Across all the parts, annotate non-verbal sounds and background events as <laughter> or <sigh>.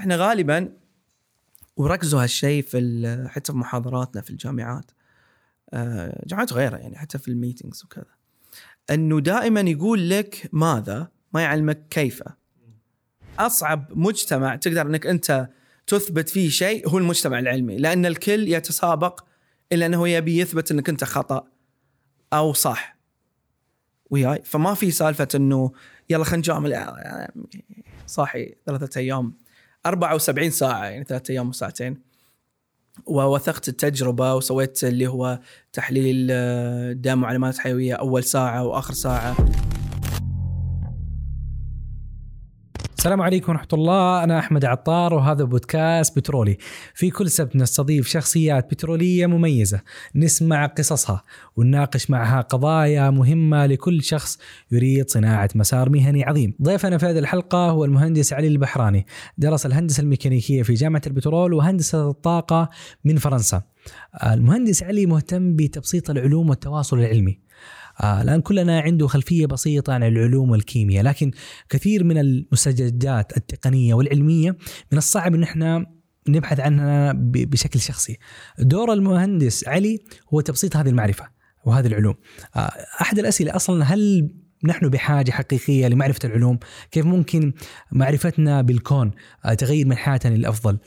إحنا غالبا وركزوا هالشيء في حتى في محاضراتنا في الجامعات. آه، جامعات وغيرها يعني حتى في الميتينجز وكذا. إنه دائما يقول لك ماذا؟ ما يعلمك كيف أصعب مجتمع تقدر إنك أنت تثبت فيه شيء هو المجتمع العلمي لأن الكل يتسابق الا أنه يبي يثبت إنك أنت خطأ أو صح وياي. فما في سالفة إنه يلا خلينا نجامل. يا- صاحي ثلاثة أيام. 74 ساعة يعني ثلاثة أيام وساعتين. ووثقت التجربة وسويت اللي هو تحليل آه، دم وعلامات حيوية أول ساعة وآخر ساعة. السلام عليكم ورحمة الله. أنا أحمد عطار وهذا بودكاست بترولي. في كل سبت نستضيف شخصيات بترولية مميزة. نسمع قصصها ونناقش معها قضايا مهمة لكل شخص يريد صناعة مسار مهني عظيم. ضيفنا في هذه الحلقة هو المهندس علي البحراني. درس الهندسة الميكانيكية في جامعة البترول وهندسة الطاقة من فرنسا. المهندس علي مهتم بتبسيط العلوم والتواصل العلمي. آه، الآن كلنا عنده خلفية بسيطة عن العلوم والكيمياء لكن كثير من المستجدات التقنية والعلمية من الصعب أن إحنا نبحث عنها بشكل شخصي. دور المهندس علي هو تبسيط هذه المعرفة وهذه العلوم. آه، أحد الأسئلة أصلا هل نحن بحاجة حقيقية لمعرفة العلوم؟ كيف ممكن معرفتنا بالكون آه، تغير من حياتنا للأفضل؟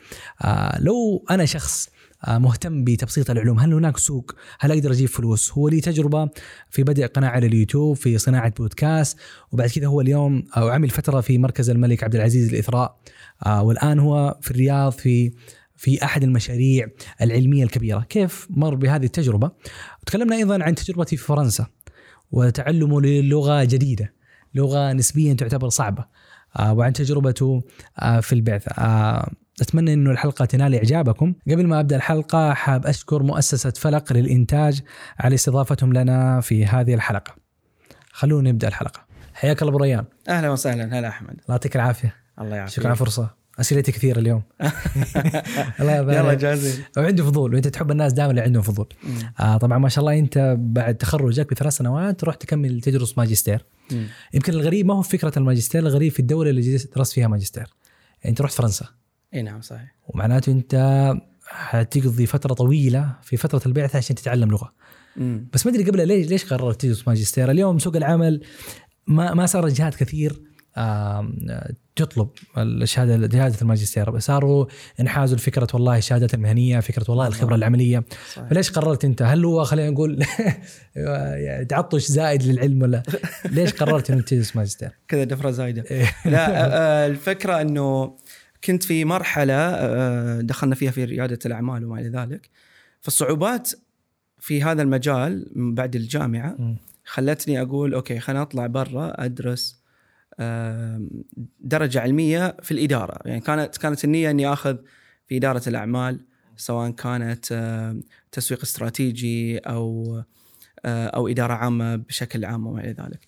آه، لو أنا شخص مهتم بتبسيط العلوم. هل هناك سوق؟ هل أقدر أجيب فلوس؟ هو لي تجربة في بدء قناة على اليوتيوب في صناعة بودكاست وبعد كذا هو اليوم أو عمل فترة في مركز الملك عبد العزيز الإثراء. آه، والآن هو في الرياض في في أحد المشاريع العلمية الكبيرة. كيف مر بهذه التجربة؟ تكلمنا أيضا عن تجربتي في فرنسا وتعلمه للغة جديدة لغة نسبيا تعتبر صعبة. آه، وعن تجربته آه، في البعثة أتمنى أنه الحلقة تنال إعجابكم. قبل ما أبدأ الحلقة حاب أشكر مؤسسة فلق للإنتاج على استضافتهم لنا في هذه الحلقة. خلونا نبدأ الحلقة. حياك الله أبو ريان. أهلا وسهلا. هلا أحمد. الله يعطيك العافية. الله يعافيك. شكرا على الفرصة. أسئلتي كثيرة اليوم. <laughs> الله يبارك. يلا جاهزين. وعندي فضول. وإنت تحب الناس دائما اللي عندهم فضول. آه طبعا ما شاء الله أنت بعد تخرجك بثلاث سنوات رحت تكمل تدرس ماجستير. مم. يمكن الغريب ما هو فكرة الماجستير الغريب في الدولة اللي درست فيها ماجستير. يعني أنت رحت فرنسا. إي نعم صحيح. ومعناته أنت حتقضي فترة طويلة في فترة البعثة عشان تتعلم لغة. مم. بس ما أدري قبل ليش ليش قررت تدرس ماجستير؟ اليوم سوق العمل ما ما صار جهات كثير تطلب الشهادة شهاده الماجستير. صاروا انحازوا لفكرة والله الشهادات المهنية فكرة والله الخبرة العملية. صحيح. فليش قررت أنت؟ هل هو خلينا نقول <laughs> تعطش زائد للعلم ولا <laughs> ليش قررت انك تدرس ماجستير؟ كذا دفرة زايدة. إيه. لا آه، آه، الفكرة إنه كنت في مرحلة آه، دخلنا فيها في ريادة الأعمال وما إلى ذلك فالصعوبات في هذا المجال من بعد الجامعة. خلتني أقول أوكي خليني اطلع برا أدرس درجة علمية في الإدارة يعني كانت كانت النية إني آخذ في إدارة الأعمال سواء كانت تسويق استراتيجي أو آه، أو إدارة عامة بشكل عام وما إلى ذلك.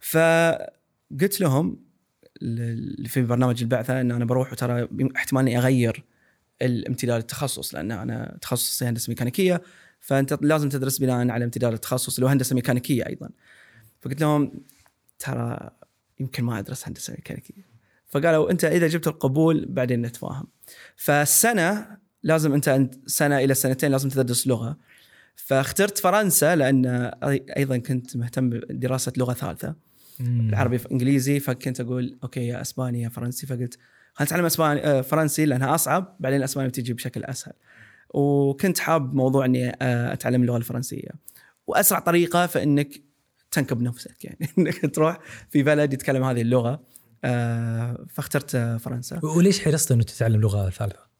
فقلت لهم في برنامج البعثة إن أنا بروح وترى احتمال اني أغير الامتداد التخصص لأن أنا تخصصي هندسة ميكانيكية فأنت لازم تدرس بناء على امتداد التخصص اللي هو هندسة ميكانيكية أيضا. فقلت لهم ترى يمكن ما أدرس هندسة ميكانيكية. فقالوا أنت إذا جبت القبول بعدين نتفاهم. فالسنه لازم أنت سنة إلى سنتين لازم تدرس لغة. فاخترت فرنسا لأن أيضا كنت مهتم بدراسة لغة ثالثة. العربي في إنجليزي فكنت أقول أوكي يا إسباني يا فرنسي. فقلت خلينا نتعلم إسباني آه، فرنسي؟ لأنها أصعب بعدين الإسباني بتجي بشكل أسهل. وكنت حاب موضوع إني آه، أتعلم اللغة الفرنسية. وأسرع طريقة فانك تنكب نفسك <laughs> يعني إنك تروح في بلد يتكلم هذه اللغة آه، فاخترت فرنسا. وليش حرصت انه تتعلم لغة ثالثة؟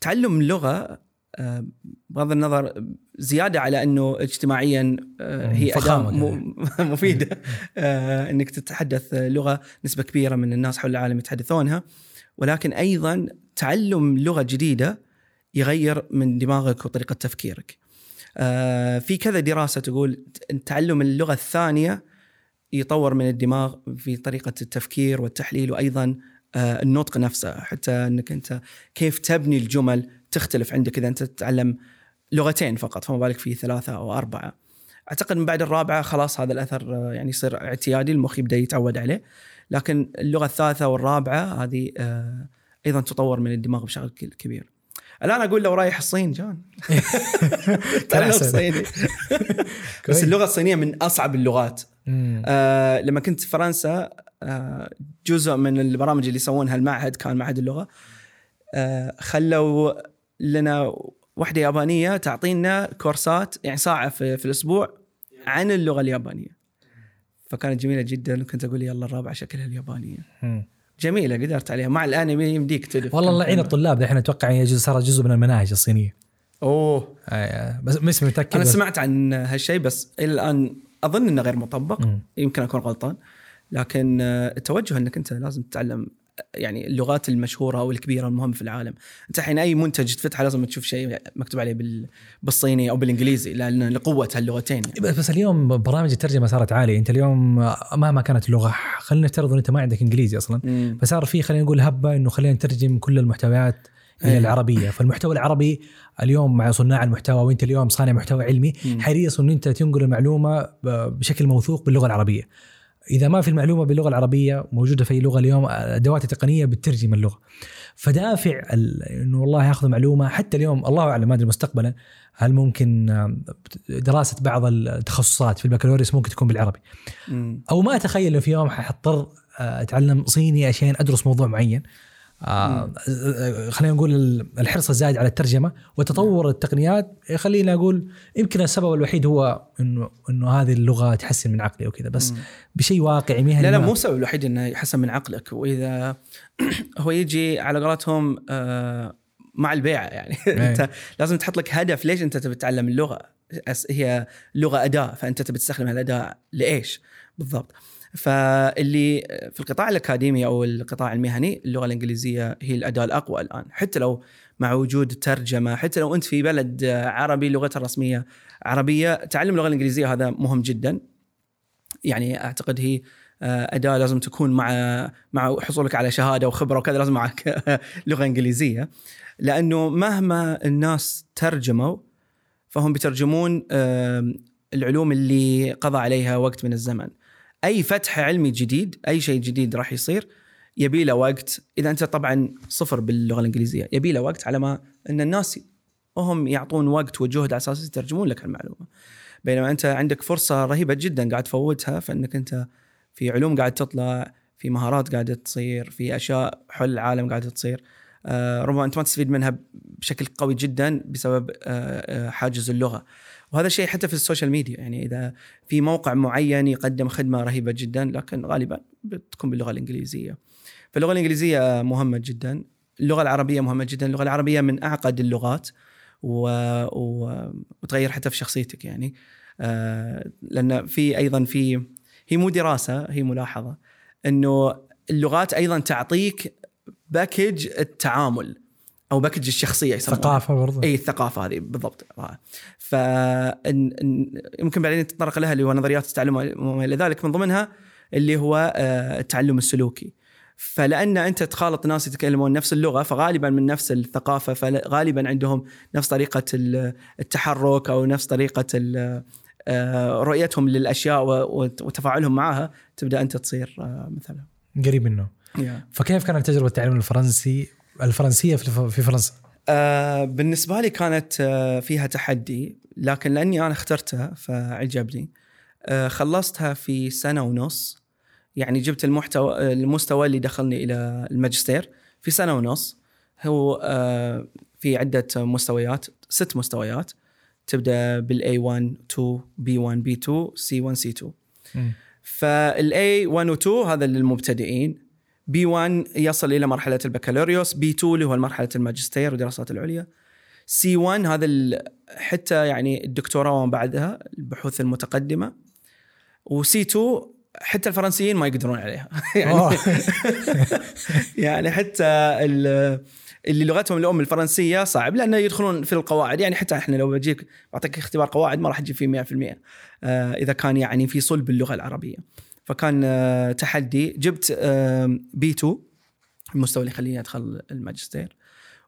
تعلم اللغة بغض النظر زيادة على إنه اجتماعيا أه، هي أداة <laughs> مفيدة. أه، إنك تتحدث لغة نسبة كبيرة من الناس حول العالم يتحدثونها. ولكن أيضا تعلم لغة جديدة يغير من دماغك وطريقة تفكيرك. في كذا دراسة تقول تعلم اللغة الثانية يطور من الدماغ في طريقة التفكير والتحليل وأيضا آه، النطق نفسه. حتى إنك أنت كيف تبني الجمل تختلف عندك إذا أنت تتعلم لغتين فقط فما بالك في ثلاثة أو أربعة. أعتقد من بعد الرابعة خلاص هذا الأثر آه، يعني يصير اعتيادي المخ يبدأ يتعود عليه. لكن اللغة الثالثة والرابعة هذه آه، أيضا تطور من الدماغ بشكل كبير. الآن أقول لو رايح الصين جان. <laughs> الصيني. <laughs> بس اللغة الصينية من أصعب اللغات. آه لما كنت في فرنسا آه جزء من البرامج اللي يسوونها المعهد كان معهد اللغة. آه خلوا لنا واحدة يابانية تعطينا كورسات يعني ساعة في, في الأسبوع عن اللغة اليابانية. فكانت جميلة جدا وكنت أقول يلا الرابعة شكلها اليابانية. جميلة قدرت عليها. مع الأنمي يمديك تلف والله الله يعين الطلاب الحين أتوقع يجوز صار جزء من المناهج الصينية. أوه. آه، بس مش متأكد. أنا بس- سمعت عن هالشيء بس إلى الآن أظن إنه غير مطبق. مم. يمكن أكون غلطان. لكن آه، التوجه إنك أنت لازم تتعلم يعني اللغات المشهورة أو الكبيرة المهمه في العالم أنت الحين أي منتج تفتحه لازم تشوف شيء مكتوب عليه بال... بالصيني أو بالإنجليزي لأن لقوة هاللغتين يعني. بس اليوم برامج الترجمة صارت عالية أنت اليوم مهما كانت اللغة خلينا نفترض إن أنت ما عندك إنجليزي أصلا مم. فصار في خلينا نقول هبة إنه خلينا نترجم كل المحتويات إلى أيه. العربية فالمحتوى العربي اليوم مع صناع المحتوى وأنت اليوم صانع محتوى علمي. حريص إن أنت تنقل المعلومة بشكل موثوق باللغة العربية إذا ما في المعلومة باللغة العربية موجودة في أي لغة اليوم ادوات التقنية بتترجم اللغة. فدافع ال- إنه والله ياخذ معلومة حتى اليوم الله أعلم ما أدري مستقبلا هل ممكن دراسة بعض التخصصات في البكالوريوس ممكن تكون بالعربي. أو ما أتخيل في يوم حضطر آه، أتعلم صيني عشان أدرس موضوع معين. آه، خلينا نقول ال- الحرص الزايد على الترجمة وتطور التقنيات. يخليني أقول يمكن السبب الوحيد هو إنه إنه هذه اللغة تحسن من عقلي وكذا بس مم. بشيء واقعي مهني لا لا مو السبب الوحيد إنه يحسن من عقلك. وإذا <clears throat> هو يجي على قولتهم آه، مع البيعه يعني. <laughs> أنت لازم تحط لك هدف ليش أنت تبي تتعلم اللغة؟ هي لغة أداة فأنت تبي تستخدم هالأداة لإيش؟ بالضبط. فاللي في القطاع الأكاديمي أو القطاع المهني اللغة الإنجليزية هي الأداة الأقوى الآن. حتى لو مع وجود ترجمة حتى لو أنت في بلد عربي لغته الرسمية عربية تعلم اللغة الإنجليزية هذا مهم جدا. يعني أعتقد هي آه، أداة لازم تكون مع مع حصولك على شهادة وخبرة وكذا لازم معك <laughs> لغة إنجليزية. لأنه مهما الناس ترجموا فهم بيترجمون العلوم اللي قضى عليها وقت من الزمن. أي فتح علمي جديد أي شيء جديد راح يصير يبي له وقت. إذا أنت طبعا صفر باللغة الإنجليزية يبي له وقت على ما إن الناس وهم يعطون وقت وجهد على أساس يترجمون لك المعلومة. بينما أنت عندك فرصة رهيبة جدا قاعد تفوتها فإنك أنت في علوم قاعد تطلع في مهارات قاعدة تصير في أشياء حول العالم قاعدة تصير. آه، ربما أنت ما تستفيد منها بشكل قوي جدا بسبب آه، آه، حاجز اللغة. وهذا الشيء حتى في ال social media يعني إذا في موقع معين يقدم خدمة رهيبة جدا لكن غالبا بتكون باللغة الإنجليزية. فاللغة الإنجليزية مهمة جدا اللغة العربية مهمة جدا اللغة العربية من أعقد اللغات و... و... وتغير حتى في شخصيتك يعني. آه، لأن في أيضا في هي مو دراسة هي ملاحظة إنه اللغات أيضا تعطيك package التعامل أو package الشخصية يسمونها. ثقافة برضه إي الثقافة هذه بالضبط. ف يمكن بعدين نتطرق لها اللي هو نظريات التعلم وما إلى ذلك من ضمنها اللي هو آه، التعلم السلوكي. فلأن أنت تخالط ناس يتكلمون نفس اللغة فغالبا من نفس الثقافة فغالبا عندهم نفس طريقة ال- التحرك أو نفس طريقة آه، رؤيتهم للأشياء وتفاعلهم معها تبدأ أنت تصير آه، مثلهم قريب منه. فكيف كانت تجربة التعليم الفرنسي الفرنسية في فرنسا؟ آه بالنسبة لي كانت آه فيها تحدي لكن لأني أنا اخترتها فعجبني. آه خلصتها في سنة ونص. يعني جبت المحتوى المستوى اللي دخلني إلى الماجستير في سنة ونص. هو آه في عدة مستويات ست مستويات. تبدأ بالA 1 2 B1 B2 C1 C2 فال A 1 و 2 هذا للمبتدئين. B 1 يصل إلى مرحلة البكالوريوس B 2 اللي هو مرحلة الماجستير والدراسات العليا. C 1 هذا حتى يعني الدكتوراه وما بعدها البحوث المتقدمة. و C 2 حتى الفرنسيين ما يقدرون عليها. <laughs> يعني. <laughs> يعني حتى ال- اللي لغتهم الأم الفرنسية صعب لأنه يدخلون في القواعد. يعني حتى إحنا لو بجيك بعطيك اختبار قواعد ما راح تجيب فيه 100% آه، إذا كان يعني في صلب اللغة العربية. فكان آه، تحدي. جبت B 2 المستوى اللي يخليني أدخل الماجستير.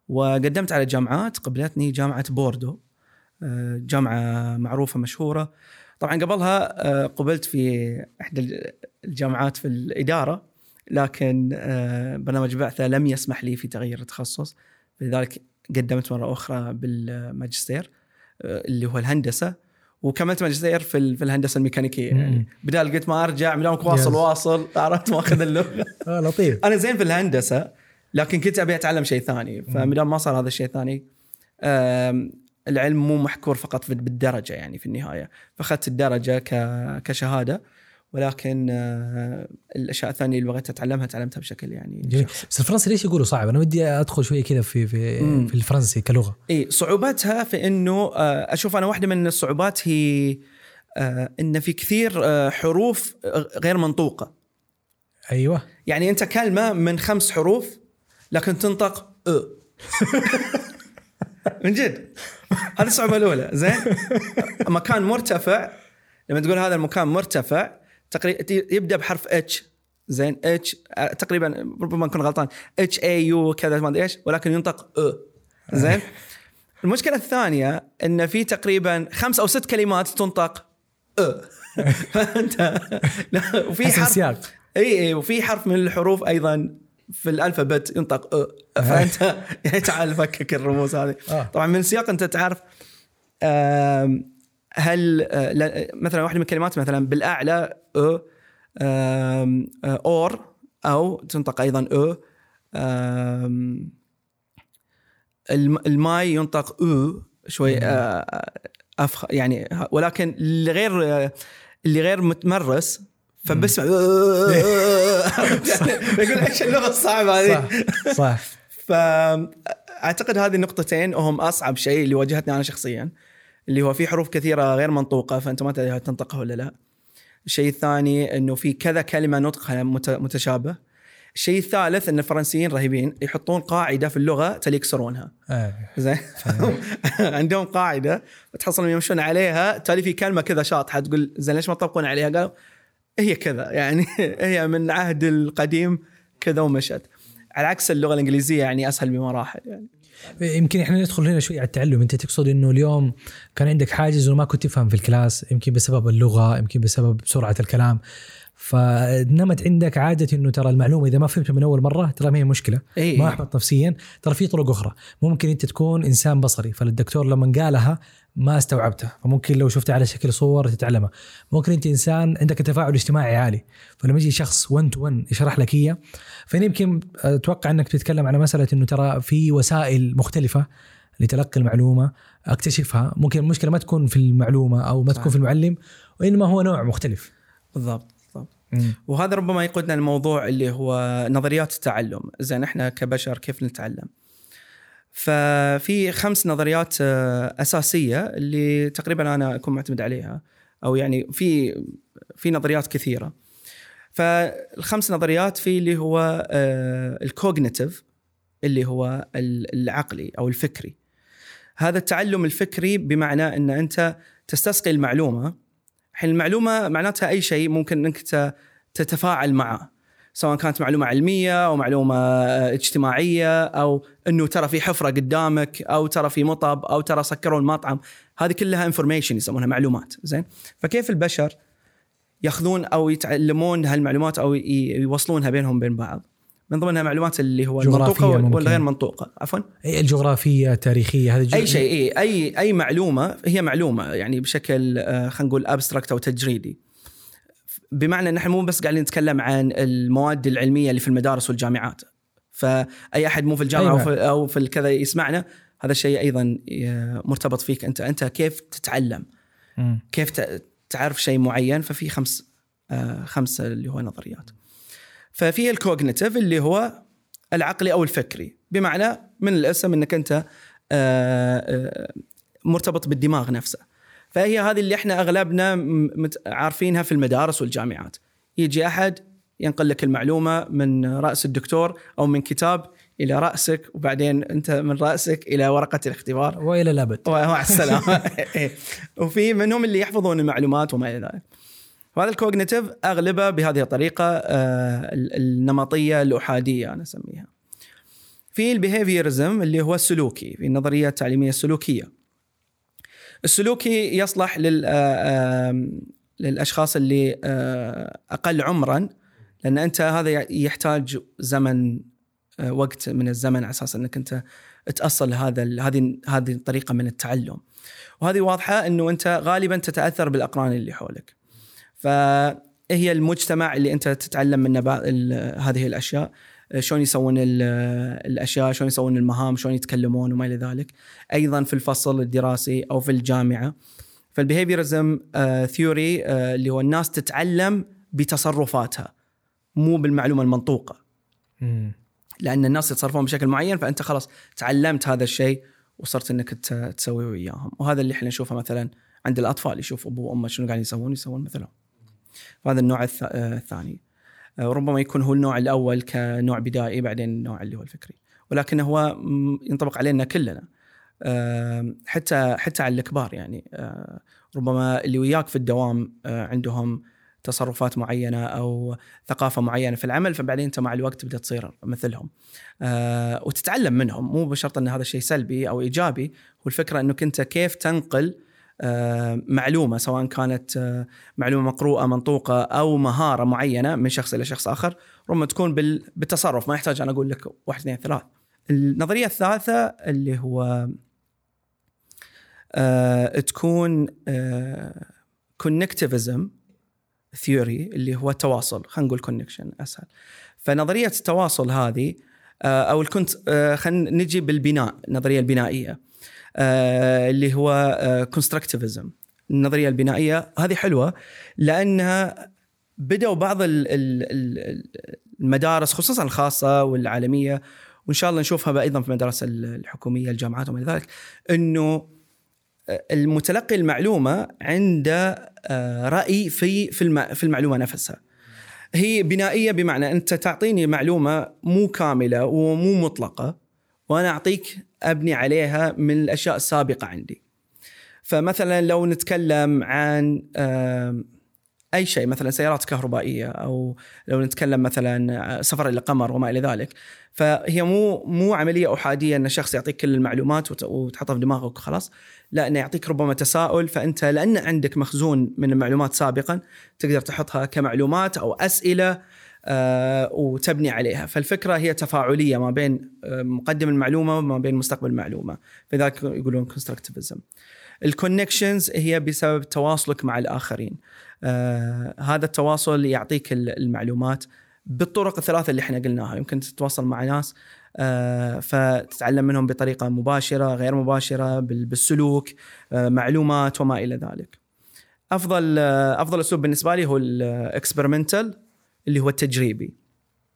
وقدمت على جامعات. قبلتني جامعة بوردو آه، جامعة معروفة مشهورة. طبعا قبلها آه، قبلت في إحدى الجامعات في الإدارة لكن آه، برنامج بعثة لم يسمح لي في تغيير التخصص. لذلك قدمت مرة أخرى بالماجستير آه، اللي هو الهندسة. وكملت ماجستير في في الهندسة الميكانيكية. يعني. بدال قلت ما أرجع مدامك واصل. واصل عرفت؟ ماخذ اللغة. <laughs> آه لطيف. أنا زين في الهندسة لكن كنت أبي أتعلم شيء ثاني. فمدام ما صار هذا الشيء الثاني آم، العلم مو محكور فقط بالدرجة يعني في النهاية. فأخذت الدرجة كشهادة. ولكن آه، الأشياء الثانية اللي بغيت أتعلمها تعلمتها بشكل يعني جميل. شخصي. بس الفرنسي ليش يقولوا صعب؟ أنا ودي أدخل شوية كذا في في مم. في الفرنسي كلغة. إي صعوبتها في إنه آه، أشوف أنا واحدة من الصعوبات هي آه، إن في كثير حروف غير منطوقة. أيوه. يعني أنت كلمة من خمس حروف لكن تنطق أ. <laughs> من جد. هذه الصعوبة الأولى زين؟ مكان مرتفع لما تقول هذا المكان مرتفع تقريبا يبدأ بحرف H زين H تقريبا ربما اكون غلطان. H A U كذا ما أدري إيش ولكن ينطق ا <laughs> زين؟ المشكلة الثانية إن في تقريبا خمس أو ست كلمات تنطق ا <laughs> فانت لا، وفي حرف إي إي وفي حرف من الحروف أيضا في ال alphabet ينطق أ <laughs> فأنت يعني تعال فكك الرموز هذه. آه. طبعا من السياق أنت تعرف هل آه، لا- مثلا واحدة من الكلمات مثلا بالاعلى آه، اور أو تنطق أيضا الم- الماي ينطق أو شوي آه، افخ يعني ولكن اللي غير آه، اللي غير متمرس فبسمع يعني يقول إيش اللغة الصعبه هذه صح صح فاعتقد هذه النقطتين هم اصعب شيء اللي واجهتني أنا شخصيا اللي هو في حروف كثيرة غير منطوقة فأنت ما تدري تنطقها ولا لا. الشيء الثاني إنه في كذا كلمة نطقها مت- متشابه. الشيء الثالث إن الفرنسيين رهيبين يحطون قاعدة في اللغة تلي يكسرونها آه. زين <laughs> عندهم قاعدة تحصلهم يمشون عليها تالي في كلمة كذا شاطحة تقول زين ليش ما تطبقون عليها؟ قالوا هي كذا يعني <laughs> هي من عهد القديم كذا ومشت على عكس اللغة الإنجليزية يعني أسهل بمراحل يعني يمكن إحنا ندخل هنا شوي على التعلم. أنت تقصد إنه اليوم كان عندك حاجز وما كنت تفهم في ال class يمكن بسبب اللغة يمكن بسبب سرعة الكلام. فنمت عندك عادة إنه ترى المعلومة إذا ما فهمتها من أول مرة ترى ما هي مشكلة. إيه. ما أحبط نفسيا. ترى في طرق أخرى. ممكن أنت تكون إنسان بصري فالدكتور لما قالها ما استوعبتها. فممكن لو شفتها على شكل صور تتعلمها. ممكن أنت إنسان عندك تفاعل اجتماعي عالي. فلما يجي شخص 1 to 1 يشرح لك هي. فهنا يمكن أتوقع إنك تتكلم على مسألة إنه ترى في وسائل مختلفة لتلقي المعلومة أكتشفها. ممكن المشكلة ما تكون في المعلومة أو ما صح. تكون في المعلم وإنما هو نوع مختلف. بالضبط. وهذا ربما يقودنا للموضوع اللي هو نظريات التعلم. زين إحنا كبشر كيف نتعلم؟ ففي خمس نظريات آه، أساسية اللي تقريبا أنا أكون معتمد عليها أو يعني في في نظريات كثيرة. فالخمس نظريات في اللي هو الكوجنيتيف اللي هو ال- العقلي أو الفكري. هذا التعلم الفكري بمعنى إن أنت تستسقي المعلومة الحين المعلومة معناتها أي شيء ممكن إنك تتفاعل معه سواء كانت معلومة علمية أو معلومة آه، اجتماعية أو إنه ترى في حفرة قدامك أو ترى في مطب أو ترى سكروا المطعم هذه كلها information يسمونها معلومات زين؟ فكيف البشر يأخذون أو يتعلمون هالمعلومات أو يوصلونها بينهم بين بعض؟ من ضمنها معلومات اللي هو المنطوقه ممكن. والغير منطوقه عفوا. أي الجغرافية التاريخيه هذا أي شيء إي أي أي معلومة هي معلومة يعني بشكل آه، خلينا نقول abstract أو تجريدي. بمعنى إن إحنا مو بس قاعدين نتكلم عن المواد العلمية اللي في المدارس والجامعات. فأي أحد مو في الجامعة أيوة. أو في, أو في الكذا يسمعنا هذا الشيء أيضا آه، مرتبط فيك أنت. أنت كيف تتعلم؟ مم. كيف تعرف شيء معين؟ ففي خمس آه، خمسة اللي هو نظريات. ففي الكوجنيتيف اللي هو العقلي أو الفكري. بمعنى من الأسم إنك أنت آه، آه، مرتبط بالدماغ نفسه. فهي هذه اللي إحنا أغلبنا عارفينها في المدارس والجامعات. يجي أحد ينقل لك المعلومة من رأس الدكتور أو من كتاب إلى رأسك وبعدين أنت من رأسك إلى ورقة الاختبار. وإلى الابد مع السلامه <laughs> إيه. وفي منهم اللي يحفظون المعلومات وما إلى ذلك. وهذا ال cognitive أغلبه بهذه الطريقة آه، ال- النمطية الأحادية أنا أسميها. في ال behaviorism اللي هو السلوكي في النظرية التعليمية السلوكية. السلوكي يصلح لل آه، للأشخاص اللي آه، أقل عمرا لأن أنت هذا يحتاج زمن وقت من الزمن على أساس أنك أنت تأصل هذا هذه هذه الطريقة من التعلم. وهذه واضحة إنه أنت غالبا تتأثر بالأقران اللي حولك. فهي المجتمع اللي أنت تتعلم منه هذه الأشياء. آه، شلون يسوون ال- الأشياء شلون يسوون المهام شلون يتكلمون وما إلى ذلك. أيضا في الفصل الدراسي أو في الجامعة. فالبيهيفيرزم ثيوري اللي هو الناس تتعلم بتصرفاتها مو بالمعلومة المنطوقة. لأن الناس يتصرفون بشكل معين فأنت خلاص تعلمت هذا الشيء وصرت إنك ت- تسوي وياهم. وهذا اللي إحنا نشوفه مثلا عند الأطفال يشوف ابوه وأمه شنو قاعدين يسوون يسوون مثلهم وهذا النوع آه، الثاني. آه، وربما يكون هو النوع الأول كنوع بدائي بعدين النوع اللي هو الفكري. ولكن هو ينطبق علينا كلنا. حتى حتى على الكبار يعني. آه، ربما اللي وياك في الدوام عندهم تصرفات معينة أو ثقافة معينة في العمل فبعدين أنت مع الوقت تبدا تصير مثلهم. وتتعلم منهم. مو بشرط أن هذا الشيء سلبي أو إيجابي. هو الفكرة أنك أنت كيف تنقل معلومة سواء كانت آه، معلومة مقروءة منطوقة أو مهارة معينة من شخص إلى شخص آخر ربما تكون بال- بالتصرف. ما يحتاج أنا أقول لك واحد اثنين ثلاث. النظرية الثالثة اللي هو آه، تكون connectivism theory اللي هو التواصل. خلينا نقول connection أسهل. فنظرية التواصل هذه آه، أو ال connect آه، خلينا نجي بالبناء النظرية البنائية. آه، اللي هو constructivism النظرية البنائية هذه حلوة لأنها بدأوا بعض ال- ال- ال- المدارس خصوصا الخاصة والعالمية وإن شاء الله نشوفها أيضا في المدارس الحكومية الجامعات وما ذلك إنه المتلقي المعلومة عنده آه، رأي في في المعلومة نفسها. هي بنائية بمعنى أنت تعطيني معلومة مو كاملة ومو مطلقة وأنا أعطيك أبني عليها من الأشياء السابقة عندي. فمثلا لو نتكلم عن أي شيء مثلا سيارات كهربائية أو لو نتكلم مثلا سفر إلى القمر وما إلى ذلك. فهي مو مو عملية احاديه إن شخص يعطيك كل المعلومات وت- وتحطها في دماغك وخلاص. لا إنه يعطيك ربما تساؤل. فأنت لأن عندك مخزون من المعلومات سابقا تقدر تحطها كمعلومات أو أسئلة آه وتبني عليها. فالفكرة هي تفاعلية ما بين آه، مقدم المعلومة وما بين مستقبل المعلومة. فذلك يقولون كونستركتيفيزم ال connections هي بسبب تواصلك مع الآخرين. آه هذا التواصل يعطيك ال- المعلومات بالطرق الثلاثة اللي إحنا قلناها. يمكن تتواصل مع ناس آه فتتعلم منهم بطريقة مباشرة غير مباشرة بال- بالسلوك آه معلومات وما إلى ذلك. أفضل آه أفضل أسلوب بالنسبة لي هو ال experimental اللي هو التجريبي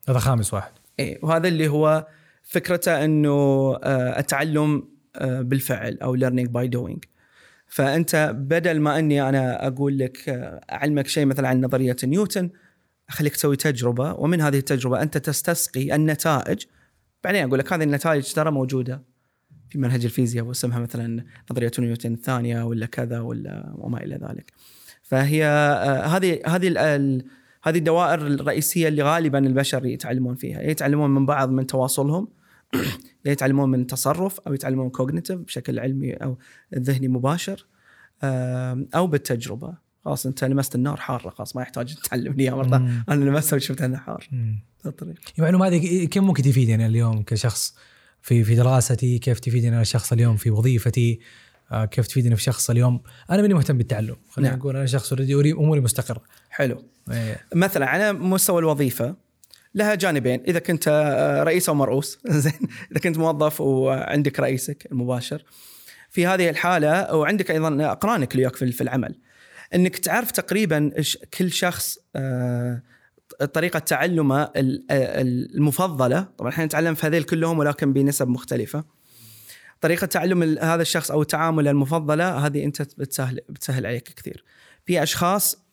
هذا خامس واحد. إيه وهذا اللي هو فكرته إنه آه، التعلم آه، بالفعل أو learning by doing. فأنت بدل ما إني أنا أقول لك آه، أعلمك شيء مثلا عن نظرية نيوتن أخليك تسوي تجربة ومن هذه التجربة أنت تستسقي النتائج. بعدين أقول لك هذه النتائج ترى موجودة في منهج الفيزياء واسمها مثلا نظرية نيوتن الثانية ولا كذا ولا وما إلى ذلك. فهي آه، هذه هذه هذه الدوائر الرئيسية اللي غالبا البشر يتعلمون فيها، يتعلمون من بعض من تواصلهم <clears throat> يتعلمون من تصرف أو يتعلمون cognitive بشكل علمي أو ذهني مباشر أو بالتجربة. خلاص أنت لمست النار حارة خلاص ما يحتاج تتعلمني اياها مره مم. أنا لمستها وشفت أنها حار المعلومه هذه كيف ممكن تفيدني اليوم كشخص في في دراستي؟ كيف تفيدني أنا شخص اليوم في وظيفتي؟ كيف تفيدني في شخص اليوم؟ أنا ماني مهتم بالتعلم خلينا نعم. نقول أنا شخص already أموري مستقرة. حلو. إيه. مثلا على مستوى الوظيفة لها جانبين. إذا كنت آه، رئيس أو مرؤوس <laughs> زين. إذا كنت موظف وعندك رئيسك المباشر. في هذه الحالة وعندك أيضا أقرانك اللي في العمل. إنك تعرف تقريبا كل شخص آه، طريقة تعلمه ال- آه، المفضلة. طبعا إحنا نتعلم في هذيل كلهم ولكن بنسب مختلفة. طريقة تعلم هذا الشخص أو التعامل المفضلة هذه أنت بتسهل بتسهل عليك كثير. في أشخاص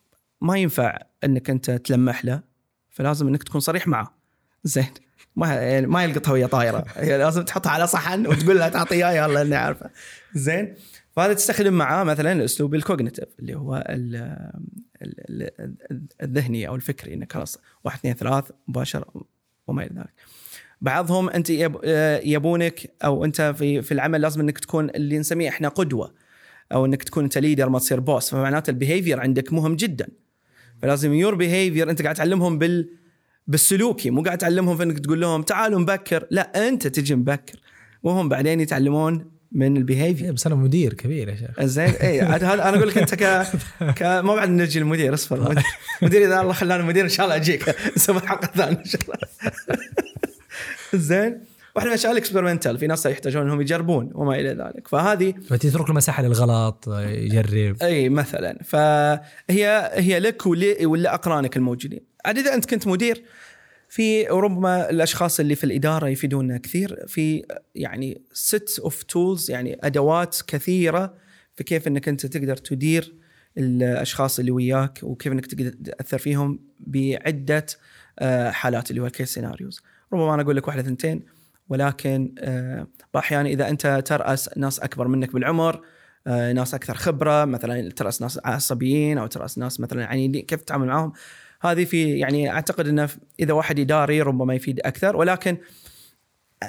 ما ينفع إنك أنت تلمح له فلازم إنك تكون صريح معه. زين. ما يعني ما يلقطها وهي طايرة. هي لازم تحطها على صحن وتقول له تعطي إياه يلا إني عارفه زين. فهذا تستخدم معاه مثلا الأسلوب الكوجنيتيف اللي هو ال ال ال الذهني أو الفكري إنك خلاص واحد اثنين ثلاث مباشر وما إلى ذلك. بعضهم أنت يب يبونك أو أنت في في العمل لازم إنك تكون اللي نسميه إحنا قدوة أو إنك تكون أنت leader ما تصير boss فمعناته ال behavior عندك مهم جدا. فلازم your behavior أنت قاعد تعلمهم بال بالسلوكي مو قاعد تعلمهم في إنك تقول لهم تعالوا مبكر لا أنت تجي مبكر وهم بعدين يتعلمون من ال behavior بس أنا مدير كبير يا شيخ. زين اي أنا أقول لك أنت ك ك ما بعد نجي المدير اصبر. مدير, مدير إذا الله خلاني مدير إن شاء الله أجيك. نسوي حلقه ثانية إن شاء الله. <laughs> زين. واحدة من الاشياء ال experimental في ناس يحتاجون إنهم يجربون وما إلى ذلك. فهذه فتترك له مساحة للغلط يجرب. إي مثلا. فهي هي لك ولي- ولا أقرانك الموجودين. عاد إذا أنت كنت مدير في ربما الأشخاص اللي في الإدارة يفيدونا كثير. في يعني set of tools يعني أدوات كثيرة في كيف إنك أنت تقدر تدير الأشخاص اللي وياك وكيف إنك تقدر تأثر فيهم بعدة آه، حالات اللي هو ال case scenarios ربما أنا أقول لك واحدة ثنتين ولكن آه، أحيانا إذا أنت ترأس ناس أكبر منك بالعمر آه، ناس أكثر خبرة مثلا ترأس ناس عصبيين أو ترأس ناس مثلا عنيدين كيف تتعامل معهم هذه في يعني أعتقد إنه إذا واحد اداري ربما يفيد أكثر ولكن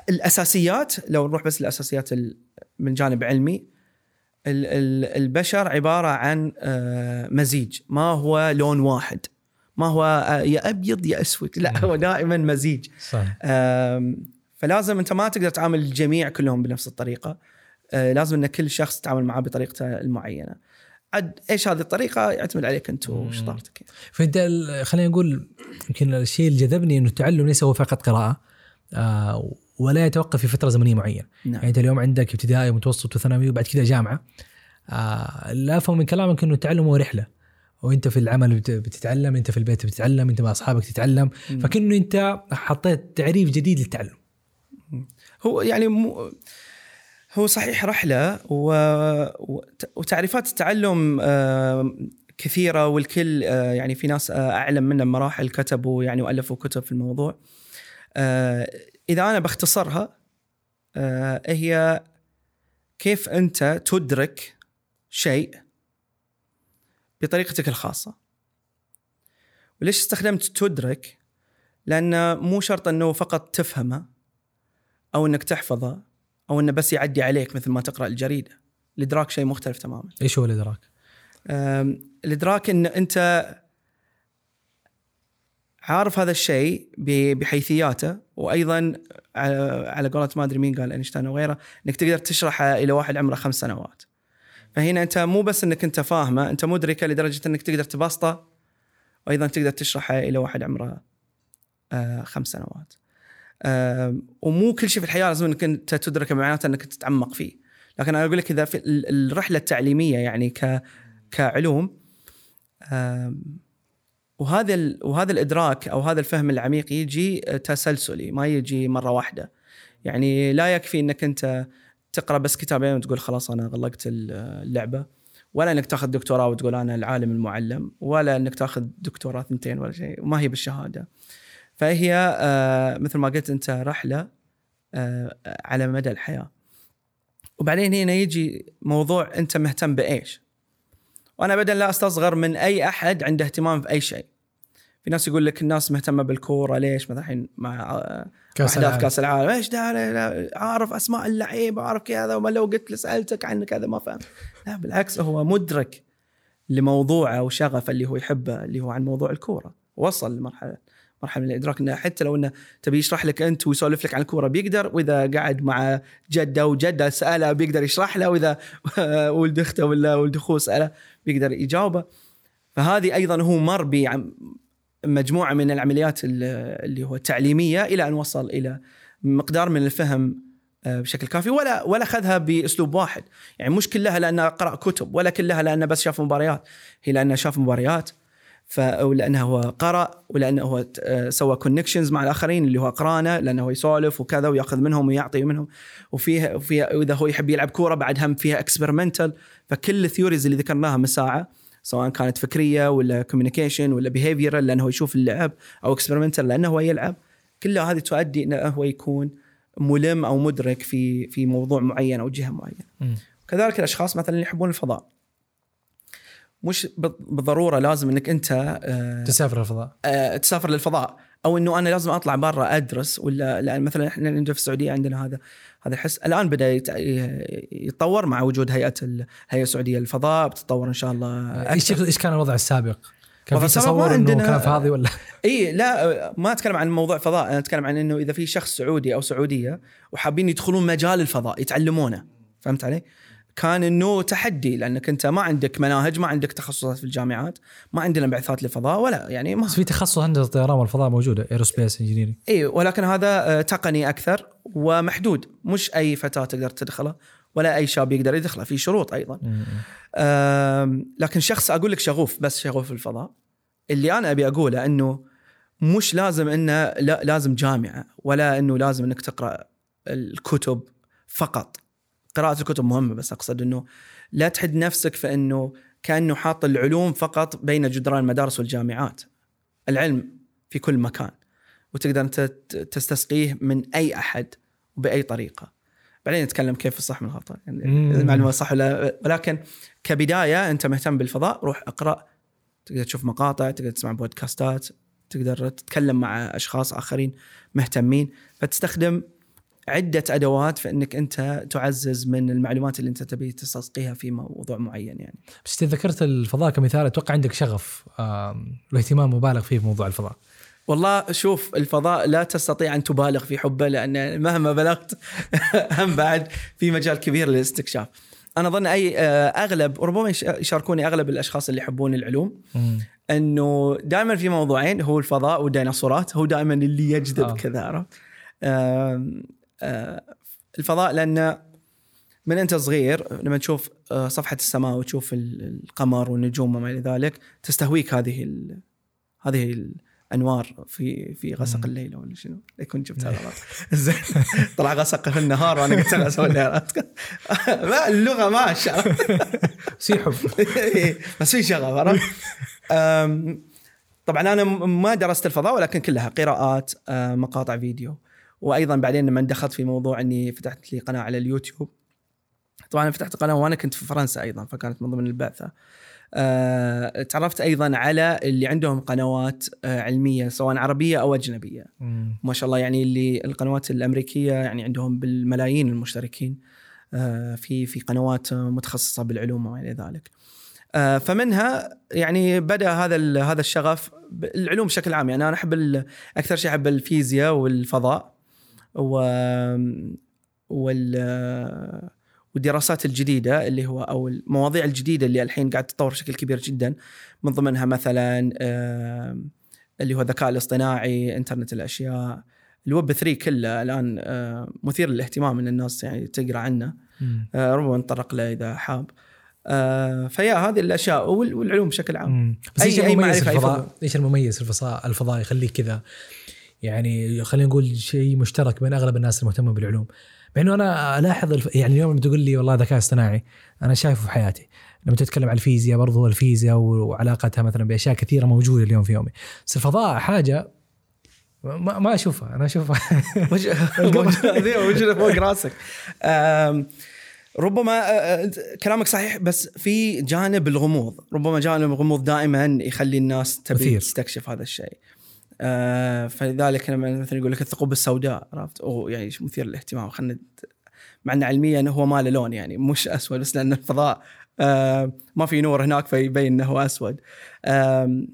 الأساسيات لو نروح بس الاساسيات ال- من جانب علمي ال- ال- البشر عبارة عن آه، مزيج ما هو لون واحد. ما هو آه، يا أبيض يا أسود. لا هو دائما مزيج. صح. فلازم أنت ما تقدر تعامل الجميع كلهم بنفس الطريقة. آه، لازم أن كل شخص تتعامل معاه بطريقته المعينة. عد إيش هذه الطريقة؟ يعتمد عليك أنت وشطارتك فأنت ال- خلينا نقول يمكن الشيء اللي جذبني إنه التعلم ليس هو فقط قراءة آه ولا يتوقف في فترة زمنية معينة. نعم. يعني أنت اليوم عندك ابتدائي ومتوسط وثانوي وبعد كذا جامعة. آه لا أفهم من كلامك إنه التعلم هو رحلة. وانت في العمل بت- بتتعلم انت في البيت بتتعلم انت مع اصحابك تتعلم مم. فكأنه انت حطيت تعريف جديد للتعلم. هو يعني مو هو صحيح رحلة و... وت- وتعريفات التعلم آه، كثيرة والكل آه، يعني في ناس آه، أعلم منا بمراحل كتبوا يعني وألفوا كتب في الموضوع. إذا أنا بختصرها هي كيف أنت تدرك شيء بطريقتك الخاصة وليش استخدمت تدرك لأن مو شرط أنه فقط تفهمه أو أنك تحفظه أو أنه بس يعدي عليك مثل ما تقرأ الجريدة الإدراك شيء مختلف تماما إيش هو الإدراك؟ الإدراك إن أنت عارف هذا الشيء بحيثياته وأيضا على قولة ما أدري مين قال أينشتاين أو غيره إنك تقدر تشرحه إلى واحد عمره خمس سنوات. فهنا أنت مو بس إنك أنت فاهمة أنت مدركة لدرجة إنك تقدر تبسطه وأيضا تقدر تشرحه إلى واحد عمره آه، خمس سنوات. ومو كل شيء في الحياة لازم إنك أنت تدركه معناته إنك تتعمق فيه. لكن أنا أقول لك إذا في ال- الرحلة التعليمية يعني ك كعلوم وهذا وهذا الإدراك أو هذا الفهم العميق يجي تسلسلي ما يجي مرة واحدة يعني لا يكفي إنك أنت تقرأ بس كتابين وتقول خلاص أنا غلقت ال- اللعبة ولا إنك تاخذ دكتوراه وتقول أنا العالم المعلم ولا إنك تاخذ دكتوراه ثنتين ولا شيء وما هي بالشهادة. فهي آه، مثل ما قلت أنت رحلة آه، على مدى الحياة. وبعدين هنا يجي موضوع أنت مهتم بإيش. وأنا ابدا لا أستصغر من أي أحد عنده اهتمام في اي شيء. في ناس يقول لك الناس مهتمة بالكورة ليش؟ مثلا الحين مع كأس أحداث العالم. كأس العالم. إيش ده؟ عارف أسماء اللعيبة عارف كذا وما لو قلت سألتك عن كذا ما فهم. لا بالعكس هو مدرك لموضوعه وشغفه اللي هو يحبه اللي هو عن موضوع الكورة. وصل لمرحلة مرحلة من الإدراك إنه حتى لو إنه تبي يشرح لك أنت ويسولف لك عن الكورة بيقدر وإذا قعد مع جدة وجدة سأله بيقدر يشرح له وإذا <laughs> ولد أخته ولا ولد أخوه سأله بيقدر يجاوبه. فهذه أيضا هو مر بمجموعه من العمليات ال- اللي هو التعليميه إلى أن وصل إلى مقدار من الفهم آه، بشكل كافي. ولا ولا أخذها بأسلوب واحد. يعني مش كلها لأنه قرأ كتب ولا كلها لأنه بس شاف مباريات. هي لأنه شاف مباريات ف ولأنه هو قرأ ولأنه هو آه، سوى connections مع الآخرين اللي هو اقرانه لأنه هو يسولف وكذا ويأخذ منهم ويعطي منهم. وفيها وفيها واذا هو يحب يلعب كورة بعد هم فيها experimental فكل ال theories اللي ذكرناها من ساعه سواء كانت فكرية ولا communication ولا behavioral لأنه هو يشوف اللعب أو experimental لأنه هو يلعب. كلها هذه تؤدي أنه هو يكون ملم أو مدرك في في موضوع معين أو جهة معينة. كذلك الأشخاص مثلا اللي يحبون الفضاء. مش بال- بالضرورة لازم إنك أنت آه، تسافر الفضاء آه، تسافر للفضاء. أو إنه أنا لازم أطلع برا أدرس ولا لأن مثلا إحنا عندنا في السعودية عندنا هذا. هذا الحس الآن بدأ يت- يتطور مع وجود هيئة ال- الهيئه السعودية للفضاء بتتطور إن شاء الله إيش إيش كان الوضع السابق؟ كان في تصور إنه عندنا- كلام فاضي ولا <laughs> إي لا ما أتكلم عن موضوع فضاء أنا أتكلم عن إنه إذا في شخص سعودي أو سعودية وحابين يدخلون مجال الفضاء يتعلمونه فهمت علي؟ كان إنه تحدي لأنك أنت ما عندك مناهج ما عندك تخصصات في الجامعات ما عندنا بعثات للفضاء ولا يعني ما بس في تخصص هندسه الطيران والفضاء موجودة aerospace engineering اي ولكن هذا آه، تقني أكثر ومحدود. مش أي فتاة تقدر تدخله ولا أي شاب يقدر يدخله في شروط أيضا. لكن شخص أقول لك شغوف بس شغوف الفضاء. اللي أنا أبي أقوله إنه مش لازم إنه لا لازم جامعة ولا إنه لازم إنك تقرأ الكتب فقط. قراءة الكتب مهمة بس أقصد إنه لا تحد نفسك في إنه كأنه حاط العلوم فقط بين جدران المدارس والجامعات العلم في كل مكان وتقدر انت ت- تستسقيه من أي أحد وبأي طريقة بعدين نتكلم كيف الصح من الخطأ يعني مم. المعلومة صح ولا ولكن كبداية أنت مهتم بالفضاء روح اقرأ تقدر تشوف مقاطع تقدر تسمع بودكاستات تقدر تتكلم مع أشخاص آخرين مهتمين فتستخدم عدة أدوات في إنك أنت تعزز من المعلومات اللي أنت تبي تستسقيها في موضوع معين يعني بس إذا ذكرت الفضاء كمثال أتوقع عندك شغف واهتمام مبالغ فيه بموضوع الفضاء والله شوف الفضاء لا تستطيع أن تبالغ في حبه لأن مهما بلغت <laughs> هم بعد في مجال كبير للاستكشاف. أنا أظن أي آه، أغلب ربما يش- يشاركوني أغلب الأشخاص اللي يحبون العلوم إنه دائما في موضوعين هو الفضاء والديناصورات هو دائما اللي يجذب آه. آه. كذا عرفت؟ آه، الفضاء لأن من أنت صغير لما تشوف آه، صفحة السماء وتشوف ال- القمر والنجوم وما إلى ذلك تستهويك هذه ال- هذه الأنوار في في غسق. الليل ولا شنو؟ يكون جبتها غلط زين. طلع غسق في النهار وأنا قلت أنا أسوي <laughs> الليل. ما اللغة بس <laughs> في حب. <laughs> بس في شغف طبعا أنا ما درست الفضاء ولكن كلها قراءات آه، مقاطع فيديو. وأيضا بعدين لما دخلت في موضوع إني فتحت لي قناة على اليوتيوب. طبعا أنا فتحت قناة وأنا كنت في فرنسا أيضا فكانت من ضمن البعثه آه، تعرفت أيضا على اللي عندهم قنوات آه، علمية سواء عربية أو أجنبية. مم. ما شاء الله يعني اللي القنوات الأمريكية يعني عندهم بالملايين المشتركين آه، في في قنوات متخصصة بالعلوم وما إلى ذلك. آه، فمنها يعني بدأ هذا هذا الشغف العلوم بشكل عام. يعني أنا أحب أكثر شيء أحب الفيزياء والفضاء. و وال والدراسات الجديدة اللي هو أو المواضيع الجديدة اللي الحين قاعد تتطور بشكل كبير جدا من ضمنها مثلا اللي هو الذكاء الاصطناعي إنترنت الأشياء الويب 3 كله الآن آه، مثير للاهتمام إن الناس يعني تقرأ عنه. آه، ربما نتطرق له إذا حاب آه، فيا هذه الأشياء وال- والعلوم بشكل عام مم. بس أي- إيش أي المميز في الفضاء؟ إيش المميز في الفضاء الفضاء يخليك كذا يعني خلينا نقول شيء مشترك بين أغلب الناس المهتمه بالعلوم. مع إنه أنا ألاحظ الف... يعني اليوم لما تقول لي والله ذكاء اصطناعي أنا شايفه في حياتي. لما تتكلم عن الفيزياء برضو الفيزياء وعلاقتها مثلا بأشياء كثيرة موجودة اليوم في يومي. بس الفضاء حاجة ما, ما أشوفها أنا أشوفها. <laughs> وجه <laughs> وجه وجه فوق راسك. ربما آه، آه، كلامك صحيح بس في جانب الغموض. ربما جانب الغموض دائما يخلي الناس تبي. تستكشف هذا الشيء. آه، فلذلك لما مثلا يقول لك الثقوب السوداء عرفت؟ أو يعني مثير للاهتمام؟ خلينا مع إن علميا هو ما له لون يعني مش أسود بس لأن الفضاء آه، ما في نور هناك فيبين إنه هو أسود. آم،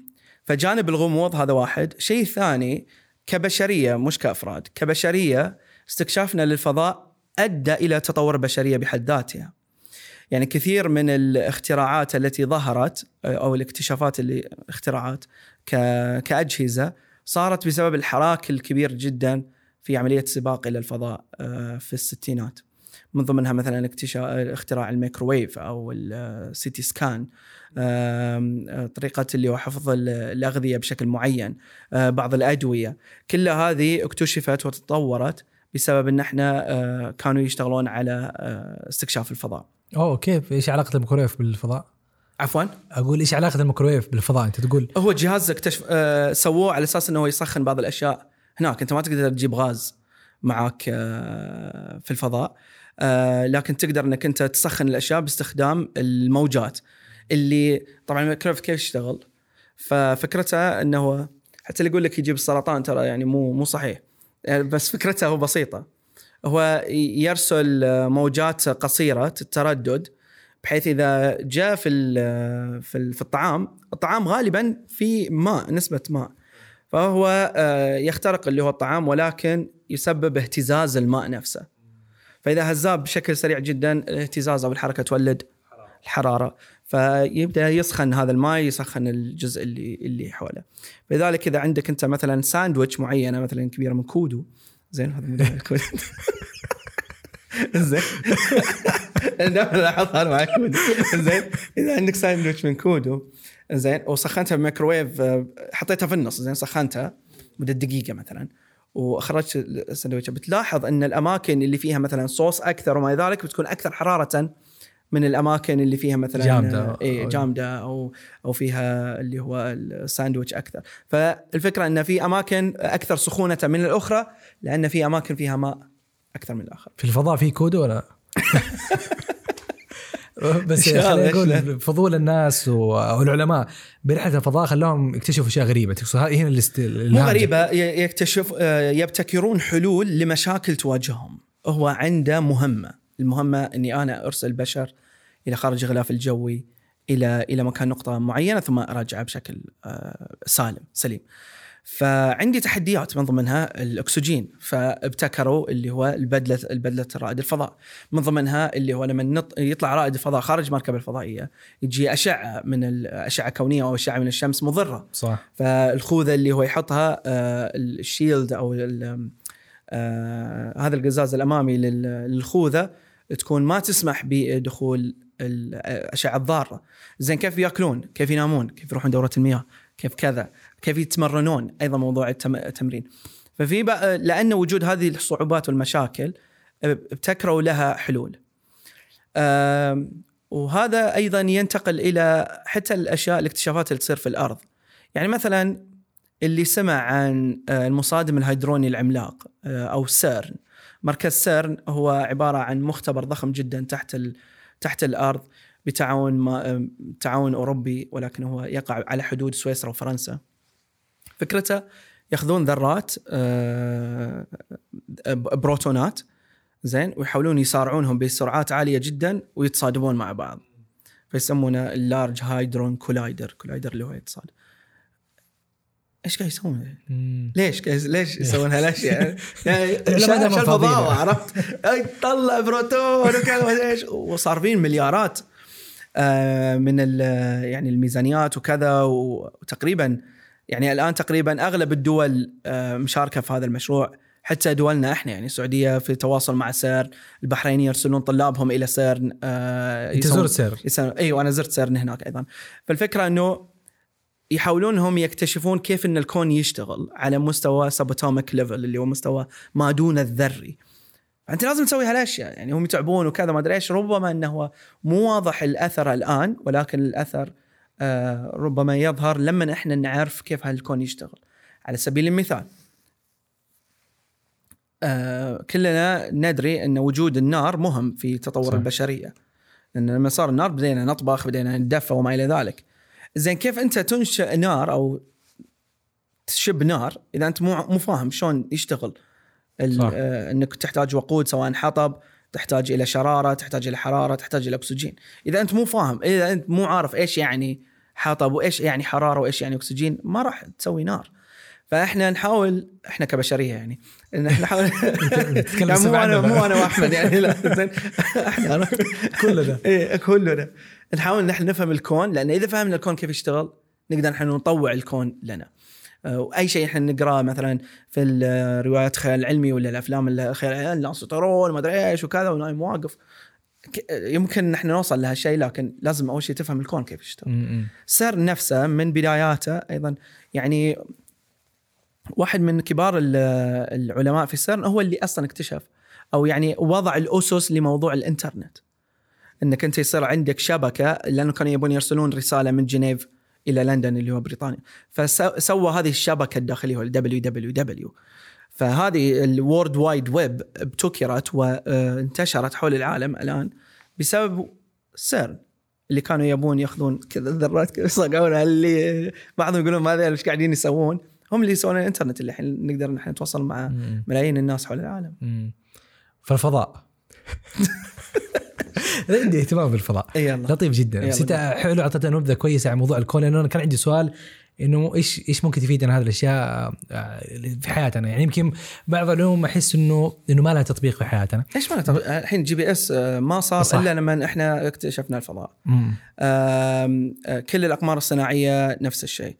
فجانب الغموض هذا واحد. شيء ثاني كبشرية مش كأفراد كبشرية استكشافنا للفضاء أدى إلى تطور البشريه بحد ذاتها. يعني كثير من الاختراعات التي ظهرت أو الاكتشافات اللي اختراعات كأجهزة صارت بسبب الحراك الكبير جدا في عملية السباق إلى الفضاء آه، في الستينات. من ضمنها مثلا اختراع الميكروويف أو ال CT scan آم، آه، طريقة اللي هو حفظ ال- الأغذية بشكل معين آه، بعض الأدوية. كل هذه اكتشفت وتطورت بسبب إن إحنا آه، كانوا يشتغلون على آه، استكشاف الفضاء. أوه كيف؟ إيش علاقة الميكروويف بالفضاء؟ عفوا. أقول إيش علاقة الميكروويف بالفضاء؟ أنت تقول. هو جهاز اكتشف آه، سووه على أساس إنه هو يسخن بعض الأشياء. هناك أنت ما تقدر تجيب غاز معك آه، في الفضاء آه، لكن تقدر إنك أنت تسخن الأشياء باستخدام الموجات. اللي طبعا الميكرويف كيف يشتغل؟ ففكرته إنه هو حتى اللي يقول لك يجيب السرطان ترى يعني مو مو صحيح. يعني بس فكرته هو بسيطة. هو يرسل آه، موجات قصيرة التردد بحيث إذا جاء في في ال- في الطعام الطعام غالبا في ماء نسبة ماء. فهو آه، يخترق اللي هو الطعام ولكن يسبب اهتزاز الماء نفسه. فإذا هزاه بشكل سريع جدا الاهتزاز أو الحركة تولد الحرارة. فيبدأ يسخن هذا الماء يسخن الجزء اللي اللي حوله. لذلك إذا عندك أنت مثلا ساندويتش معينة مثلا كبيرة من كودو. زين هذا من الكودو زين دائما لاحظ هذا مع كودو زين إذا عندك ساندويتش من كودو. زين وسخنتها بالميكروويف آه، حطيتها في النص. زين سخنتها مدة دقيقة مثلا. وأخرجت السندويشه بتلاحظ إن الأماكن اللي فيها مثلا صوص أكثر وما ذلك بتكون أكثر حرارة من الأماكن اللي فيها مثلا جامدة. اي جامدة أو أو فيها اللي هو الساندويتش أكثر. فالفكرة إن في أماكن أكثر سخونة من الأخرى لأن في أماكن فيها ماء. أكثر من الآخر. في الفضاء في كودو ولا؟ <laughs> بس خليني أقول فضول الناس والعلماء. برحله الفضاء خلاهم يكتشفوا أشياء غريبة. تقصد هذه هنا. مو غريبة يكتشف آه، يبتكرون حلول لمشاكل تواجههم. هو عنده مهمة. المهمة إني أنا أرسل بشر إلى خارج الغلاف الجوي إلى إلى مكان نقطة معينة ثم ارجعه بشكل آه، سالم سليم. فعندي تحديات من ضمنها الأكسجين فابتكروا اللي هو البدلة البدلة رائد الفضاء. من ضمنها اللي هو لما نط... يطلع رائد الفضاء خارج المركبه الفضائية يجي أشعة من الاشعه كونية أو أشعة من الشمس مضرة. صح. فالخوذة اللي هو يحطها آه، الشيلد أو آه، هذا القزاز الأمامي لل- للخوذة تكون ما تسمح بدخول الاشعه الضارة. زين كيف يأكلون؟ كيف ينامون؟ كيف يروحون دورة المياه؟ كيف كذا؟ كيف يتمرنون أيضا موضوع التم- التمرين. ففي بقى لأن وجود هذه الصعوبات والمشاكل ابتكروا لها حلول. وهذا أيضا ينتقل إلى حتى الأشياء الاكتشافات اللي تصير في الأرض. يعني مثلا اللي سمع عن آه، المصادم الهادروني العملاق آه، أو سيرن. مركز سيرن هو عبارة عن مختبر ضخم جدا تحت. تحت الأرض بتعاون ما... تعاون أوروبي ولكن هو يقع على حدود سويسرا وفرنسا. فكرته ياخذون ذرات آه، بروتونات زين ويحاولون يسارعونهم بسرعات عالية جدا ويتصادمون مع بعض فيسمونه ال Large Hadron Collider collider اللي هو يتصادم إيش قاعد يسوون؟ ليش ليش يسوون هالاشياء؟ <laughs> يعني <laughs> العلماء شال دائما شال فاضيين. فضاوة عرفت؟ طلع بروتون وكذا إيش وصارفين مليارات آه، من يعني الميزانيات وكذا وتقريبا يعني الآن تقريبا أغلب الدول آه، مشاركة في هذا المشروع. حتى دولنا إحنا يعني السعودية في تواصل مع سيرن البحرين يرسلون طلابهم إلى سيرن آه، أنت زرت سيرن؟ يسوون- أيوه أنا زرت سيرن هناك أيضا. فالفكرة إنه يحاولون هم يكتشفون كيف إن الكون يشتغل على مستوى subatomic level اللي هو مستوى ما دون الذري. فأنت لازم تسوي هالأشياء يعني هم يتعبون وكذا ما أدري إيش. ربما إنه هو مو واضح الأثر الآن ولكن الأثر ربما يظهر لما إحنا نعرف كيف هالكون يشتغل على سبيل المثال آه كلنا ندري أن وجود النار مهم في تطور صح. البشرية لأن لما صار النار بدينا نطبخ بدينا ندفى وما إلى ذلك زين كيف أنت تنشئ نار أو تشب نار إذا أنت مو مو فاهم شلون يشتغل صح. آه أنك تحتاج وقود سواء حطب تحتاج إلى شرارة تحتاج إلى حرارة تحتاج إلى أكسجين. إذا أنت مو فاهم إذا أنت مو عارف إيش يعني حطب وإيش يعني حرارة وإيش يعني أكسجين ما راح تسوي نار. فإحنا نحاول إحنا كبشرية يعني إن إحنا نحاول <laughs> يعني مو أنا مو. أنا وأحمد يعني لا. زين. إحنا؟ كلنا. إيه كلنا. نحاول نحن نفهم الكون لأن إذا فهمنا الكون كيف يشتغل نقدر نحن نطوع الكون لنا. وأي شيء إحنا نقرأه مثلا في الروايات الخيال العلمي ولا الأفلام الخيال العلمي الناس يطيرون ما أدري إيش وكذا ونايم واقف ك- يمكن نحن نوصل لهالشيء لكن لازم أول شيء تفهم الكون كيف يشتغل. سيرن نفسه من بداياته أيضا. يعني واحد من كبار ال- العلماء في سيرن هو اللي أصلا اكتشف أو يعني وضع الأسس لموضوع الإنترنت. إنك أنت يصير عندك شبكة لأنه كانوا يبون يرسلون رسالة من جنيف إلى لندن اللي هو بريطانيا. فسوى هذه الشبكة الداخلية هو ال WWW فهذه ال World Wide Web ابتكرت وانتشرت حول العالم الآن بسبب سيرن اللي كانوا يبون يأخذون كذا الذرات كذا يصقعونها اللي بعضهم يقولون ما أدري إيش قاعدين يسوون. هم اللي يسوون الإنترنت اللي الحين نقدر نحن نتواصل مع ملايين الناس حول العالم. م. فالفضاء. <laughs> عندي اهتمام بالفضاء. يلا. لطيف جدا. بس انت حلو اعطيتنا نبذة كويسة عن موضوع الكون لأنه أنا كان عندي سؤال إنه إيش إيش ممكن تفيدنا هذه الأشياء آه، في حياتنا؟ يعني يمكن بعض العلوم أحس إنه إنه ما لها تطبيق في حياتنا. إيش معناته الحين GPS آه، ما صار صح. إلا لما إحنا اكتشفنا الفضاء. آه، كل الأقمار الصناعية نفس الشيء.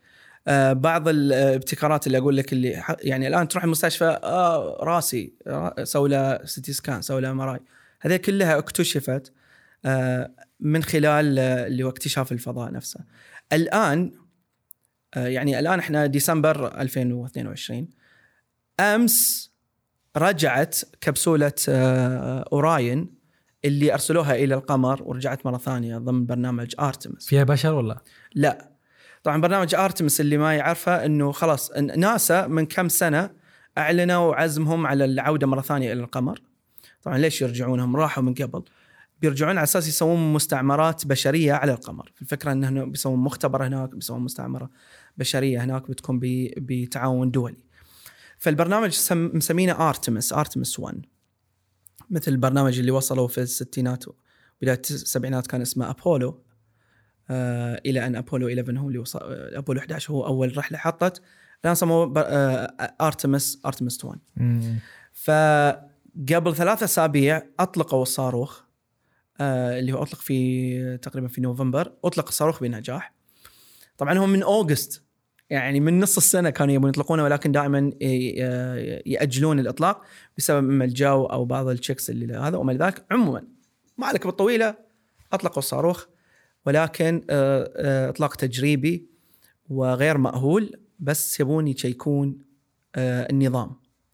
بعض الابتكارات اللي أقول لك اللي يعني الآن تروح المستشفى آه راسي را- سوي له CT scan سوي له MRI هذه كلها اكتشفت آه، من خلال آه، اللي هو اكتشاف الفضاء نفسه. الآن آه، يعني الآن إحنا ديسمبر 2022 أمس رجعت كبسولة أوراين اللي أرسلوها إلى القمر ورجعت مرة ثانية ضمن برنامج ارتمس فيها بشر ولا؟ لا. طبعا برنامج ارتمس اللي ما يعرفه إنه خلاص ناسا من كم سنة أعلنوا عزمهم على العودة مرة ثانية إلى القمر. طبعا ليش يرجعونهم؟ راحوا من قبل. بيرجعون على أساس يسوون مستعمرات بشرية على القمر. الفكرة انه بيسوون مختبر هناك بيسوون مستعمرة بشرية هناك بتكون بتعاون دولي. فالبرنامج سم- مسمينه ارتمس ارتمس 1 مثل البرنامج اللي وصلوا في الستينات بداية السبعينات كان اسمه ابولو آه إلى أن ابولو 11 هو اللي وصل ابولو 11 هو أول رحلة حطت. الآن سموه آه أرتمس أرتمس 1 مم. فقبل ثلاثة أسابيع أطلقوا الصاروخ آه اللي هو أطلق في تقريبا في نوفمبر أطلق الصاروخ بنجاح. طبعا هم من August يعني من نص السنة كانوا يبون يطلقونه ولكن دائما ي- يأجلون الإطلاق بسبب إما الجو أو بعض ال checks اللي هذا وما ذلك. عموما ما عليك بالطويلة أطلقوا الصاروخ ولكن آه، آه، إطلاق تجريبي وغير مأهول بس يبون يشيكون النظام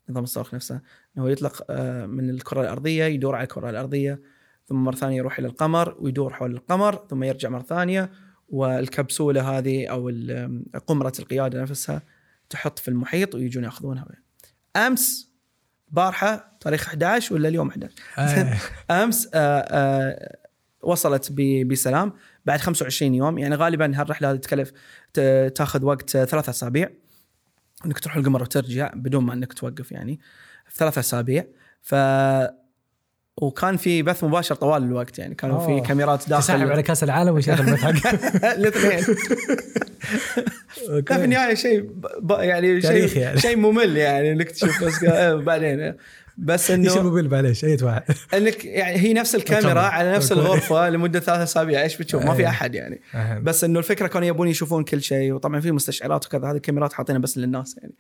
نظام الصاروخ نفسه. إنه يطلق آه، من الكرة الأرضية يدور على الكرة الأرضية ثم مرة ثانية يروح إلى القمر ويدور حول القمر ثم يرجع مرة ثانية والكبسولة هذه أو قمرة القيادة نفسها تحط في المحيط ويجون يأخذونها. أمس بارحة تاريخ 11 ولا اليوم 11 آه. <laughs> أمس آه، آه، وصلت ب- بسلام. بعد 25 يوم يعني غالبا هالرحلة هذه تكلف تأخذ وقت ثلاثة أسابيع. إنك تروح القمر وترجع بدون ما إنك توقف يعني. في ثلاثة أسابيع. ف وكان في بث مباشر طوال الوقت يعني. كانوا في. كاميرات تسحب على داخل كاس العالم ويشغل <laughs> المدحق الاثنين. لا في النهاية شيء يعني شيء يعني. شيء ممل يعني إنك تشوف بس آه، بعدين. بس إيش انه الموبيل معليش أي واحد. إنك يعني هي نفس الكاميرا. على نفس. الغرفة لمدة ثلاث أسابيع. إيش بتشوف؟ ما في. أحد يعني. بس إنه الفكرة كانوا يبون يشوفون كل شيء. وطبعا في مستشعرات وكذا. هذه الكاميرات حاطينها بس للناس يعني.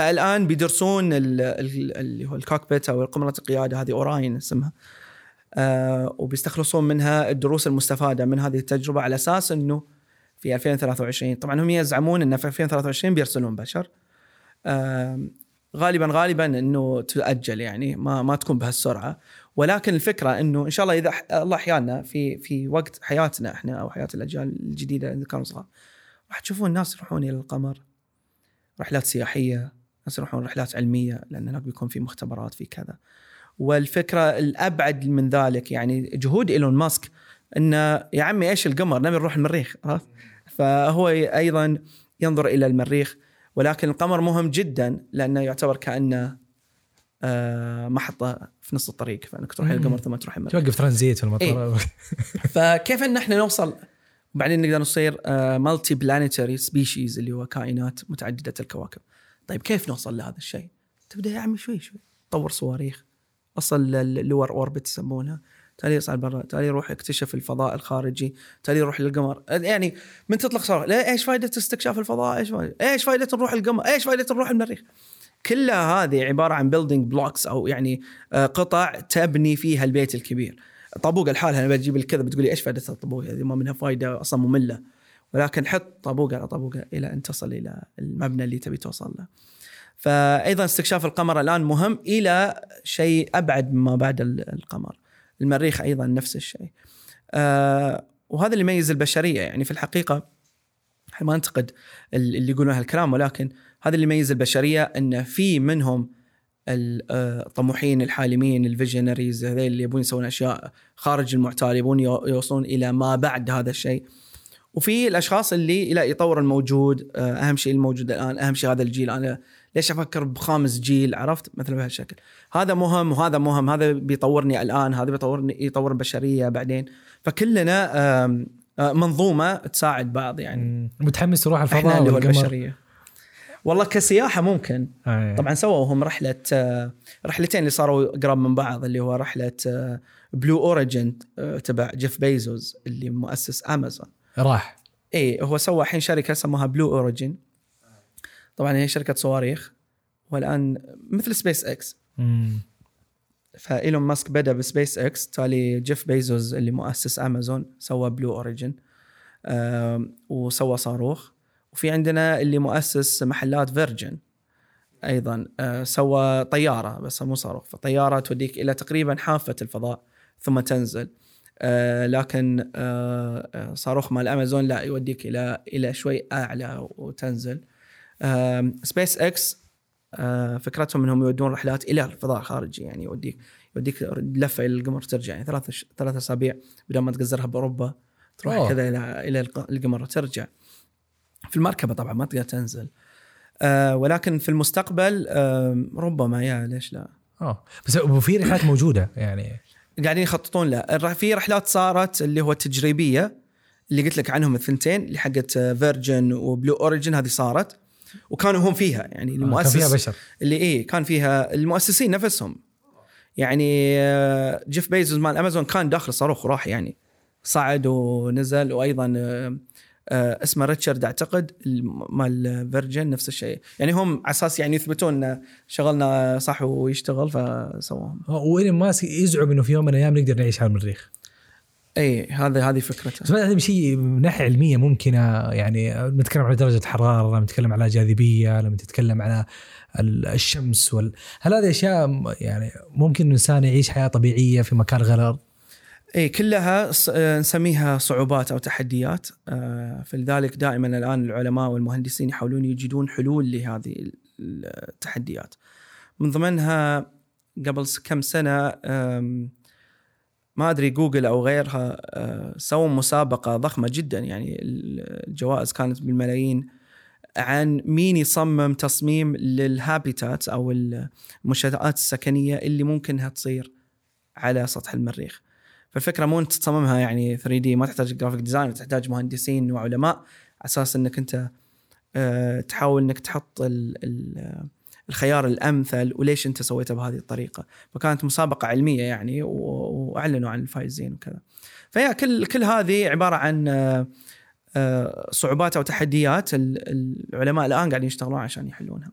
فالآن بيدرسون ال- ال- اللي هو الكوكبيت أو قمره القيادة هذه أوراين اسمها. آه، وبيستخلصون منها الدروس المستفادة من هذه التجربة على أساس إنه في 2023 طبعا هم يزعمون انه في 2023 بيرسلون بشر. آم، غالبا غالبا إنه تؤجل يعني ما ما تكون بهالسرعة. ولكن الفكرة إنه إن شاء الله إذا الله أحيانا في في وقت حياتنا إحنا أو حياة الأجيال الجديدة اللي كانوا صغار راح تشوفون الناس يروحون إلى القمر رحلات سياحية ناس يروحون رحلات علمية لأن هناك بيكون في مختبرات في كذا. والفكرة الأبعد من ذلك يعني جهود إيلون ماسك إنه يا عمي إيش القمر؟ نبي نروح المريخ. عرفت؟ فهو أيضا ينظر إلى المريخ ولكن القمر مهم جدا لأنه يعتبر كأنه آه، محطة في نص الطريق فإنك تروح القمر ثم تروح المريخ. توقف ترانزيت في المطار. <laughs> فكيف إن إحنا نوصل؟ وبعدين نقدر نصير multi-planetary species اللي هو كائنات متعددة الكواكب. طيب كيف نوصل لهذا الشيء؟ تبدأ يا عمي شوي شوي. طور صواريخ أصل ال lower orbit يسمونها تالي يصعد برا تالي يروح يكتشف الفضاء الخارجي تالي يروح للقمر. يعني من تطلق صاروخ لا، إيش فائده استكشاف الفضاء؟ إيش فائده إيش فائده نروح القمر؟ إيش فائده نروح المريخ؟ كلها هذه عبارة عن building blocks أو يعني آه، قطع تبني فيها البيت الكبير. طابوقه لحالها أنا بجيب الكذا بتقولي إيش فائده الطابوقه هذه ما منها فائده أصلا مملة. ولكن حط طابوقة على طابوقة إلى أن تصل إلى المبنى اللي تبي توصل له. فايضا استكشاف القمر الآن مهم إلى شيء أبعد ما بعد ال- القمر. المريخ أيضا نفس الشيء. آه وهذا اللي يميز البشرية يعني في الحقيقة إحنا ما ننتقد ال- اللي يقولون هالكلام ولكن هذا اللي يميز البشرية إن في منهم آه، الطموحين الحالمين ال visionaries هذول اللي يبون يسوون أشياء خارج المعتاد يبون يو- يوصلون إلى ما بعد هذا الشيء وفي الأشخاص اللي لا يطور الموجود آه، أهم شيء الموجود الآن أهم شيء هذا الجيل. أنا ليش أفكر بخامس جيل؟ عرفت؟ مثل بهالشكل. هذا مهم وهذا مهم هذا بيطورني الآن هذا بيطورني يطور البشرية بعدين. فكلنا آه، منظومة تساعد بعض يعني. متحمس تروح إحنا الفضاء اللي هو البشرية. والله كسياحة ممكن. آه. طبعا سووا هم رحلة آه، رحلتين اللي صاروا قراب من بعض اللي هو رحلة بلو اوريجن تبع جيف بيزوس اللي مؤسس امازون راح. اي هو سوى الحين شركة سموها بلو اوريجن طبعا هي شركة صواريخ والآن مثل سبيس إكس. فإيلون ماسك بدأ بسبيس إكس تالي جيف بيزوس اللي مؤسس أمازون سوى بلو اوريجن وسوى صاروخ. وفي عندنا اللي مؤسس محلات فيرجن أيضا. آه، سوى طيارة بس مو صاروخ. فطيارة توديك إلى تقريبا حافة الفضاء ثم تنزل. آه، لكن آه، آه، صاروخ مال أمازون لا يوديك إلى إلى شوي أعلى وتنزل. سبيس إكس فكرتهم إنهم يودون رحلات إلى الفضاء الخارجي يعني يوديك يوديك لفة إلى القمر ترجع يعني ثلاث ثلاث أسابيع بدل ما تقزرها بأوروبا تروح أوه. كذا إلى إلى الق- القمر وترجع. في المركبة طبعا ما تقدر تنزل. آه ولكن في المستقبل آه ربما يا ليش لا؟ آه بس وفي رحلات موجودة يعني. قاعدين يخططون له. في رحلات صارت اللي هو التجريبيه اللي قلت لك عنهم الثنتين اللي حقت فيرجن وبلو اوريجن هذه صارت. وكانوا هم فيها يعني آه، كان المؤسس فيها بشر. اللي إيه كان فيها المؤسسين نفسهم. يعني آه، جيف بيزوس مال امازون كان داخل الصاروخ وراح يعني. صعد ونزل وأيضا آه، آه، اسمه ريتشارد أعتقد مال فيرجن نفس الشيء. يعني هم على أساس يعني يثبتون إن شغلنا صح ويشتغل فسووهم. وإيلون ماسك يزعم إنه في يوم من الأيام نقدر نعيش على المريخ إي هذا هذه بس فكرته ما هذا شيء من ناحية علمية ممكنة يعني نتكلم على درجة حراره لما نتكلم على جاذبية لما تتكلم على ال- الشمس وال... هل هذه أشياء يعني ممكن الانسان يعيش حياة طبيعية في مكان غير الأرض؟ اي كلها آه، نسميها صعوبات أو تحديات. آه، فلذلك دائما الآن العلماء والمهندسين يحاولون يجدون حلول لهذه ال- التحديات. من ضمنها قبل كم سنة ما أدري جوجل أو غيرها آه، سووا مسابقة ضخمة جدا. يعني ال- الجوائز كانت بالملايين عن مين يصمم تصميم لل habitat أو المنشآت السكنية اللي ممكنها تصير على سطح المريخ. فالفكرة مو انت تصممها يعني 3D ما تحتاج graphic design تحتاج مهندسين وعلماء. على أساس إنك أنت آه، تحاول إنك تحط ال- ال- الخيار الأمثل وليش أنت سويته بهذه الطريقة. فكانت مسابقة علمية يعني وأعلنوا عن الفائزين وكذا. فهي كل كل هذه عبارة عن آه، صعوبات أو تحديات ال- العلماء الآن قاعدين يشتغلون عشان يحلونها.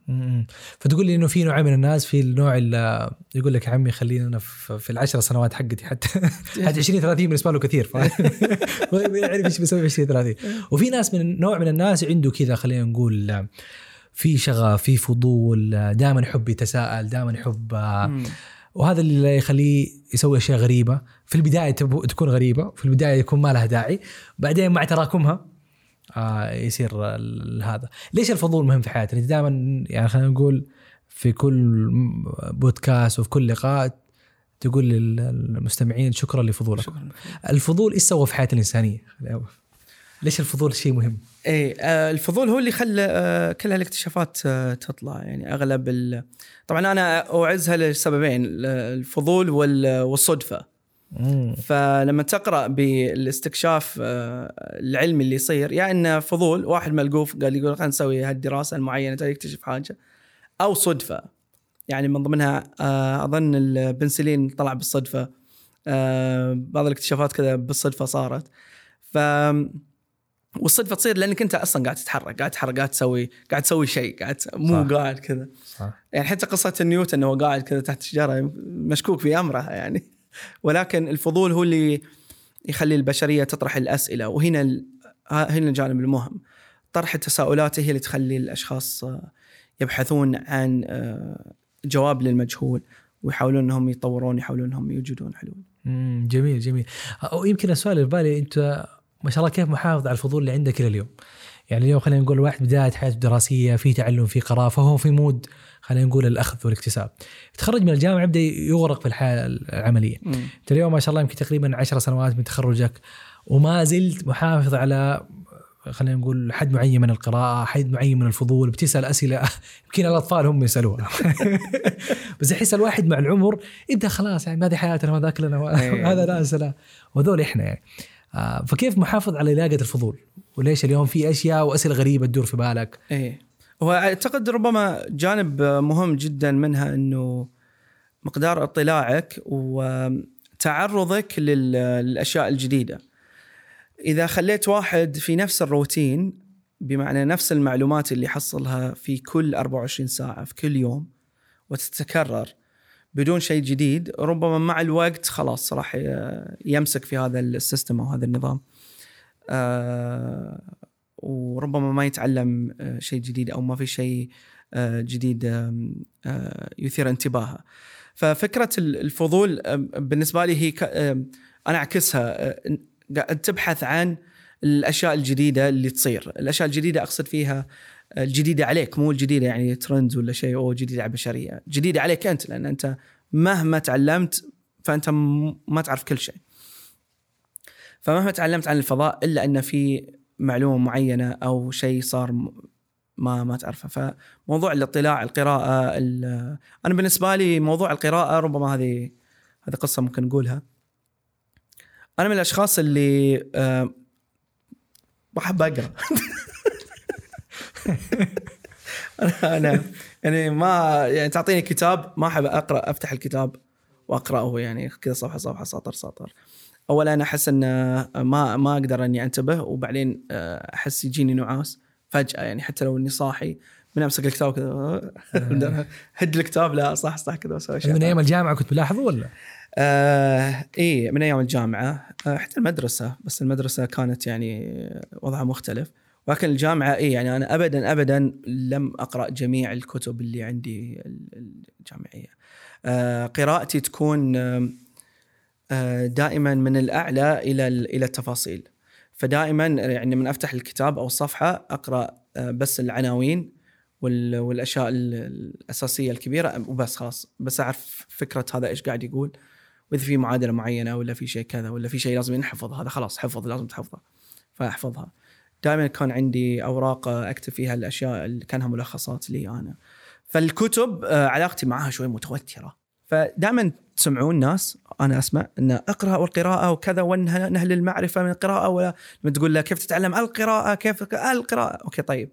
فتقول لي إنه في نوعين من الناس في النوع اللي يقول لك يا عمي خلينا أنا في العشر سنوات حقتي حتى <laughs> حتى 20 30 بالنسبة له كثير فاهم؟ <laughs> ما يعرف إيش بيسوي في 20 30 وفي ناس من نوع من الناس عنده كذا خلينا نقول في شغف في فضول دائما يحب يتساءل دائما يحب مم. وهذا اللي يخليه يسوي أشياء غريبة. في البداية تكون غريبة. في البداية يكون ما لها داعي. بعدين مع تراكمها آه يصير هذا. ليش الفضول مهم في حياتنا؟ دائما يعني خلينا نقول في كل بودكاست وفي كل لقاء تقول للمستمعين شكرا لفضولكم شكرا الفضول إيش سوى في حياة الإنسانية؟ ليش الفضول شيء مهم؟ اي آه، الفضول هو اللي خلى آه، كل هالاكتشافات آه، تطلع. يعني أغلب ال... طبعا أنا أعزها لسببين ال- الفضول وال- والصدفة. فلما تقرأ بالاستكشاف العلمي اللي يصير يا إنه فضول واحد ملقوف قال يقول خلينا نسوي هالدراسة المعينة يكتشف حاجة أو صدفة. يعني من ضمنها أظن البنسلين طلع بالصدفة بعض الاكتشافات كذا بالصدفة صارت. ف والصدفة تصير لأنك أنت أصلا قاعد تتحرك قاعد تتحرك قاعد تسوي قاعد تسوي شيء قاعد مو. قاعد كذا. صح. يعني حتى قصة نيوتن إنه قاعد كذا تحت الشجرة مشكوك في امرها يعني. <laughs> ولكن الفضول هو اللي يخلي البشرية تطرح الأسئلة وهنا ال... هنا الجانب المهم. طرح التساؤلات هي اللي تخلي الأشخاص آه، يبحثون عن آه، جواب للمجهول ويحاولون إنهم يطورون يحاولون إنهم يوجدون حلول. جميل جميل. أو يمكن السؤال اللي في بالي أنت ما شاء الله كيف محافظ على الفضول اللي عندك إلى اليوم. يعني اليوم خلينا نقول واحد بداية حياته الدراسيه في تعلم في قراءه فهو في مود خلينا نقول الأخذ والاكتساب. تخرج من الجامعة يبدأ يغرق في الحياة العملية. أنت اليوم ما شاء الله يمكن تقريبا 10 سنوات من تخرجك وما زلت محافظ على خلينا نقول حد معين من القراءة حد معين من الفضول بتسأل أسئلة <laughs> يمكن الأطفال هم يسألوها. <laughs> بس احس الواحد مع العمر يبدا خلاص يعني هذه حياتنا ما ذاك لنا إيه. هذا لا وهذول إحنا يعني. فكيف محافظ على لاقه الفضول؟ وليش اليوم في أشياء وأسئلة غريبة تدور في بالك؟ إيه. هو أعتقد ربما جانب مهم جدا منها إنه مقدار اطلاعك وتعرضك لل- للأشياء الجديدة. إذا خليت واحد في نفس الروتين بمعنى نفس المعلومات اللي يحصلها في كل 24 ساعة في كل يوم وتتكرر بدون شيء جديد ربما مع الوقت خلاص راح يمسك في هذا السيستم أو هذا النظام. آه وربما ما يتعلم آه، شيء جديد أو ما في شيء آه، جديد يثير انتباهه. ففكرة ال- الفضول بالنسبة لي هي أنا أعكسها قاعد تبحث عن الأشياء الجديدة اللي تصير، الأشياء الجديدة أقصد فيها الجديدة عليك مو الجديدة يعني ترندز ولا شيء أو جديدة على البشرية، جديدة عليك أنت لأن أنت مهما تعلمت فأنت ما تعرف كل شيء. فمهما تعلمت عن الفضاء إلا أن في معلومة معينة أو شيء صار ما ما تعرفه. فموضوع الاطلاع القراءة ال- أنا بالنسبة لي موضوع القراءة ربما هذه هذه قصة ممكن نقولها. أنا من الأشخاص اللي آه، بحب أقرأ. <laughs> أنا <laughs> أنا يعني ما يعني تعطيني كتاب ما أحب أقرأ أفتح الكتاب وأقرأه يعني كذا صفحة صفحة سطر سطر اولا أنا أحس ان ما ما أقدر إني أنتبه وبعدين آه، أحس يجيني نعاس فجأة يعني حتى لو إني صاحي من أمسك الكتاب كذا <laughs> هد الكتاب لا صح صح كذا وأسوي من أيام الجامعة كنت ملاحظه ولا؟ آه إيه من أيام الجامعة. آه حتى المدرسة بس المدرسة كانت يعني وضعها مختلف. ولكن الجامعة إيه يعني أنا ابدا ابدا لم أقرأ جميع الكتب اللي عندي ال- الجامعية. آه قراءتي تكون آه آه، دائما من الأعلى إلى ال- إلى التفاصيل. فدائما يعني من أفتح الكتاب أو الصفحة أقرأ آه، بس العناوين وال- والأشياء ال- الأساسية الكبيرة وبس خلاص. بس أعرف فكرة هذا إيش قاعد يقول وإذا في معادلة معينة ولا في شيء كذا ولا في شيء لازم ينحفظ هذا خلاص حفظ لازم تحفظه. فأحفظها. دائما كان عندي أوراق أكتب فيها الأشياء اللي كانها ملخصات لي أنا. فالكتب آه، علاقتي معها شوي متوترة. فدائما تسمعون ناس أنا أسمع إن اقرأ والقراءة وكذا ونهل المعرفة من القراءة ولا لما تقول له كيف تتعلم القراءة كيف القراءة. أوكي طيب.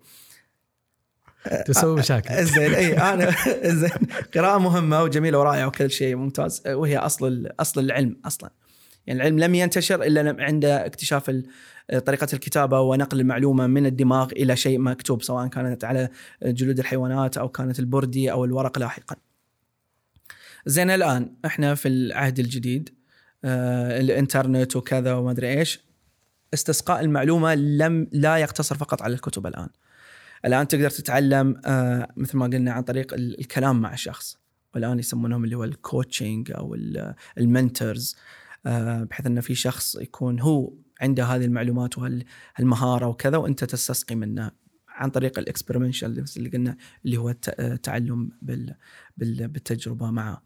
<laughs> تسوي مشاكل. <laughs> زين إي أنا <laughs> زين. قراءة مهمة وجميلة ورائعه وكل شيء ممتاز. وهي أصل أصل العلم أصلا. يعني العلم لم ينتشر إلا عند اكتشاف طريقة الكتابة ونقل المعلومة من الدماغ إلى شيء مكتوب سواء كانت على جلود الحيوانات أو كانت البردي أو الورق لاحقا. زين الآن إحنا في العهد الجديد آه الإنترنت وكذا وما أدري إيش استسقاء المعلومة لم لا يقتصر فقط على الكتب الآن. الآن تقدر تتعلم آه مثل ما قلنا عن طريق ال- الكلام مع الشخص والآن يسمونهم اللي هو ال coaching أو ال- ال mentors آه بحيث انه في شخص يكون هو عنده هذه المعلومات وهالمهاره وكذا وأنت تستسقي منه عن طريق ال experiential اللي قلنا اللي هو الت- التعلم بال بال بالتجربة معه.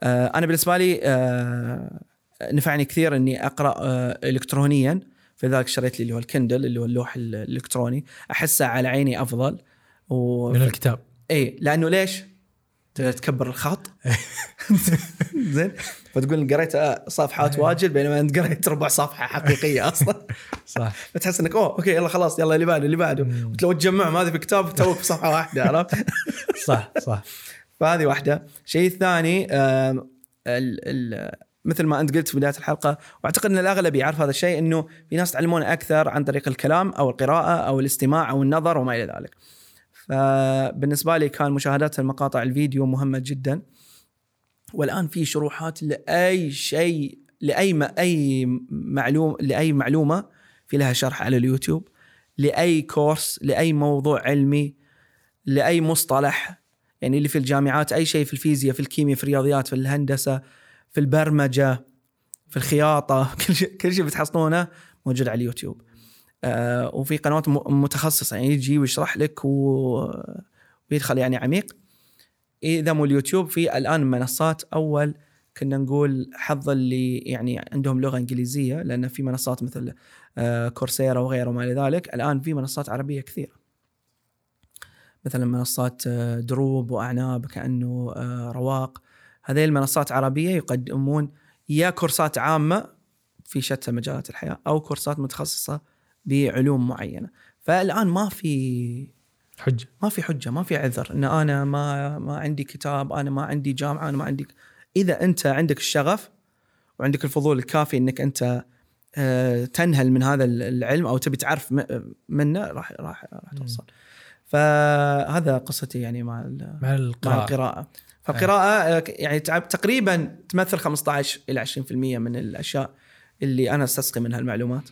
آه أنا بالنسبة لي آه نفعني كثير إني أقرأ آه الكترونيا فلذلك شريت لي اللي هو الكندل اللي هو اللوح ال- الإلكتروني أحسه على عيني أفضل و... من الكتاب اي لأنه ليش؟ تكبر الخط. <laughs> زين. فتقول قريت آه، صفحات واجد بينما انت قريت ربع صفحة حقيقية <laughs> أصلا. صح. فتحس إنك أوه okay يلا خلاص يلا اللي بعده اللي بعده. لو تجمعهم هذه في كتاب توك في صفحة واحدة عرفت؟ <laughs> صح صح. فهذه واحدة. الشيء الثاني آم، ال ال مثل ما أنت قلت في بداية الحلقة وأعتقد إن الاغلب يعرف هذا الشيء إنه في ناس يتعلمون أكثر عن طريق الكلام أو القراءة أو الاستماع أو النظر وما إلى ذلك. فبالنسبة لي كان مشاهدات المقاطع الفيديو مهمة جدا. والآن في شروحات لأي شيء لأي ما أي معلوم لأي معلومة في لها شرح على اليوتيوب لأي كورس لأي موضوع علمي لأي مصطلح يعني اللي في الجامعات أي شيء في الفيزياء في الكيمياء في الرياضيات في الهندسة في البرمجة في الخياطة <laughs> كل شيء كل شيء بتحصلونه موجود على اليوتيوب وفي قنوات متخصصة يعني يجي ويشرح لك و... ويدخل يعني عميق. اذا مو اليوتيوب في الآن منصات أول كنا نقول حظ اللي يعني عندهم لغة إنجليزية لأن في منصات مثل آه، كورسيرا وغيره وما إلى ذلك. الآن في منصات عربية كثيرة. مثلا منصات آه، دروب وأعناب كأنه آه، رواق. هذه المنصات عربية يقدمون يا كورسات عامة في شتى مجالات الحياة أو كورسات متخصصة بعلوم معينة. فالآن ما في حجة. ما في حجة ما في عذر. إن أنا ما ما عندي كتاب أنا ما عندي جامعة أنا ما عندي إذا أنت عندك الشغف وعندك الفضول الكافي إنك أنت آه، تنهل من هذا العلم أو تبي تعرف منه راح راح راح توصل. فهذا قصتي يعني مع مع مع القراءة. القراءة. فالقراءه آه، يعني تقريبا تمثل 15 إلى 20% من الأشياء اللي أنا أستسقي منها المعلومات.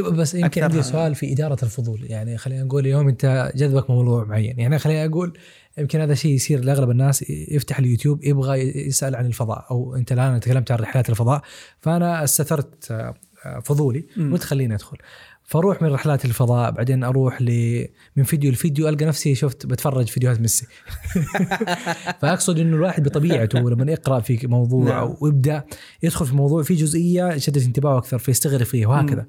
بس يمكن. عندي سؤال في إدارة الفضول. يعني خلينا نقول اليوم أنت جذبك موضوع معين. يعني خليني أقول يمكن هذا شيء يصير لأغلب الناس يفتح اليوتيوب يبغى يسأل عن الفضاء. أو أنت الآن تكلمت عن رحلات الفضاء. فأنا استثرت آه، فضولي. قلت خليني أدخل. فأروح من رحلات الفضاء بعدين أروح ل من فيديو لفيديو ألقى نفسي شفت بتفرج فيديوهات ميسي. <laughs> فأقصد إنه الواحد بطبيعته لما يقرأ في موضوع نعم. ويبدا يدخل في موضوع في جزئية شدت انتباهه أكثر فيستغرق فيه وهكذا.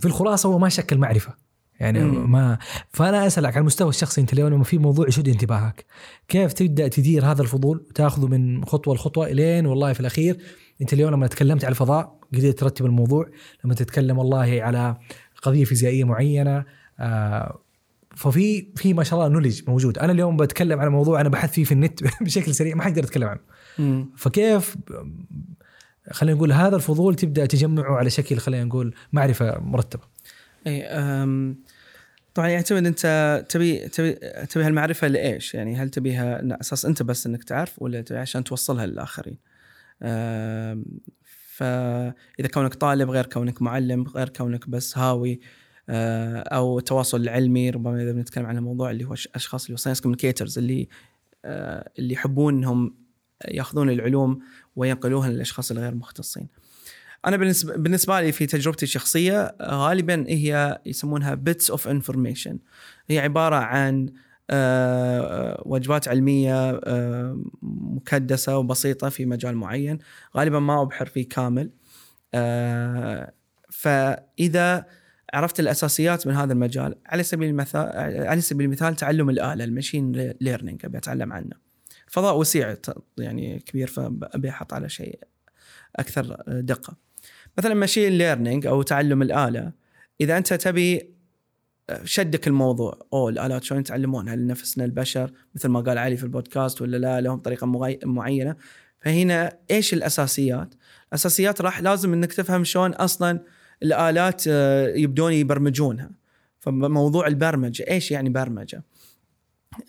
في الخلاصة هو ما شكل معرفة يعني مم. ما فأنا أسألك على المستوى الشخصي أنت اليوم لما في موضوع يشد انتباهك كيف تبدأ تدير هذا الفضول وتأخذه من خطوة لخطوة إلين والله في الأخير أنت اليوم لما تكلمت على الفضاء قدرت ترتب الموضوع لما تتكلم والله على قضية فيزيائية معينة آه ففي في ما شاء الله نولج موجود أنا اليوم بتكلم على موضوع أنا بحث فيه في النت <laughs> بشكل سريع ما حقدر أتكلم عنه مم. فكيف خلينا نقول هذا الفضول تبدأ تجمعه على شكل خلينا نقول معرفة مرتبة إي طبعا يعتمد أنت تبي تبي تبي هالمعرفة لإيش؟ يعني هل تبيها على أساس أنت بس إنك تعرف ولا تبي عشان توصلها للآخرين؟ فاذا كونك طالب غير كونك معلم غير كونك بس هاوي أه، أو التواصل العلمي ربما إذا بنتكلم عن الموضوع اللي هو أشخاص اللي science communicators اللي أه، اللي يحبون إنهم يأخذون العلوم وينقلوها للأشخاص الغير مختصين. أنا بالنسبة بالنسبة لي في تجربتي الشخصية غالبا هي يسمونها bits of information. هي عبارة عن آه، وجبات علمية آه، مكدسة وبسيطة في مجال معين. غالبا ما أبحر فيه كامل. آه، فإذا عرفت الأساسيات من هذا المجال على سبيل المثال على سبيل المثال تعلم الآلة ال machine learning أبي أتعلم عنه. فضاء وسيع يعني كبير فأبي أحط على شيء أكثر دقة. مثلا machine learning أو تعلم الآلة إذا أنت تبي شدك الموضوع أو الآلات شلون يتعلمونها لنفسنا البشر؟ مثل ما قال علي في البودكاست ولا لا؟ لهم طريقة معينة. فهنا إيش الأساسيات؟ الأساسيات راح لازم إنك تفهم شلون أصلا الآلات آه، يبدون يبرمجونها. فموضوع البرمجة إيش يعني برمجة؟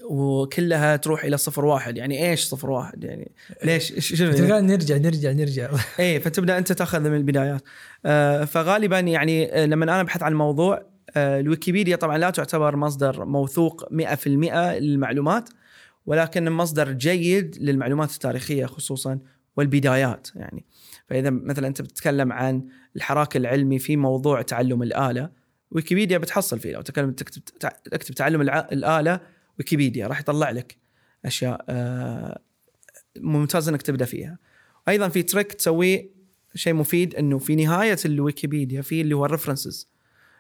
وكلها تروح إلى صفر واحد. يعني إيش صفر واحد؟ يعني ليش؟ شنو تلقى نرجع نرجع نرجع. إيه فتبدأ أنت تأخذ من البدايات. آه فغالبا يعني آه، لما أنا أبحث عن الموضوع آه الويكيبيديا طبعا لا تعتبر مصدر موثوق 100% للمعلومات ولكن مصدر جيد للمعلومات التاريخية خصوصا والبدايات يعني. فإذا مثلا أنت بتتكلم عن الحراك العلمي في موضوع تعلم الآلة ويكيبيديا بتحصل فيه. لو تكلم تكتب تكتب تعلم الآلة ويكيبيديا راح يطلع لك أشياء آه ممتاز إنك تبدأ فيها. أيضا في trick تسويه شيء مفيد إنه في نهاية الويكيبيديا في اللي هو ال references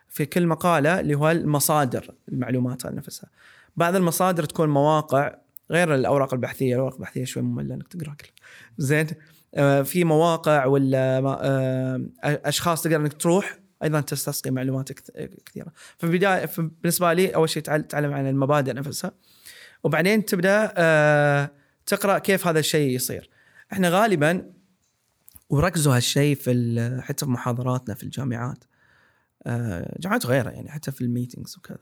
في كل مقالة اللي هو المصادر المعلومات نفسها. بعض المصادر تكون مواقع غير الأوراق البحثية الأوراق البحثية شوي مملة إنك تقرأ كله زين آه، في مواقع ولا آه، أشخاص تقدر إنك تروح أيضا تستسقي معلومات كث- كثيرة. فبدايه بالنسبة لي أول شيء تعل- تعلم عن المبادئ نفسها. وبعدين تبدأ آه، تقرأ كيف هذا الشيء يصير. إحنا غالبا وركزوا هالشيء في حتى في محاضراتنا في الجامعات. آه، جامعات غيرها يعني حتى في الميتينجز وكذا.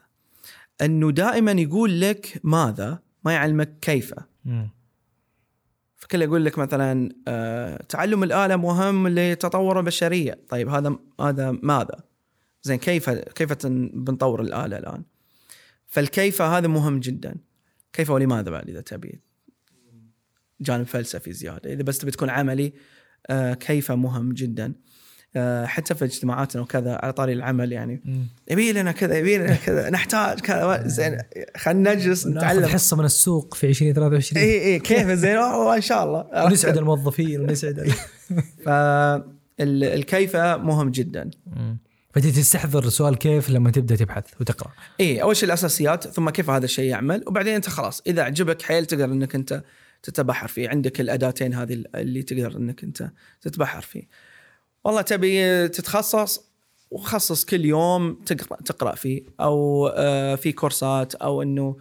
إنه دائما يقول لك ماذا؟ ما يعلمك كيف فكله يقول لك مثلا آه، تعلم الآلة مهم لتطور البشرية. طيب هذا هذا ماذا؟ زين كيف كيف بنطور الآلة الآن؟ فالكيف هذا مهم جدا. كيف ولماذا بعد إذا تبي؟ جانب فلسفي زيادة. إذا بس تبي تكون عملي آه، كيف مهم جدا؟ حتى في اجتماعاتنا وكذا على طاري العمل يعني. يبي لنا كذا يبي لنا كذا نحتاج كذا. زين خلينا نجلس نتعلم. حصة من السوق في 2023 اي اي كيف؟ زين إن شاء الله. <laughs> ونسعد الموظفين ونسعد <laughs> فالكيفه مهم جدا. فأنت تستحضر سؤال كيف لما تبدأ تبحث وتقرأ. اي أول شيء الأساسيات ثم كيف هذا الشيء يعمل وبعدين أنت خلاص إذا عجبك حيل تقدر إنك أنت تتبحر فيه. عندك الأداتين هذه اللي تقدر إنك أنت تتبحر فيه. والله تبي تتخصص وخصص كل يوم تقرأ تقرأ فيه أو آه، في كورسات أو إنه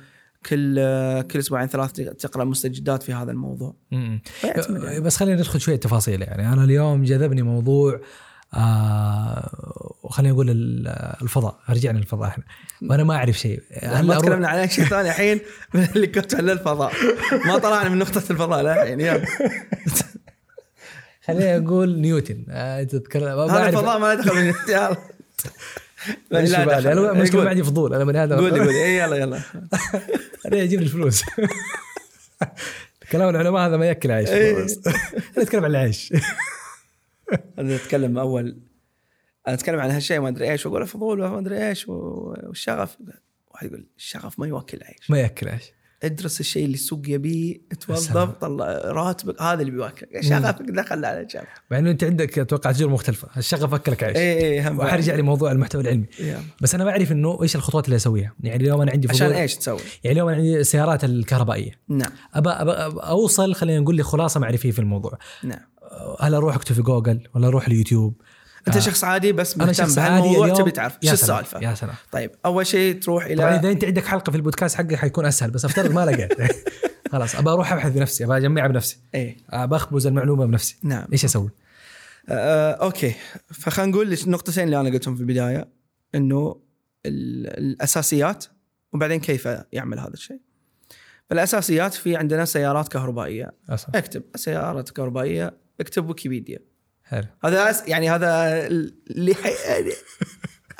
كل آه، كل أسبوعين ثلاث تقرأ مستجدات في هذا الموضوع. فيعتمد يعني. بس خلينا ندخل شوية تفاصيل يعني. أنا اليوم جذبني موضوع آه خلينا نقول ال- الفضاء. رجعنا للفضاء إحنا. وأنا ما أعرف شيء. ما أروح- تكلمنا عن شيء ثاني الحين؟ <laughs> من اللي كنت على الفضاء. ما طلعنا من نقطة الفضاء للحين يلا. <laughs> خلينا نقول نيوتن. آه أنت تتكلم ما هذا الفضاء ما دخل من <laughs> لا؟ دخل. أنا. ما عندي فضول. أنا بني آدم. قول لي قول لي. إيه، يلا يلا. أنا يجيب لي الفلوس. <laughs> كلام العلماء هذا ما يأكل عيش. إيه. أنا <laughs> اتكلم عن العيش. أنا اتكلم أول. أنا أتكلم عن هالشيء ما أدري إيش. وأقول فضول ما أدري إيش والشغف. واحد يقول الشغف ما يوكل عيش. ما يأكل عيش. ادرس الشيء اللي السوق يبيه توظف. طلع راتبك هذا اللي بيوكلك شغفك دخل على جنب مع إنه أنت عندك أتوقع تجربه مختلفة. الشغف اكلك عيش. اي اي. وحرجع لموضوع المحتوى العلمي. يلا. بس أنا بعرف إنه إيش الخطوات اللي أسويها. يعني اليوم أنا عندي فضول عشان إيش تسوي؟ يعني اليوم أنا عندي السيارات الكهربائية. نعم. ابى أبى أوصل خلينا نقول لي خلاصة معرفية في الموضوع. نعم. هل أروح أكتب في جوجل ولا أروح اليوتيوب؟ أنت آه. شخص عادي بس أنا مهتم شخص عادي بهالموضوع تبي تعرف. شو السالفة؟ يا سلام. طيب أول شيء تروح طبعا اذا إلى أنت عندك حلقة في البودكاست حقك حيكون أسهل بس أفترض ما لقيت. <laughs> خلاص ابى أروح أبحث بنفسي ابى اجمعها بنفسي. إيه. ابى اخبز المعلومة بنفسي. نعم. إيش أسوي؟ آه، okay. فخلينا نقول النقطتين اللي أنا قلتهم في البداية إنه ال- الأساسيات وبعدين كيف يعمل هذا الشيء. فالأساسيات في عندنا سيارات كهربائية. أصلاً. اكتب سيارات كهربائية اكتب ويكيبيديا. حلو. هذا. يعني هذا اللي حي...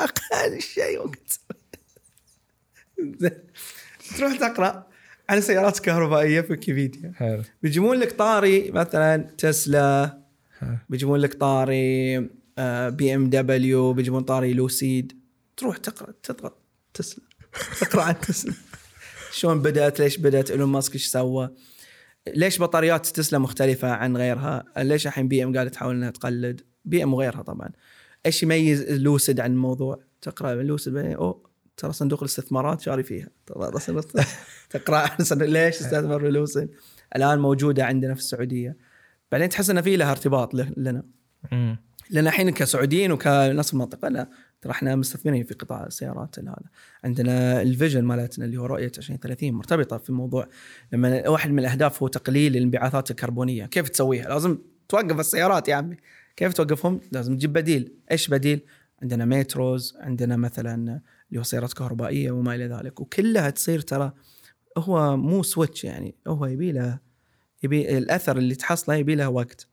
أقل شيء وقت. تروح تقرأ عن السيارات الكهربائيه في ويكيبيديا. حلو. بيجيبون لك طاري مثلا تسلا. بيجيبون لك طاري بي إم دبليو بيجيبون طاري لوسيد. تروح تقرأ تقرأ تسلا. تقرأ عن تسلا. شلون بدأت ليش بدأت إيلون ماسك إيش سوى. ليش بطاريات تسلا مختلفة عن غيرها؟ ليش الحين بي إم قاعدة تحاول إنها تقلد بي إم وغيرها طبعا؟ إيش يميز لوسيد عن الموضوع؟ تقرأ لوسيد بعدين أوه ترى صندوق الاستثمارات شاري فيها. <laughs> تقرأ ليش استثمر في لوسيد؟ الآن موجودة عندنا في السعودية. بعدين تحس ان في لها ارتباط لنا. لأن الحين كسعوديين وكناس المنطقة لا. ترى إحنا مستثمرين في قطاع السيارات هذا عندنا ال vision مالتنا اللي هو رؤية 2030 مرتبطة في الموضوع لما واحد من الأهداف هو تقليل الانبعاثات الكربونية. كيف تسويها؟ لازم توقف السيارات يا عمي. كيف توقفهم؟ لازم تجيب بديل. إيش بديل؟ عندنا metros عندنا مثلا اللي هو سيارات كهربائية وما إلى ذلك. وكلها تصير ترى هو مو switch يعني هو يبي له يبي الأثر اللي تحصله يبي له وقت.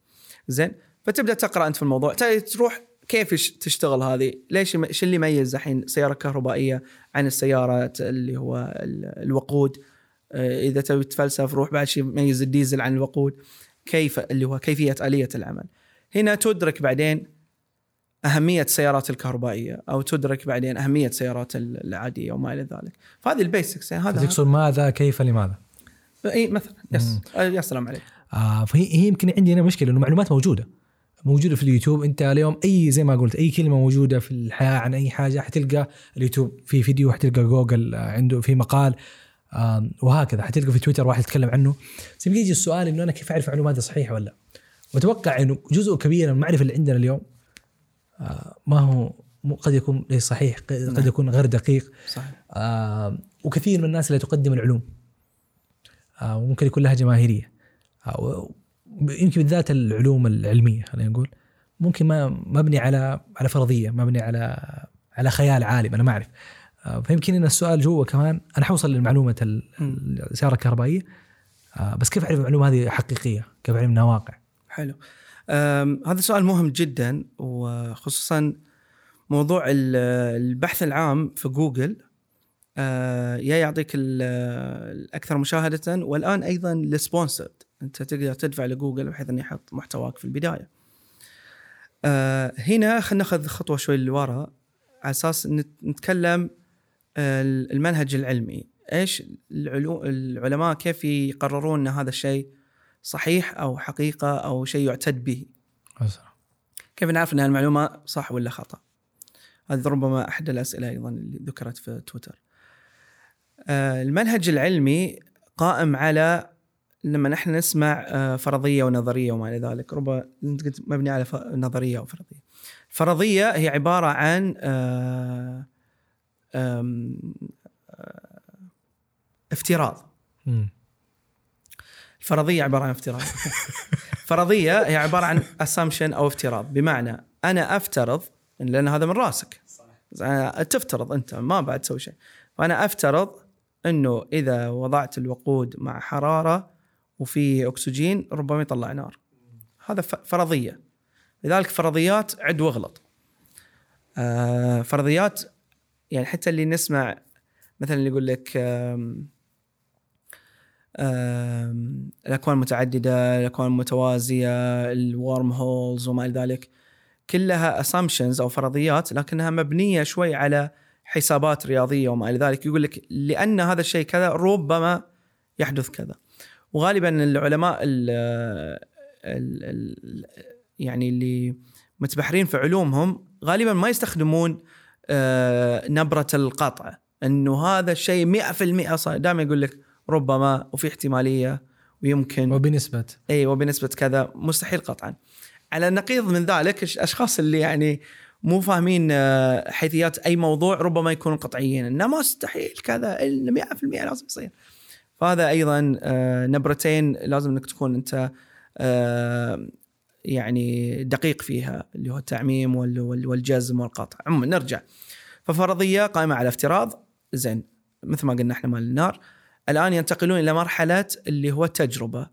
زين فتبدأ تقرأ أنت في الموضوع. تروح كيف تشتغل هذه؟ ليش إيش اللي يميز الحين سيارة كهربائية عن السيارات اللي هو ال- الوقود؟ آه، إذا تبي تفلسف روح بعد شيء يميز الديزل عن الوقود كيف اللي هو كيفية آلية العمل. هنا تدرك بعدين أهمية السيارات الكهربائية أو تدرك بعدين أهمية السيارات ال- العادية وما إلى ذلك. فهذه ال basics يعني هذا تقصد ماذا كيف لماذا؟ اي مثلا yes آه، يا سلام عليك. آه فهي هي يمكن عندي هنا مشكلة إنه معلومات موجودة موجودة في اليوتيوب انت اليوم اي زي ما قلت اي كلمة موجودة في الحياة عن اي حاجة حتلقى اليوتيوب في فيديو حتلقى جوجل آه، عنده في مقال وهكذا حتلقى في تويتر واحد يتكلم عنه بس يجي السؤال انه أنا كيف اعرف معلومات صحيحة ولا لا؟ واتوقع انه جزء كبير من المعرفة اللي عندنا اليوم آه ما هو قد يكون ليس صحيح قد نعم. يكون غير دقيق صحيح. وكثير من الناس اللي تقدم العلوم آه وممكن يكون لها جماهيرية يمكن بالذات العلوم العلمية خلينا نقول. ممكن ما مبني على على فرضية مبني على على خيال عالم أنا ما أعرف. آه فيمكن إن السؤال جوا كمان أنا حوصل لمعلومه ال- السيارة الكهربائية. آه بس كيف أعرف المعلومة هذه حقيقية؟ كيف أعرف إنها واقع؟ حلو. هذا سؤال مهم جدا وخصوصا موضوع ال- البحث العام في جوجل. أه، يا يعطيك ال- الأكثر مشاهدة والآن أيضا ال sponsored أنت تقدر تدفع لجوجل بحيث إنه يحط محتواك في البداية. آه هنا خلينا ناخذ خطوة شوي لورا على أساس نت- نتكلم آه، المنهج العلمي. إيش العلو العلماء كيف يقررون إن هذا الشيء صحيح أو حقيقة أو شيء يعتد به؟ كيف نعرف إن المعلومه صح ولا خطأ؟ هذه ربما أحد الأسئلة أيضا اللي ذكرت في تويتر. آه، المنهج العلمي قائم على لما نحن نسمع آه، فرضية ونظرية وما إلى ذلك. ربما أنت قلت مبني على ف- نظرية أو فرضية. الفرضيه هي عبارة عن آه، آه، افتراض. الفرضية عبارة عن افتراض. <laughs> فرضية هي عبارة عن اسامبشن أو افتراض. بمعنى أنا أفترض لأن هذا من رأسك. أنا تفترض أنت ما بعد تسوي شيء. فأنا أفترض إنه إذا وضعت الوقود مع حرارة وفيه أكسجين ربما يطلع نار. هذا فرضية. لذلك فرضيات عد واغلط. آه فرضيات يعني حتى اللي نسمع مثلا اللي يقول لك الأكوان المتعددة الأكوان المتوازية ال wormholes وما إلى ذلك كلها assumptions أو فرضيات لكنها مبنية شوي على حسابات رياضية وما إلى ذلك. يقول لك لأن هذا الشيء كذا ربما يحدث كذا. وغالبا العلماء ال ال ال يعني اللي متبحرين في علومهم غالبا ما يستخدمون آه، نبرة القطع إنه هذا الشيء 100% صحيح دائما يقول لك ربما وفي احتمالية ويمكن. وبنسبة. إي وبنسبة كذا. مستحيل قطعا. على النقيض من ذلك الأشخاص اللي يعني مو فاهمين آه، حيثيات أي موضوع ربما يكونوا قطعيين. إنه مستحيل كذا إلا 100% لازم يصير. فهذا أيضا آه، نبرتين لازم إنك تكون أنت آه، يعني دقيق فيها اللي هو التعميم وال- وال- والجزم والقطع. عموما نرجع. ففرضية قائمة على افتراض. زين مثل ما قلنا إحنا مال النار. الآن ينتقلون إلى مرحلة اللي هو التجربه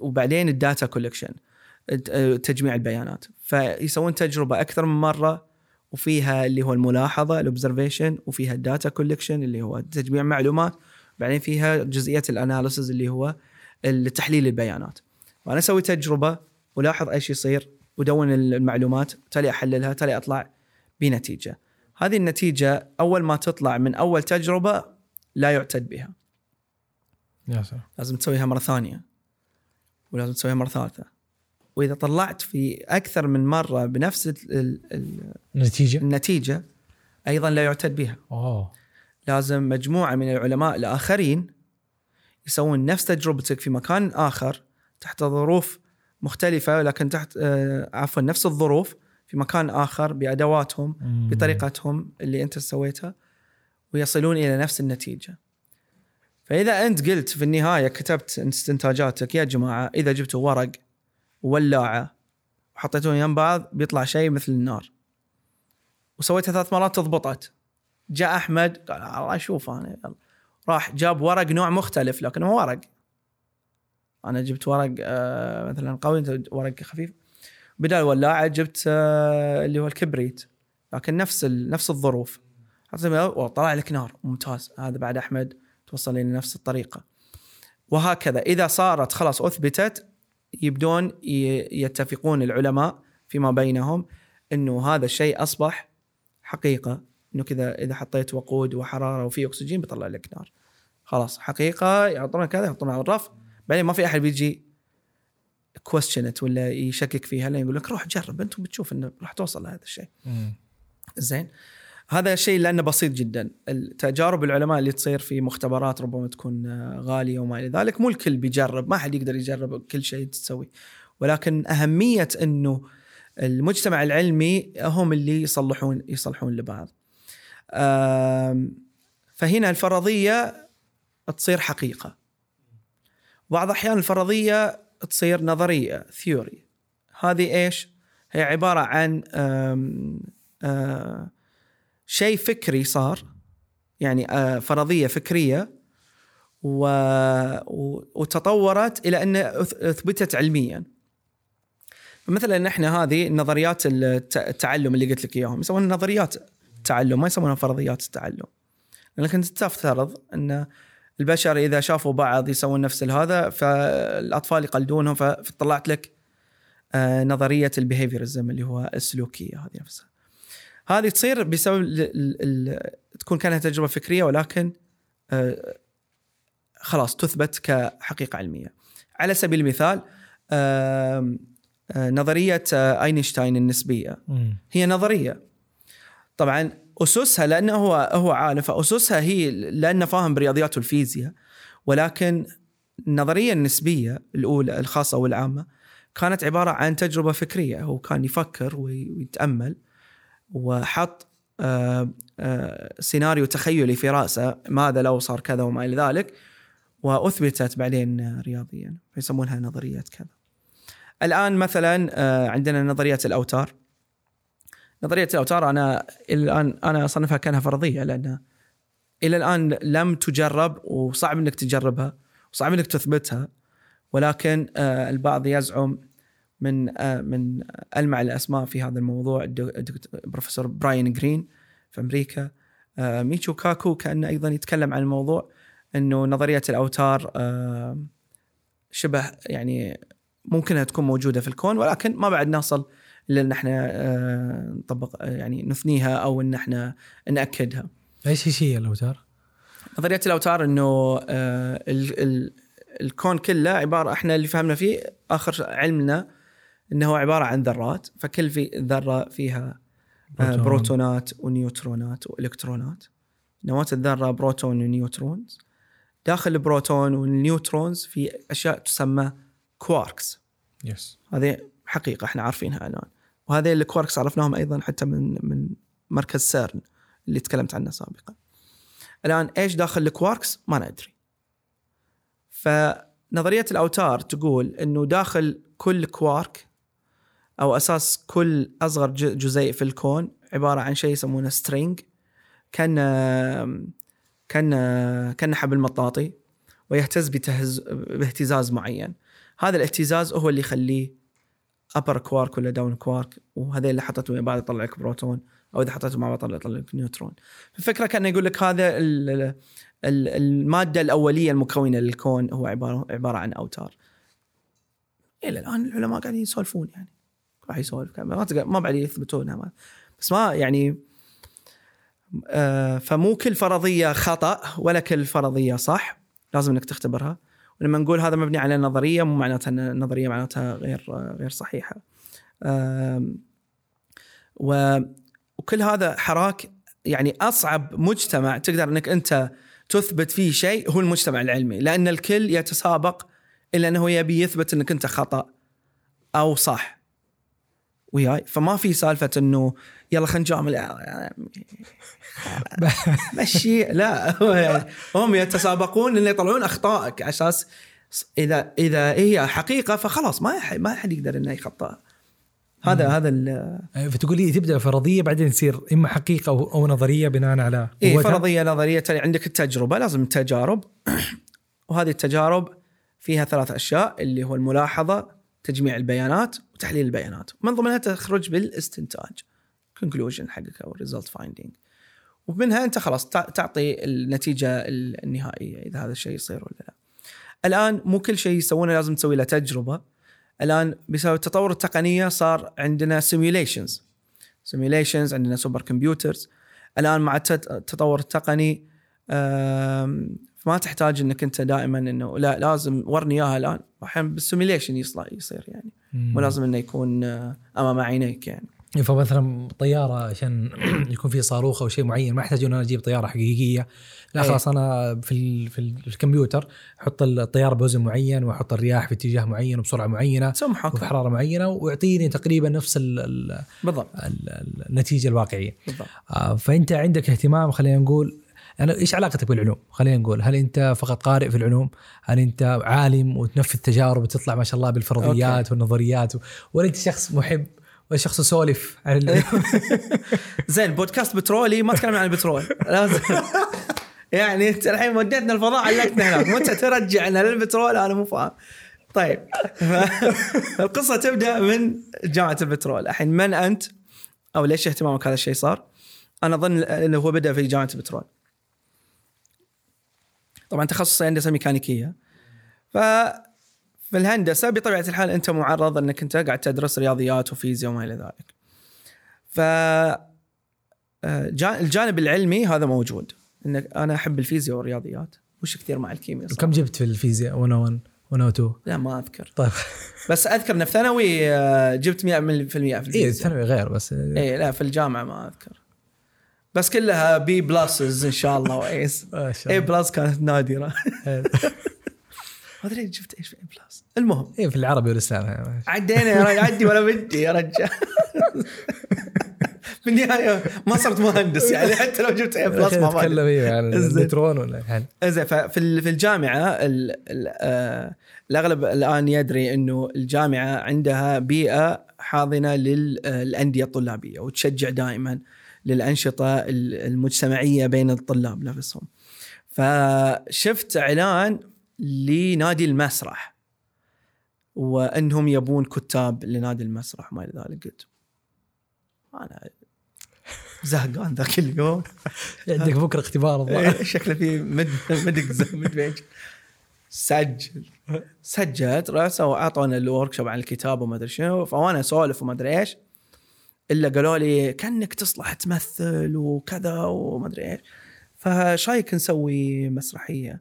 وبعدين ال data collection تجميع البيانات. فيسوون تجربة أكثر من مرة وفيها اللي هو الملاحظة ال observation وفيها ال data collection اللي هو تجميع معلومات. بعدين فيها جزئية الاناليسز اللي هو تحليل البيانات. فانا أسوي تجربة ولاحظ إيش يصير ودون المعلومات تالي أحللها تالي أطلع بنتيجة. هذه النتيجة أول ما تطلع من أول تجربة لا يعتد بها. يا سلام. لازم تسويها مرة ثانية. ولازم تسويها مرة ثالثة. وإذا طلعت في أكثر من مرة بنفس ال- ال- ال- النتيجة؟ النتيجة أيضا لا يعتد بها. أوه. لازم مجموعة من العلماء الآخرين يسوون نفس تجربتك في مكان آخر تحت ظروف مختلفة لكن تحت آه، عفوا نفس الظروف في مكان آخر بأدواتهم. بطريقتهم اللي أنت سويتها ويصلون إلى نفس النتيجة. فإذا أنت قلت في النهاية كتبت استنتاجاتك يا جماعة إذا جبتوا ورق وولاعة وحطيتوهم يم بعض بيطلع شيء مثل النار. وسويتها ثلاث مرات تضبطت. جاء أحمد قال الله أشوف أنا يلا. راح جاب ورق نوع مختلف لكن هو ورق. أنا جبت ورق آه مثلا قوي ورق خفيف. بدل الولاعة جبت آه اللي هو الكبريت لكن نفس نفس الظروف وطلع لك نار ممتاز هذا بعد أحمد توصل إلى نفس الطريقة وهكذا إذا صارت خلاص أثبتت يبدون يتفقون العلماء فيما بينهم إنه هذا الشيء أصبح حقيقة إنه كذا إذا حطيت وقود وحرارة وفي أكسجين بيطلع لك نار. خلاص حقيقة يحطون كذا يحطون على الرف. بعدين ما في أحد بيجي كويستشنت ولا يشكك فيها لين يقول لك روح جرب انت بتشوف إنه راح توصل لهذا الشيء. زين. هذا شيء لأنه بسيط جدا. التجارب العلماء اللي تصير في مختبرات ربما تكون غالية وما إلى ذلك مو الكل بيجرب ما حد يقدر يجرب كل شيء تسوي. ولكن أهمية إنه المجتمع العلمي هم اللي يصلحون يصلحون لبعض. فهنا الفرضية تصير حقيقة. بعض الاحيان الفرضية تصير نظرية ثيوري هذه إيش؟ هي عبارة عن شيء فكري صار يعني فرضية فكرية و... وتطورت إلى أن أث- أثبتت علميا. مثلا إحنا هذه نظريات الت- التعلم اللي قلت لك إياهم يسمونها نظريات التعلم ما يسمونها فرضيات التعلم. لانك انت تفترض أن البشر إذا شافوا بعض يسوون نفس هذا فالأطفال يقلدونهم فطلعت لك آه، نظرية البيهيفيرزم اللي هو السلوكية هذه نفسها. هذه تصير بسبب ال ال تكون كانها تجربة فكرية ولكن آه، خلاص تثبت كحقيقة علمية. على سبيل المثال آه، نظرية أينشتاين النسبية. هي نظرية. طبعا أسسها لأنه هو هو عالم فأسسها هي لأنه فاهم بالرياضيات والفيزياء ولكن النظريه النسبية الأولى الخاصة والعامة كانت عبارة عن تجربة فكرية هو كان يفكر وي- ويتأمل وحط آه، آه، سيناريو تخيلي في رأسه ماذا لو صار كذا وما إلى ذلك وأثبتت بعدين رياضيا فيسمونها نظريه كذا. الآن مثلا آه، عندنا نظرية الأوتار نظرية الأوتار أنا الآن أنا أصنفها كانها فرضية لأن إلى الآن لم تجرب وصعب إنك تجربها وصعب إنك تثبتها ولكن آه، البعض يزعم من آه، من ألمع الأسماء في هذا الموضوع. الدك- الدكتور بروفيسور براين جرين في أمريكا آه، ميتشو كاكو كان أيضا يتكلم عن الموضوع إنه نظرية الأوتار شبه يعني ممكن تكون موجودة في الكون ولكن ما بعد نصل إلا إن إحنا آه، نطبق آه، يعني نثبتها أو إن إحنا نأكدها. إيش إيش هي الأوتار؟ نظرية الأوتار إنه آه، ال ال الكون كله عبارة إحنا اللي فهمنا فيه آخر علمنا إنه هو عبارة عن ذرات فكل في ذرة فيها بروتون. بروتونات ونيوترونات وإلكترونات نواة الذرة بروتون و neutrons داخل البروتون وال neutrons في أشياء تسمى quarks yes هذه حقيقة إحنا عارفينها الآن وهذه الكواركس عرفناهم أيضا حتى من من مركز سيرن اللي تكلمت عنه سابقا. الآن إيش داخل الكواركس ما ندري. فنظرية الأوتار تقول إنه داخل كل كوارك أو أساس كل أصغر جزيء في الكون عبارة عن شيء يسمونه string كأن كأن كان حبل مطاطي ويهتز بتهز باهتزاز معين. هذا الاهتزاز هو اللي يخليه up quark ولا down quark وهذا اللي حطيته مع بعض يطلع لك بروتون أو إذا حطيته مع بعض يطلع لك نيوترون. الفكرة كان يقول لك هذا ال- ال- ال- المادة الأولية المكونة للكون هو عباره عبارة عن أوتار. إلى الآن العلماء قاعدين يسولفون يعني. راح يسولف. ما ما بعد يثبتونها بس ما يعني آه، فمو كل فرضية خطأ ولا كل فرضية صح. لازم إنك تختبرها. ولما نقول هذا مبني على نظرية مو معناتها إن النظرية معناتها غير غير صحيحة. و وكل هذا حراك يعني أصعب مجتمع تقدر إنك أنت تثبت فيه شيء هو المجتمع العلمي لأن الكل يتسابق إلا إنه يبي يثبت إنك أنت خطأ أو صح. وياي. فما في سالفة إنه يلا خلينا نجامل. مشي. لا. <laughs> هم يتسابقون إنه يطلعون أخطائك. على أساس إذا إذا هي حقيقة فخلاص ما يح- ما حد يقدر إنه يخطئها هذا هذا ال- فتقول لي تبدأ فرضية بعدين تصير إما حقيقة أو, أو نظرية بناء على قوتها؟ فرضية نظرية. عندك التجربة لازم تجارب. <clears throat> وهذه التجارب فيها ثلاث أشياء اللي هو الملاحظة تجميع البيانات وتحليل البيانات من ضمنها تخرج بالاستنتاج conclusion حقك أو result finding ومنها أنت خلاص تع- تعطي النتيجة النهائية إذا هذا الشيء يصير ولا لا. الآن مو كل شيء يسوونه لازم تسوي له تجربة. الآن بسبب التطور التقنية صار عندنا simulations. simulations عندنا supercomputers. الآن مع التطور التقني ما تحتاج إنك أنت دائما إنه لا لازم ورني إياها الآن. أحيانا بال simulation يصير يصير يعني. مو لازم إنه يكون آه، أمام عينيك يعني. فمثلا طيارة عشان <clears throat> يكون في صاروخ أو شيء معين ما يحتاج ان أنا أجيب طيارة حقيقية. لا أي. خلاص أنا في ال- في, ال- في الكمبيوتر أحط الطيارة بوزن معين وأحط الرياح في اتجاه معين وبسرعة معينة تسوي وفي حراره معينة ويعطيني تقريبا نفس ال ال بالضبط. ال النتيجة الواقعية. بالضبط. آه، فأنت عندك اهتمام خلينا نقول أنا إيش علاقتك بالعلوم؟ خلينا نقول هل أنت فقط قارئ في العلوم؟ هل أنت عالم وتنفذ تجارب وتطلع ما شاء الله بالفرضيات أوكي. والنظريات و... ولا أنت شخص محب؟ ولا شخص يسولف عن ال... <laughs> زين بودكاست بترولي ما تكلمنا عن البترول. لازم. يعني أنت الحين وديتنا الفضاء علقتنا هناك. متى ترجعنا للبترول؟ أنا مو فاهم. طيب. <laughs> القصة تبدأ من جامعة البترول. الحين من أنت؟ أو ليش اهتمامك هذا الشيء صار؟ أنا أظن إنه هو بدأ في جامعة البترول. طبعا تخصصي هندسة ميكانيكية. ف في الهندسة بطبيعة الحال أنت معرض أنك أنت قاعد تدرس رياضيات وفيزياء وما إلى ذلك. ف آه، جا- الجانب العلمي هذا موجود. إنك أنا أحب الفيزياء والرياضيات. مش كثير مع الكيمياء. كم جبت في الفيزياء؟ 101 102 لا ما أذكر. طيب. بس أذكر إن في ثانوي آه، جبت 100% في المية في اي الفيزياء. الثانوي غير بس اي لا في الجامعة ما أذكر. بس كلها B pluses إن شاء الله و A's A plus كانت نادرة. <laughs> ما أدري جبت إيش في A plus المهم. A في العربي والإسلام. عدينا يا رجل عدي ولا بدي يا رجال. <laughs> <laughs> في النهايه ما صرت مهندس يعني. حتى لو جبت A plus ما نتكلم بالي. إيه عن. النيوترون ولا زين ففي في الجامعة ال ال آه الأغلب الآن يدري إنه الجامعة عندها بيئة حاضنة للانديه الطلابية وتشجع دائما. للأنشطة ال- المجتمعية بين الطلاب نفسهم. فشفت إعلان لنادي المسرح وأنهم يبون كتاب لنادي المسرح وما إلى ذلك. قلت أنا زهقان ذاك اليوم. <laughs> عندك بكرة اختبار الظاهر. إيه، شكله في مد مد مد سجل. <laughs> سجلت رأسه واعطونا الورك شوب عن الكتاب وما أدري شنو فوانا أسولف وما أدري إيش. إلا قالوا لي كأنك تصلح تمثل وكذا وما أدري إيش. فشايك نسوي مسرحية.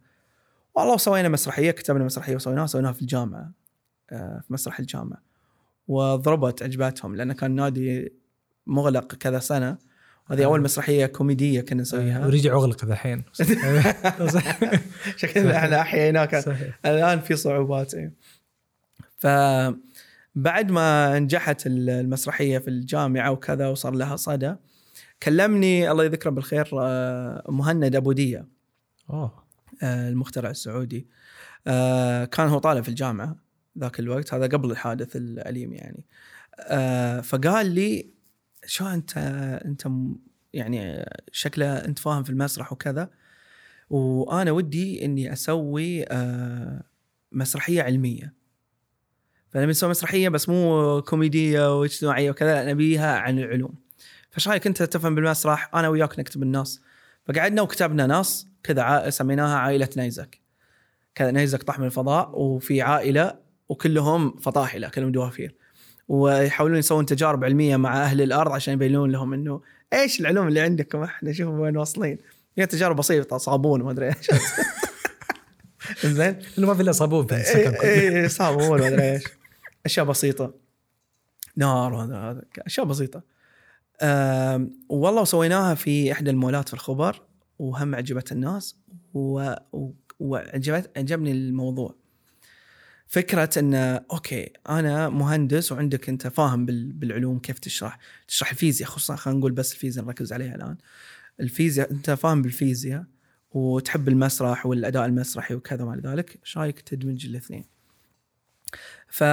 والله سوينا مسرحية كتبنا مسرحية وسويناها سويناها في الجامعة آه، في مسرح الجامعة. وضربت عجبتهم لأنه كان نادي مغلق كذا سنة. هذه أول مسرحية كوميدية كنا نسويها. ورجع أغلق الحين. <laughs> شكلنا إحنا أحييناك. الآن في صعوبات إيه. فبعد ما نجحت المسرحية في الجامعة وكذا وصار لها صدى كلمني الله يذكره بالخير آه، مهند أبو دية. اوه آه، المخترع السعودي. آه، كان هو طالب في الجامعة ذاك الوقت هذا قبل الحادث الأليم يعني. فقال لي شو أنت أنت يعني شكله أنت فاهم في المسرح وكذا وأنا ودي إني أسوي مسرحية علمية. فنبي نسوي مسرحية بس مو كوميدية واجتماعية وكذا نبيها عن العلوم. فايش رأيك أنت تفهم بالمسرح؟ أنا وياك نكتب النص. فقعدنا وكتبنا نص كذا سميناها عائلة نيزك. كذا نيزك طاح من الفضاء وفي عائلة وكلهم فطاحله كلهم دوافير. ويحاولون يسوون تجارب علمية مع أهل الأرض عشان يبينون لهم إنه إيش العلوم اللي عندكم؟ إحنا شوفوا وين واصلين. هي تجارب بسيطة صابون ما أدري إيش. <laughs> زين؟ ما في إلا صابون اي كله إيه، صابون ما أدري إيش. أشياء بسيطة. نار هذا أشياء بسيطة. والله وسويناها في إحدى المولات في الخبر وهم عجبت الناس و- وعجبت عجبني الموضوع. فكرة إن أوكي أنا مهندس وعندك أنت فاهم بال- بالعلوم كيف تشرح. تشرح الفيزياء خصوصا خلينا نقول بس الفيزياء نركز عليها الآن. الفيزياء أنت فاهم بالفيزياء وتحب المسرح والأداء المسرحي وكذا ما إلى ذلك إيش رأيك تدمج الاثنين؟ ف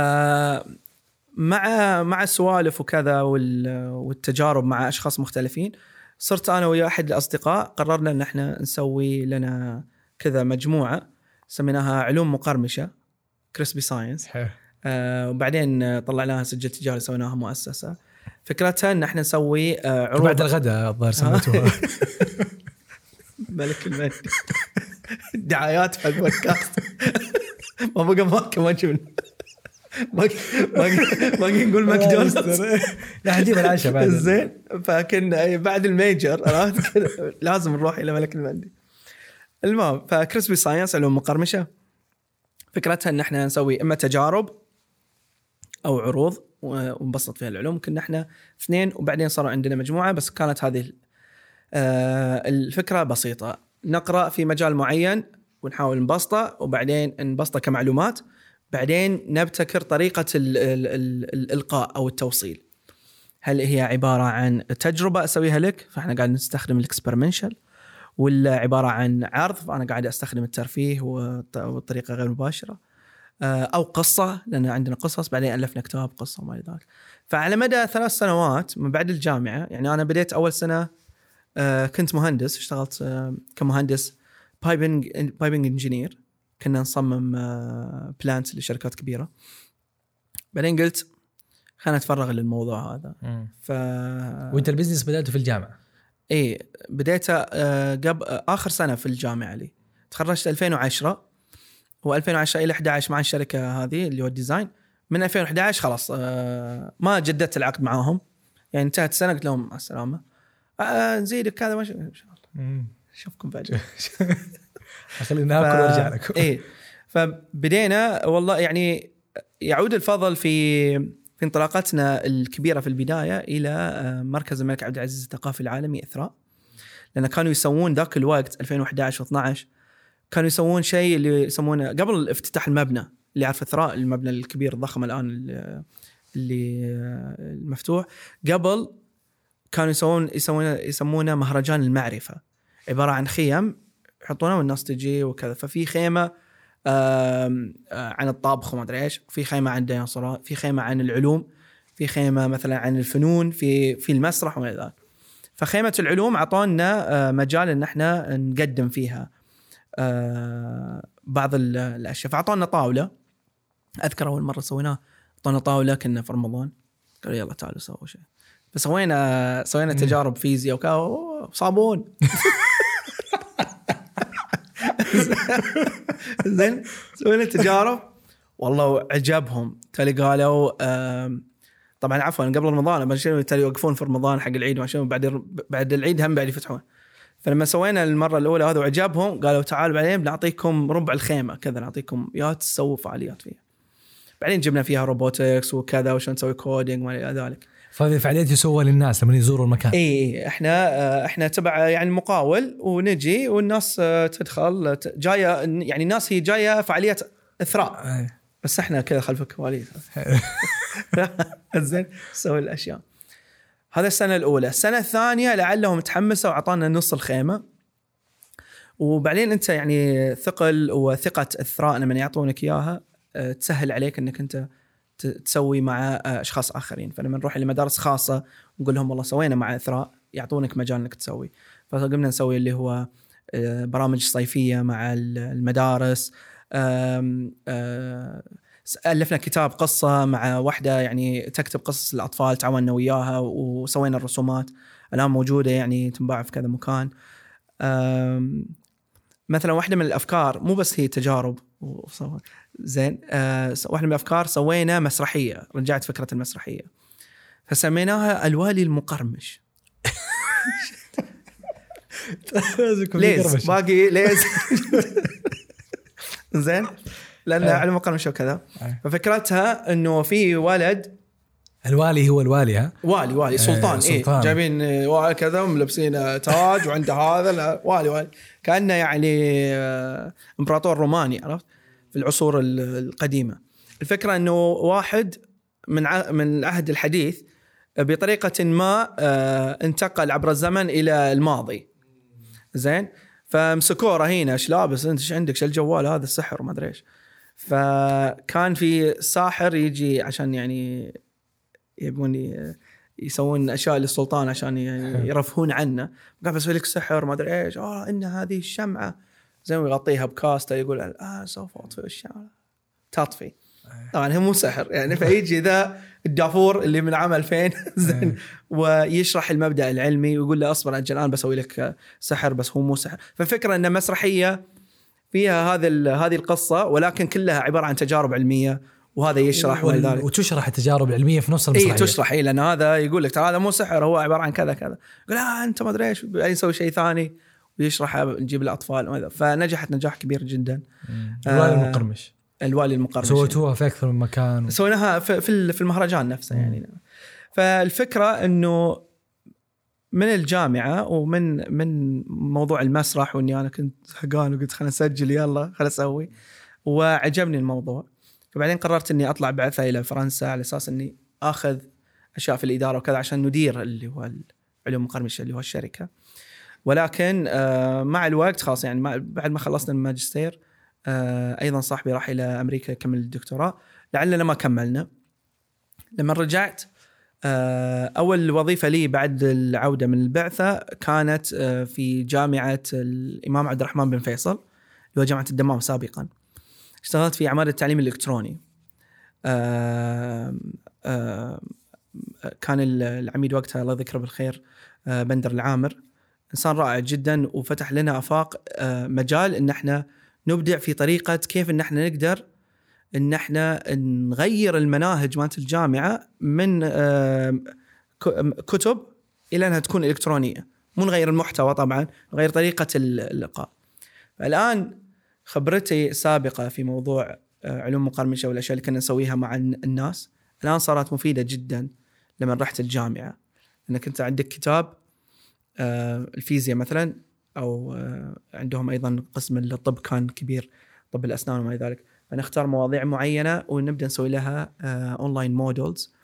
مع مع السوالف وكذا وال- والتجارب مع أشخاص مختلفين صرت أنا ويا أحد الأصدقاء قررنا إن إحنا نسوي لنا كذا مجموعة سميناها علوم مقرمشة Crispy Science آه وبعدين طلعناها سجل تجاري سويناها مؤسسة. فكرتها إن إحنا نسوي آه عروض. بعد الغداء الظاهر سميتوها. <laughs> ملك المجد. <laughs> دعايات حق بودكاست ما بقى ما جبنا. باقي باقي باقي نقول ماكدونالدز. لا حنجيب العشاء بعد زين فكنا بعد الميجر عرفت؟ <laughs> لازم نروح إلى ملك المندي المهم ف Crispy Science علوم مقرمشة. فكرتها إن إحنا نسوي إما تجارب أو عروض ونبسط فيها العلوم. كنا إحنا اثنين وبعدين صاروا عندنا مجموعة بس كانت هذه آه، الفكرة بسيطة. نقرأ في مجال معين ونحاول نبسطه وبعدين نبسطه كمعلومات. بعدين نبتكر طريقة ال ال ال الإلقاء أو التوصيل. هل هي عبارة عن تجربة أسويها لك؟ فإحنا قاعد نستخدم الاكسبيرمنشال ولا عبارة عن عرض فأنا قاعد أستخدم الترفيه والط- والطريقة غير مباشرة. آه، أو قصة لأن عندنا قصص بعدين ألفنا كتاب قصة وما إلى ذلك. فعلى مدى ثلاث سنوات من بعد الجامعة يعني أنا بديت أول سنة آه، كنت مهندس اشتغلت آه، كمهندس piping piping engineer كنا نصمم plant لشركات كبيرة. بعدين قلت خلينا نتفرغ للموضوع هذا. مم. ف وانت ال business بدأته في الجامعة؟ إيه بديت آه، قبل آخر سنة في الجامعة لي. تخرجت 2010 هو 2010 إلى 11 مع الشركة هذه اللي هو ال design. من 2011 خلاص آه ما جددت العقد معاهم. يعني انتهت السنة قلت لهم مع السلامه آه نزيدك هذا ما شاء الله أشوفكم بعدين <laughs> خلينا نأكل وأرجع لكم. إيه. فبدينا والله يعني يعود الفضل في في انطلاقتنا الكبيرة في البداية إلى آه، مركز الملك عبد العزيز الثقافي العالمي إثراء. لأن كانوا يسوون ذاك الوقت 2011 و12 كانوا يسوون شيء اللي يسمونه قبل افتتاح المبنى اللي عارف إثراء المبنى الكبير الضخم الآن اللي- آه، المفتوح قبل كانوا يسوون يسوون يسمونه مهرجان المعرفة. عبارة عن خيم يحطونها والناس تجي وكذا. ففي خيمة آه، عن الطبخ وما أدري إيش. في خيمة عن الديناصورات. في خيمة عن العلوم. في خيمة مثلا عن الفنون. في في المسرح وما إلى ذلك. فخيمة العلوم أعطونا آه، مجال إن إحنا نقدم فيها آه، بعض ال- الأشياء. فأعطونا طاولة. أذكر أول مرة سويناها. أعطونا طاولة كنا في رمضان. قالوا يلا تعالوا سووا شيء. فسوينا سوينا. تجارب فيزياء وكذا أوه، صابون <laughs> زين سوينا تجارب. والله عجبهم. تالي قالوا طبعا عفوا قبل رمضان شنو تالي يوقفون في رمضان حق العيد شنو بعد بعد العيد هم بعد يفتحون. فلما سوينا المرة الأولى هذا وعجبهم قالوا تعالوا بعدين بنعطيكم ربع الخيمة كذا نعطيكم يا تسووا فعاليات فيها. بعدين جبنا فيها robotics وكذا وشلون نسوي coding وما إلى ذلك. فهذه الفعاليات يسووها للناس لما يزوروا المكان. اي اي إحنا آه، إحنا تبع يعني مقاول ونجي والناس آه، تدخل جاية يعني الناس هي جاية فعالية إثراء. إيه. بس إحنا كذا خلف الكواليس. <laughs> زين نسوي الأشياء. هذا السنة الأولى. السنة الثانية لعلهم تحمسوا وعطانا نص الخيمة. وبعدين أنت يعني ثقل وثقة اثراء لما يعطونك إياها آه، تسهل عليك إنك أنت تسوي مع آه، أشخاص آخرين. فلما نروح لمدارس خاصة ونقول لهم والله سوينا مع إثراء يعطونك مجال إنك تسوي. فقمنا نسوي اللي هو آه، برامج صيفية مع ال- المدارس آه، ألفنا كتاب قصة مع واحدة يعني تكتب قصص الاطفال تعاوننا وياها وسوينا الرسومات. الآن موجودة يعني تنباع في كذا مكان. مثلا واحدة من الأفكار مو بس هي تجارب. زين آه واحدة من الأفكار سوينا مسرحية رجعت فكرة المسرحية. فسميناها الوالي المقرمش. ليز. باقي ليز. زين لأن آه. على المقرمش وكذا. آه. ففكرتها إنه في ولد الوالي هو الوالي ها؟ والي والي سلطان اي سلطان. جايبين آه، والي كذا وملبسين آه، تاج وعنده هذا والي والي. كأنه يعني آه، إمبراطور روماني عرفت؟ في العصور ال- القديمة. الفكرة إنه واحد من من العهد الحديث بطريقة ما آه، انتقل عبر الزمن إلى الماضي. زين؟ فمسكوه رهينة. إيش لابس؟ إنت إيش عندك؟ إيش الجوال هذا؟ السحر وما أدري إيش. فكان في ساحر يجي عشان يعني يبون يسوون أشياء للسلطان عشان يرفهون عنه. قال بسوي لك سحر ما أدري إيش. آه إن هذه الشمعة زي ما يغطيها بكاسته يقول الان سوف اطفئ الشمعه تطفي. طبعا هي مو سحر يعني فيجي <laughs> ذا الدافور اللي من عام 2000 <laughs> زين ويشرح المبدأ العلمي ويقول له اصبر أجل الان بسوي لك سحر بس هو مو سحر. فالفكرة ان مسرحية فيها هذا هذه القصة ولكن كلها عبارة عن تجارب علمية وهذا يشرح وال- ولذلك. وتشرح التجارب العلمية في نص المسرحية. اي تشرح اي لأن هذا يقول لك ترى هذا مو سحر هو عبارة عن كذا كذا. يقول لا أنت ما أدري إيش يسوي شيء ثاني. ويشرح نجيب الأطفال وهذا. فنجحت نجاح كبير جدا. الوالي آه، المقرمش. الوالي المقرمش. سويتوها في أكثر من مكان. سويناها في في ال- في المهرجان نفسه يعني. فالفكرة إنه من الجامعة ومن من موضوع المسرح وإني أنا كنت زهقان وقلت خليني اسجل يلا خليني أسوي وعجبني الموضوع. فبعدين قررت إني أطلع بعثة إلى فرنسا على أساس إني آخذ أشياء في الإدارة وكذا عشان ندير اللي هو العلوم المقرمشة اللي هو الشركة. ولكن آه، مع الوقت خلاص يعني بعد ما خلصنا الماجستير آه، أيضا صاحبي راح إلى أمريكا يكمل الدكتوراه. لعلنا ما كملنا. لما رجعت آه، أول وظيفة لي بعد العودة من البعثة كانت في جامعة الإمام عبد الرحمن بن فيصل اللي هو جامعة الدمام سابقا. اشتغلت في أعمال التعليم الإلكتروني. كان العميد وقتها الله يذكره بالخير بندر العامر. إنسان رائع جدا وفتح لنا آفاق آه، مجال إن إحنا نبدع في طريقة كيف إن إحنا نقدر إن إحنا نغير المناهج مالت الجامعة من آه، كتب إلى إنها تكون إلكترونية. مو نغير المحتوى طبعا نغير طريقة اللقاء. فالآن خبرتي السابقه في موضوع آه، علوم مقرمشة والأشياء اللي كنا نسويها مع الن- الناس الآن صارت مفيدة جدا لما رحت الجامعة. انك انت عندك كتاب الفيزياء مثلا أو آه، عندهم أيضا قسم الطب كان كبير طب الأسنان وما إلى ذلك. فنختار مواضيع معينة ونبدأ نسوي لها online modules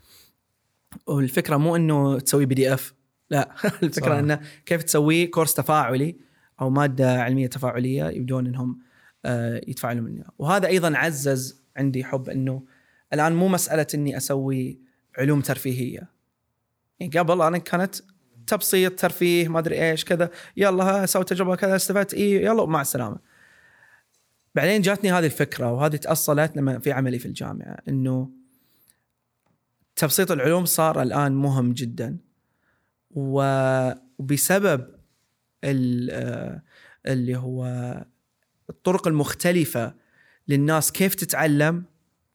والفكرة مو إنه تسوي PDF لا. <laughs> الفكرة صح. إنه كيف تسوي كورس تفاعلي أو مادة علمية تفاعلية يبدون إنهم آه، يتفاعلوا منها. وهذا أيضا عزز عندي حب إنه الآن مو مسألة إني أسوي علوم ترفيهية. يعني قبل أنا كانت تبسيط ترفيه ما أدري إيش كذا. يلا ها سوي تجربة كذا استفدت اي يلا مع السلامة. بعدين جاتني هذه الفكرة وهذه تأصلت لما في عملي في الجامعة إنه تبسيط العلوم صار الآن مهم جدا. وبسبب آه، اللي هو الطرق المختلفة للناس كيف تتعلم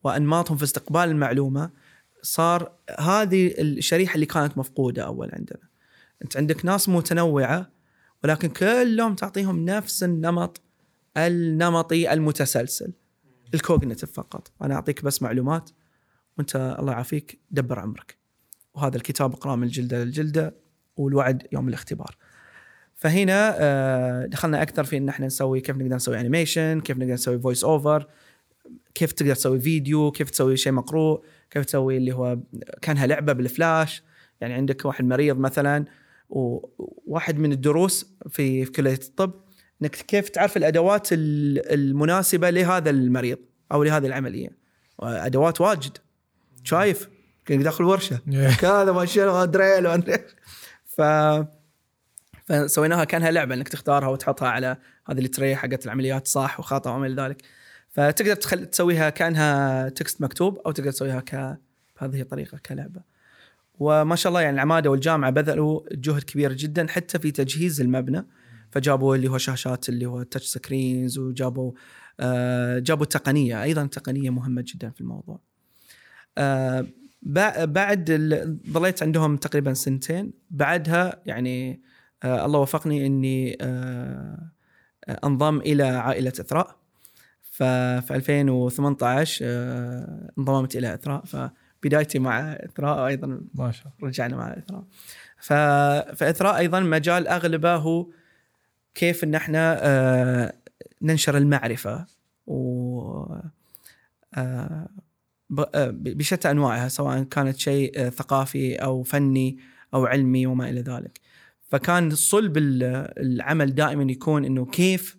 وأنماطهم في استقبال المعلومة صار هذه الشريحة اللي كانت مفقودة أول عندنا. انت عندك ناس متنوعة ولكن كلهم تعطيهم نفس النمط النمطي المتسلسل ال cognitive فقط. أنا أعطيك بس معلومات وأنت الله يعافيك دبر عمرك. وهذا الكتاب اقراه من الجلدة للجلدة والوعد يوم الاختبار. فهنا آه، دخلنا أكثر في إن إحنا نسوي كيف نقدر نسوي animation كيف نقدر نسوي voice over كيف تقدر تسوي فيديو كيف تسوي شيء مقروء كيف تسوي اللي هو كأنها لعبة بالفلاش يعني عندك واحد مريض مثلا وواحد من الدروس في في كلية الطب إنك كيف تعرف الأدوات ال- المناسبة لهذا المريض أو لهذه العملية. أدوات واجد. شايف؟ كنت داخل ورشة. <laughs> كذا ما شاء drill. ف فسويناها كأنها لعبة إنك تختارها وتحطها على هذه ال tray حقت العمليات صح وخطأ وما إلى ذلك. فتقدر تخل... تسويها كأنها text مكتوب أو تقدر تسويها ك بهذه الطريقة كلعبة. وما شاء الله يعني العمادة والجامعة بذلوا جهد كبير جدا حتى في تجهيز المبنى. فجابوا اللي هو شاشات اللي هو تاتش سكرينز وجابوا آه جابوا التقنيه أيضا التقنيه مهمة جدا في الموضوع. آه بع- بعد ظليت عندهم تقريبا سنتين. بعدها يعني آه الله وفقني إني أنضم إلى عائلة إثراء. ففي 2018 آه انضممت إلى إثراء. فبدايتي مع إثراء أيضا. ما شاء الله. رجعنا مع إثراء. ف... فإثراء أيضا مجال أغلبه هو كيف إن إحنا آه ننشر المعرفة و آه آه، بشتى أنواعها سواء كانت شيء آه، ثقافي أو فني أو علمي وما إلى ذلك. فكان صلب ال- العمل دائما يكون إنه كيف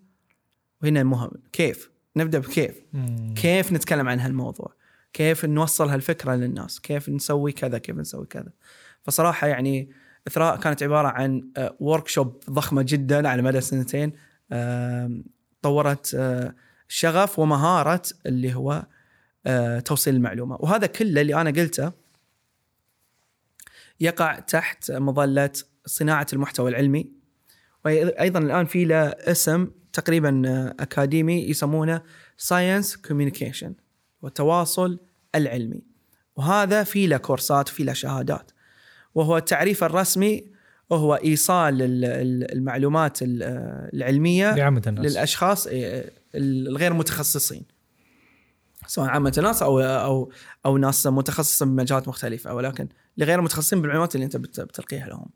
وهنا مهم كيف نبدأ بكيف. مم. كيف نتكلم عن هالموضوع. كيف نوصل هالفكرة للناس كيف نسوي كذا كيف نسوي كذا. فصراحة يعني إثراء كانت عبارة عن workshop ضخمة جدا على مدى سنتين طورت آه، شغف ومهارة اللي هو آه، توصيل المعلومة. وهذا كله اللي أنا قلته يقع تحت مظلة صناعة المحتوى العلمي. وأيضا الآن في له اسم تقريبا آه، أكاديمي يسمونه science communication والتواصل العلمي وهذا في له كورسات وفي له شهادات وهو التعريف الرسمي وهو إيصال ال- ال- المعلومات ال- العلمية لعامة الناس للأشخاص آه، الغير متخصصين سواء عامة الناس أو أو أو ناس متخصصه بمجالات مختلفة ولكن لغير متخصصين بالمعلومات اللي أنت بت- بتلقيها لهم.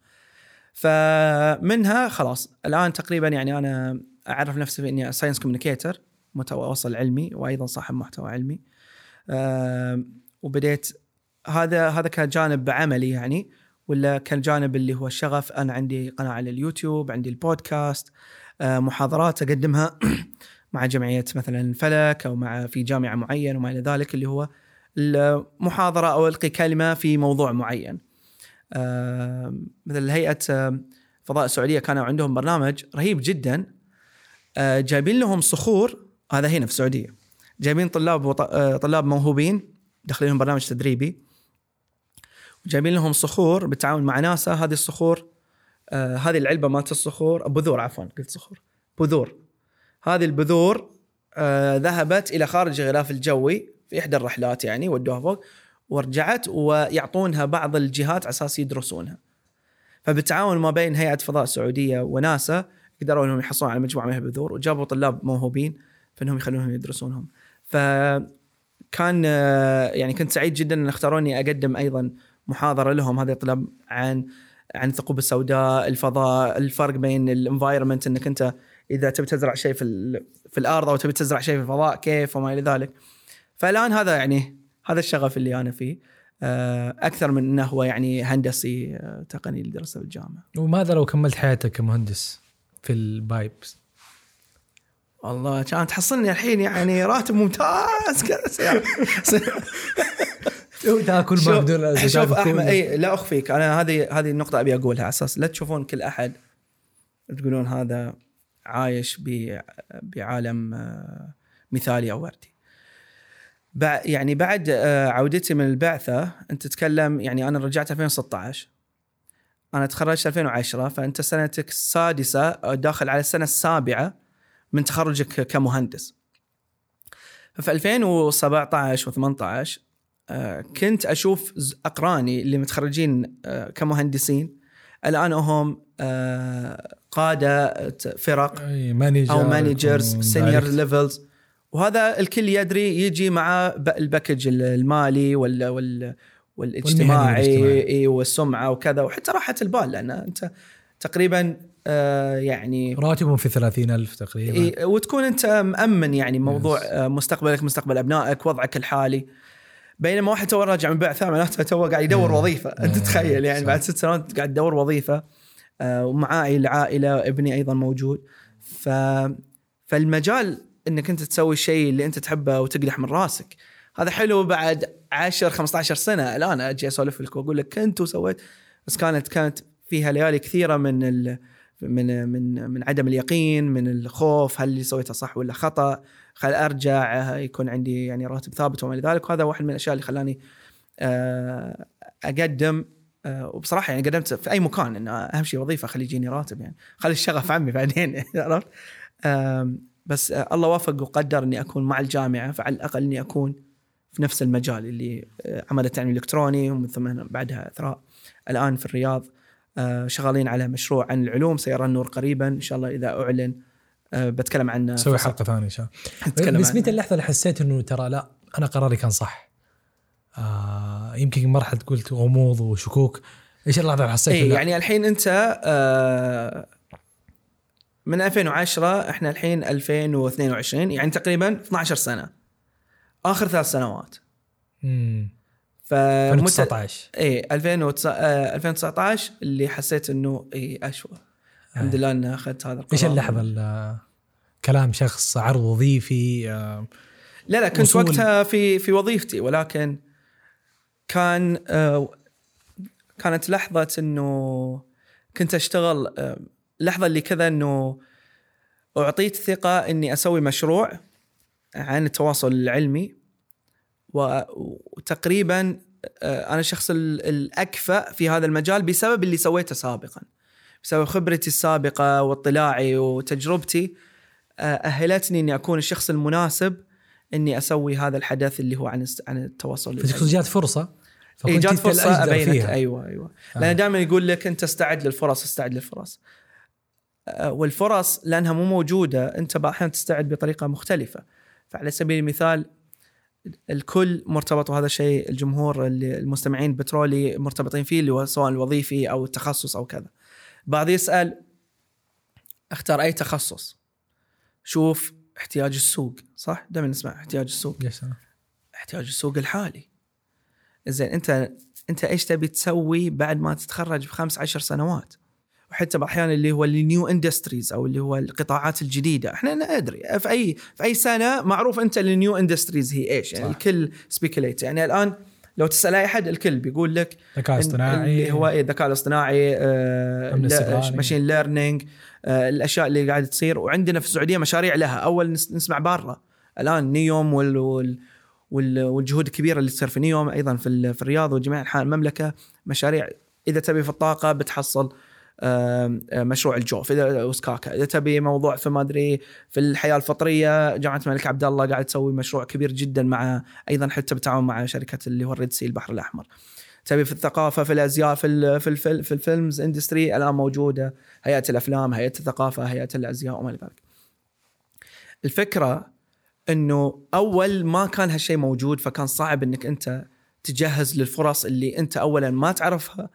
فمنها خلاص الآن تقريبا يعني أنا أعرف نفسي باني science communicator متواصل علمي وأيضا صاحب محتوى علمي. وبديت هذا هذا كان جانب عملي يعني ولا كان جانب اللي هو الشغف. أنا عندي قناة على اليوتيوب عندي البودكاست آه، محاضرات أقدمها <clears throat> مع جمعية مثلا الفلك أو مع في جامعة معينه وما إلى ذلك اللي هو المحاضرة أو ألقي كلمة في موضوع معين. مثل هيئة فضاء السعودية كانوا عندهم برنامج رهيب جدا آه، جايبين لهم صخور. هذا هنا في السعودية. جايبين طلاب وط... آه، طلاب موهوبين داخلين برنامج تدريبي وجايبين لهم صخور بالتعاون مع ناسا هذه الصخور آه هذه العلبة مالت الصخور بذور عفوا قلت صخور بذور هذه البذور آه ذهبت إلى خارج الغلاف الجوي في إحدى الرحلات يعني ودوها فوق ورجعت ويعطونها بعض الجهات على أساس يدرسونها. فبالتعاون ما بين هيئة فضاء السعودية وناسا قدروا إنهم يحصلون على مجموعة من البذور وجابوا طلاب موهوبين فانهم يخلونهم يدرسونهم. فكان آه، يعني كنت سعيد جدا إن اختاروني أقدم أيضا محاضرة لهم هذه الطلاب عن عن الثقوب السوداء، الفضاء، الفرق بين الانفايرمنت إنك أنت إذا تبي تزرع شيء في في الأرض أو تبي تزرع شيء في الفضاء كيف وما إلى ذلك. فالآن هذا يعني هذا الشغف اللي أنا فيه آه، أكثر من إنه هو يعني هندسي آه، تقني اللي درسته بالجامعة. وماذا لو كملت حياتك كمهندس في البايبس والله كان تحصلني الحين يعني راتب ممتاز. <laughs> كذا. تاكل شوف- ما بدون شوف أحمد إي لا أخفيك أنا هذه هذه النقطة أبي أقولها. على أساس لا تشوفون كل أحد تقولون هذا عايش ب- بعالم آه، مثالي أو وردي. يعني بعد آه، عودتي من البعثة أنت تتكلم يعني أنا رجعت 2016 أنا تخرجت 2010 فأنت سنتك السادسة آه، داخل على السنة السابعة. من تخرجك كمهندس. ففي 2017 و18 آه، كنت أشوف أقراني اللي متخرجين آه، كمهندسين الآن هم آه، قادة فرق manager أو managers senior. levels وهذا الكل يدري يجي مع ال package المالي وال وال والاجتماعي والاجتماعي. إي والسمعة وكذا وحتى راحه البال لأن أنت تقريبا آه، يعني راتبهم في 30000 تقريبا إيه وتكون أنت مأمن يعني موضوع Yes. آه، مستقبلك مستقبل أبنائك وضعك الحالي بينما واحد تو راجع من بعثه معناته تو قاعد يدور. وظيفة أنت. تخيل يعني صح. بعد ست سنوات قاعد تدور وظيفة آه، ومعاي العائلة ابني أيضا موجود ف فالمجال إنك أنت تسوي الشيء اللي أنت تحبه وتقلح من راسك هذا حلو بعد 10 15 سنة الآن أجي أسولف لك وأقول لك كنت وسويت بس كانت كانت فيها ليالي كثيرة من ال من من من عدم اليقين من الخوف هل اللي سويته صح ولا خطأ خل أرجع يكون عندي يعني راتب ثابت وما إلى ذلك. وهذا واحد من الأشياء اللي خلاني آه، أقدم آه، وبصراحة يعني قدمت في أي مكان انه أهم شيء وظيفة خلي يجيني راتب يعني. خلي الشغف عمي بعدين <laughs> عرفت؟ بس آه، الله وفق وقدر إني أكون مع الجامعة فعلى الأقل إني أكون في نفس المجال اللي عمل التعليم الالكتروني ومن ثم بعدها إثراء الآن في الرياض. شغالين على مشروع عن العلوم سيرى النور قريبا إن شاء الله إذا أعلن آه، بتكلم عنه نسوي في- حلقة ثانية إن شاء الله بس. متى اللحظة اللي حسيت إنه ترى لا أنا قراري كان صح آه يمكن مرحله قلت غموض وشكوك إيش اللحظة اللي حسيت لا؟ يعني الحين أنت آه، من 2010 إحنا الحين 2022 يعني تقريبا 12 سنة آخر ثلاث سنوات مم. ف 2019 اي 2019 اللي حسيت إنه اي أشوى. الحمد لله إني أخذت هذا القرار. إيش اللحظه كلام شخص عرض وظيفي آه لا لا كنت وصول. وقتها في في وظيفتي ولكن كان آه، كانت لحظة إنه كنت أشتغل آه، لحظة اللي كذا إنه أعطيت ثقة إني أسوي مشروع عن التواصل العلمي. وتقريبا آه، أنا الشخص ال- الأكفأ في هذا المجال بسبب اللي سويته سابقا. بسبب خبرتي السابقة واطلاعي وتجربتي آه، أهلتني إني أكون الشخص المناسب إني أسوي هذا الحدث اللي هو عن عن التواصل. جات فرصة؟ اي فكنت جات فرصة أبينك. فيها أيوه أيوه. آه. لأن دائما يقول لك أنت استعد للفرص استعد للفرص. آه، والفرص لأنها مو موجودة أنت الاحيان تستعد بطريقة مختلفة. فعلى سبيل المثال الكل مرتبط وهذا الشيء الجمهور اللي المستمعين بترولي مرتبطين فيه اللي هو سواء الوظيفي أو التخصص أو كذا. بعض يسأل اختار أي تخصص. شوف احتياج السوق صح؟ دائما نسمع احتياج السوق. أنا؟ احتياج السوق الحالي. زين أنت أنت إيش تبي تسوي بعد ما تتخرج بخمس عشر سنوات؟ وحتى باحيان اللي هو ال new industries أو اللي هو القطاعات الجديدة. إحنا ندري في اي في أي سنة معروف أنت ال new industries هي إيش. يعني صح. الكل speculate يعني الآن لو تسأل أي احد الكل بيقول لك ذكاء إن- اصطناعي. اللي هو إيه الذكاء الاصطناعي السيبراني. machine learning الأشياء اللي قاعدة تصير. وعندنا في السعودية مشاريع لها. أول نس- نسمع برا. الآن نيوم وال, وال وال- والجهود الكبيرة اللي تصير في نيوم أيضا في ال- في الرياض وجميع أنحاء المملكة. مشاريع إذا تبي في الطاقة بتحصل. آه، مشروع الجوف إذا وسكاكا إذا تبي موضوع في ما أدري في الحياة الفطرية جامعة الملك عبد الله قاعد تسوي مشروع كبير جدا مع أيضا حتى بالتعاون مع شركة اللي هو ال Red Sea البحر الأحمر. تبي في الثقافة في الأزياء في في في ال films industry الآن موجودة هيئة الأفلام هيئة الثقافة هيئة الأزياء وما إلى ذلك. الفكرة إنه أول ما كان هالشيء موجود فكان صعب إنك أنت تجهز للفرص اللي أنت اولا ما تعرفها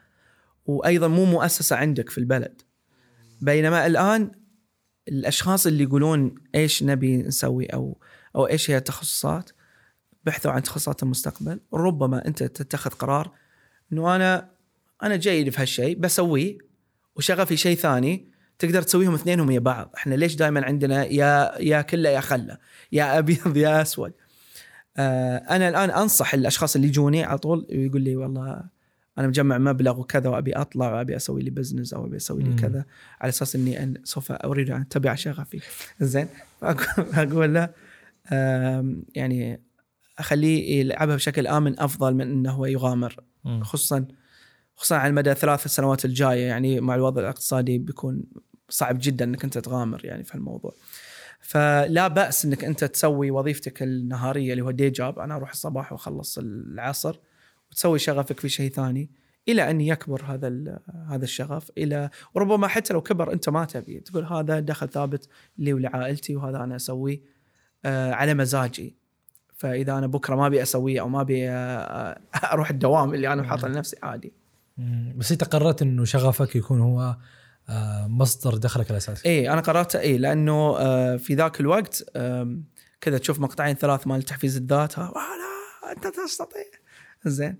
وأيضا مو مؤسسة عندك في البلد. بينما الآن الأشخاص اللي يقولون إيش نبي نسوي أو أو إيش هي التخصصات بحثوا عن تخصصات المستقبل. ربما أنت تتخذ قرار إنه أنا أنا جيد في هالشيء بسويه وشغفي شيء ثاني تقدر تسويهم اثنينهم يا بعض. إحنا ليش دائما عندنا يا يا كله يا خله؟ يا أبيض يا أسود. آه أنا الآن أنصح الأشخاص اللي يجوني على طول يقول لي والله أنا مجمع مبلغ وكذا وأبي أطلع وأبي أسوي لي بزنس أو أبي أسوي لي مم. كذا على أساس إني أن سوف أريد أن أتبع شغفي زين أقول <laughs> له يعني أخليه يلعبها بشكل آمن أفضل من إنه هو يغامر. خصوصا خصوصا على مدى ثلاث سنوات الجاية يعني مع الوضع الاقتصادي بيكون صعب جدا إنك أنت تغامر يعني في الموضوع. فلا بأس إنك أنت تسوي وظيفتك النهارية اللي هو دي جاب أنا أروح الصباح وأخلص العصر وتسوي شغفك في شيء ثاني إلى أن يكبر هذا هذا الشغف إلى وربما حتى لو كبر أنت ما تبي. تقول هذا دخل ثابت لي ولعائلتي وهذا أنا أسويه آه، على مزاجي. فإذا أنا بكرة ما أبي أسويه أو ما أبي آه، أروح الدوام اللي أنا حاطه لنفسي عادي. بس أنت قررت إنه شغفك يكون هو آه، مصدر دخلك الاساسي اي أنا قررت اي لأنه آه، في ذاك الوقت كذا تشوف مقطعين ثلاث مال تحفيز الذات ها، آه، لا أنت تستطيع. <laughs> زين.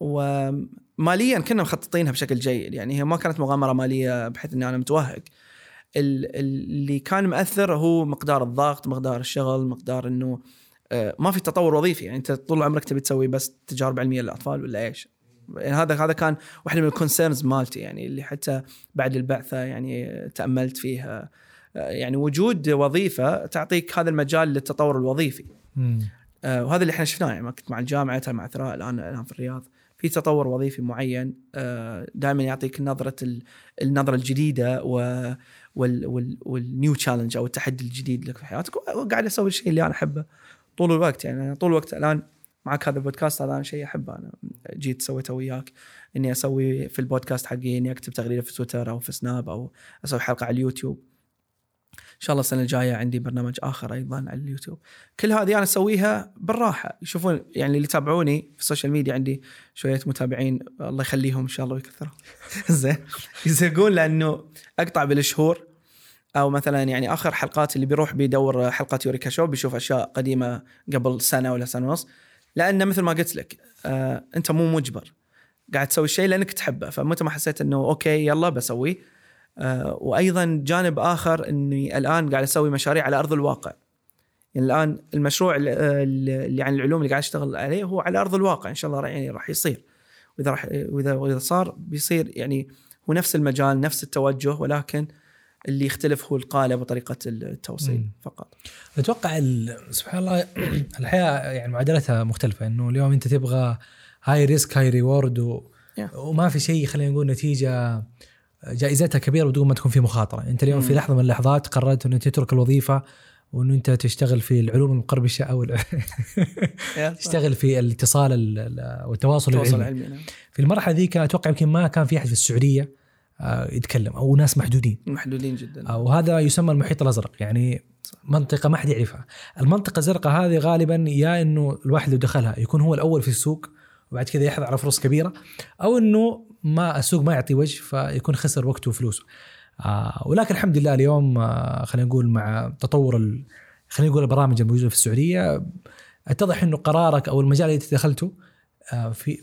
وماليا كنا مخططينها بشكل جيد. يعني هي ما كانت مغامرة مالية بحيث إني أنا متوهق. ال- اللي كان مأثر هو مقدار الضغط مقدار الشغل مقدار إنه آه، ما في تطور وظيفي. يعني أنت طول عمرك تبي تسوي بس تجارب علمية للأطفال ولا إيش؟ يعني هذا هذا كان واحدة من الكونسيرنز مالتي. يعني اللي حتى بعد البعثة يعني تأملت فيها. آه، يعني وجود وظيفة تعطيك هذا المجال للتطور الوظيفي. آه، وهذا اللي إحنا شفناه يعني كنت مع الجامعة مع إثراء الآن الآن في الرياض. في تطور وظيفي معين دائما يعطيك نظرة ال- النظرة الجديدة و وال وال وال new challenge أو التحدي الجديد لك في حياتك. وقاعد أسوي الشيء اللي أنا أحبه طول الوقت. يعني أنا طول الوقت الآن معك هذا البودكاست هذا أنا شيء أحبه. أنا جيت سويته وياك إني أسوي في البودكاست حقي إني أكتب تغريدة في تويتر أو في سناب أو أسوي حلقة على اليوتيوب. شاء الله السنة الجاية عندي برنامج آخر أيضا على اليوتيوب. كل هذه أنا أسويها بالراحة. يشوفون يعني اللي يتابعوني في ال social media عندي شوية متابعين الله يخليهم إن شاء الله ويكثرهم. <laughs> زين. يزهقون لأنه أقطع بالشهور أو مثلا يعني آخر حلقات اللي بيروح بيدور حلقات يوريكا شو بيشوف أشياء قديمة قبل سنة ولا سنة ونص. لأن مثل ما قلت لك آه أنت مو مجبر. قاعد تسوي الشيء لأنك تحبه. فمتى ما حسيت إنه okay يلا بسويه. وأيضا جانب آخر إني الآن قاعد أسوي مشاريع على أرض الواقع يعني الآن المشروع ال- اللي عن العلوم اللي قاعد أشتغل عليه هو على أرض الواقع إن شاء الله يعني راح يصير وإذا راح واذا وإذا صار بيصير يعني هو نفس المجال نفس التوجه ولكن اللي يختلف هو القالب وطريقة التوصيل مم. فقط أتوقع سبحان الله <clears throat> الحياة يعني معادلتها مختلفة إنه اليوم أنت تبغى high risk high reward و... Yeah. وما في شيء خلينا نقول نتيجة جائزتها كبيرة بدون ما تكون في مخاطرة. أنت اليوم في. لحظة من اللحظات قررت انه تترك الوظيفة وانه أنت تشتغل في العلوم المقربشه أو <laughs> تشتغل في الاتصال ال- ال- والتواصل التواصل العلمي. العلمي نعم. في المرحلة ذيك أتوقع يمكن ما كان في أحد في السعودية آه، يتكلم أو ناس محدودين. محدودين جدا. وهذا يسمى المحيط الأزرق يعني منطقة ما حد يعرفها. المنطقة الزرقاء هذه غالبا يا إنه الواحد لو دخلها يكون هو الأول في السوق وبعد كذا يحضر على فرص كبيرة أو إنه ما السوق ما يعطي وجه فيكون خسر وقته وفلوسه. آه ولكن الحمد لله اليوم آه خلينا نقول مع تطور ال- خلينا نقول البرامج الموجودة في السعودية اتضح إنه قرارك أو المجال اللي دخلته آه في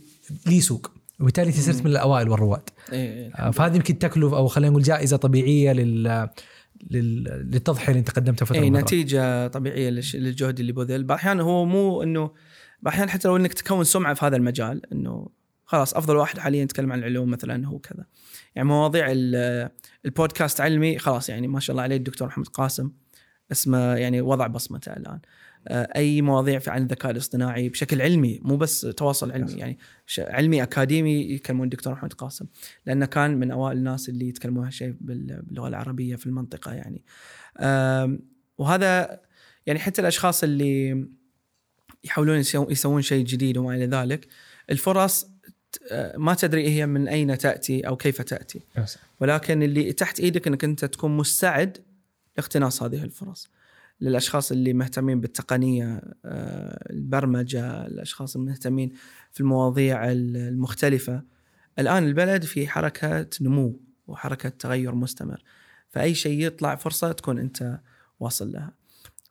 ليه سوق وبالتالي أنت صرت من الأوائل والرواد. إيه، إيه، آه، فهذه يمكن تكلف أو خلينا نقول جائزة طبيعية لل لل- للتضحية اللي أنت قدمتها فترة اي. نتيجة طبيعية للجهد اللي بذل بعض هو مو إنه بعض الأحيان حتى لو إنك تكون سمعة في هذا المجال إنه خلاص أفضل واحد حاليا يتكلم عن العلوم مثلا هو كذا. يعني مواضيع ال- البودكاست علمي خلاص يعني ما شاء الله عليه الدكتور محمد قاسم اسمه يعني وضع بصمته الآن. آه، أي مواضيع في عن الذكاء الاصطناعي بشكل علمي مو بس تواصل علمي يعني علمي أكاديمي يكلمون الدكتور محمد قاسم. لأنه كان من أوائل الناس اللي يتكلمون هالشيء بال- باللغة العربية في المنطقة يعني. وهذا يعني حتى الأشخاص اللي يحاولون يسو- يسوون شيء جديد وما إلى ذلك الفرص ما تدري هي من أين تأتي أو كيف تأتي. ولكن اللي تحت إيدك إنك أنت تكون مستعد لاقتناص هذه الفرص. للأشخاص اللي مهتمين بالتقنية آه، البرمجة الأشخاص المهتمين في المواضيع ال- المختلفة. الآن البلد في حركة نمو وحركة تغير مستمر. فأي شيء يطلع فرصة تكون أنت واصل لها.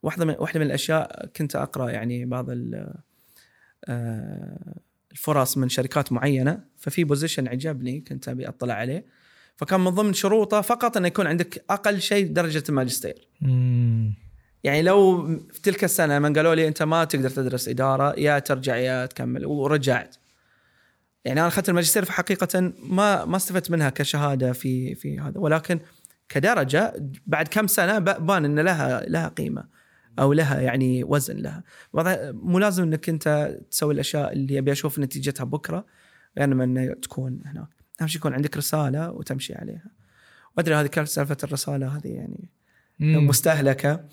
واحدة من واحدة من الأشياء كنت أقرأ يعني بعض ال- آه، الفرص من شركات معينة ففي بوزيشن عجبني كنت أبي أطلع عليه. فكان من ضمن شروطه فقط انه يكون عندك أقل شيء درجة الماجستير. مم. يعني لو في تلك السنة من قالوا لي أنت ما تقدر تدرس إدارة يا ترجع يا تكمل ورجعت. يعني أنا أخذت الماجستير في حقيقة ما ما استفدت منها كشهادة في في هذا. ولكن كدرجة بعد كم سنة بان إن لها لها قيمة. أو لها يعني وزن لها. مو لازم إنك أنت تسوي الأشياء اللي أبي أشوف نتيجتها بكرة غير من إنه تكون هناك. أهم شيء يكون عندك رسالة وتمشي عليها. وأدري هذه كانت سالفة الرسالة هذه يعني مم. مستهلكة.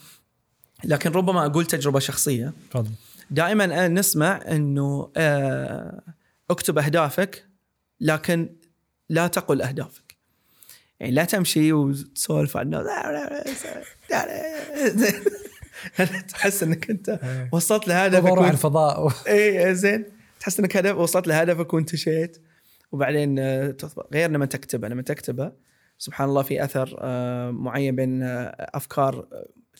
لكن ربما أقول تجربة شخصية. تفضل. دائما نسمع إنه آه، اكتب أهدافك لكن لا تقل أهدافك. يعني لا تمشي وتسولف عن <laughs> تحس إنك أنت وصلت لهدفك وأنت- الفضاء. اي زين. تحس إنك هدف وصلت لهدفك وانتشيت. وبعدين آه، غير لما تكتبه لما تكتبه سبحان الله في أثر آه، معين بين آه، أفكار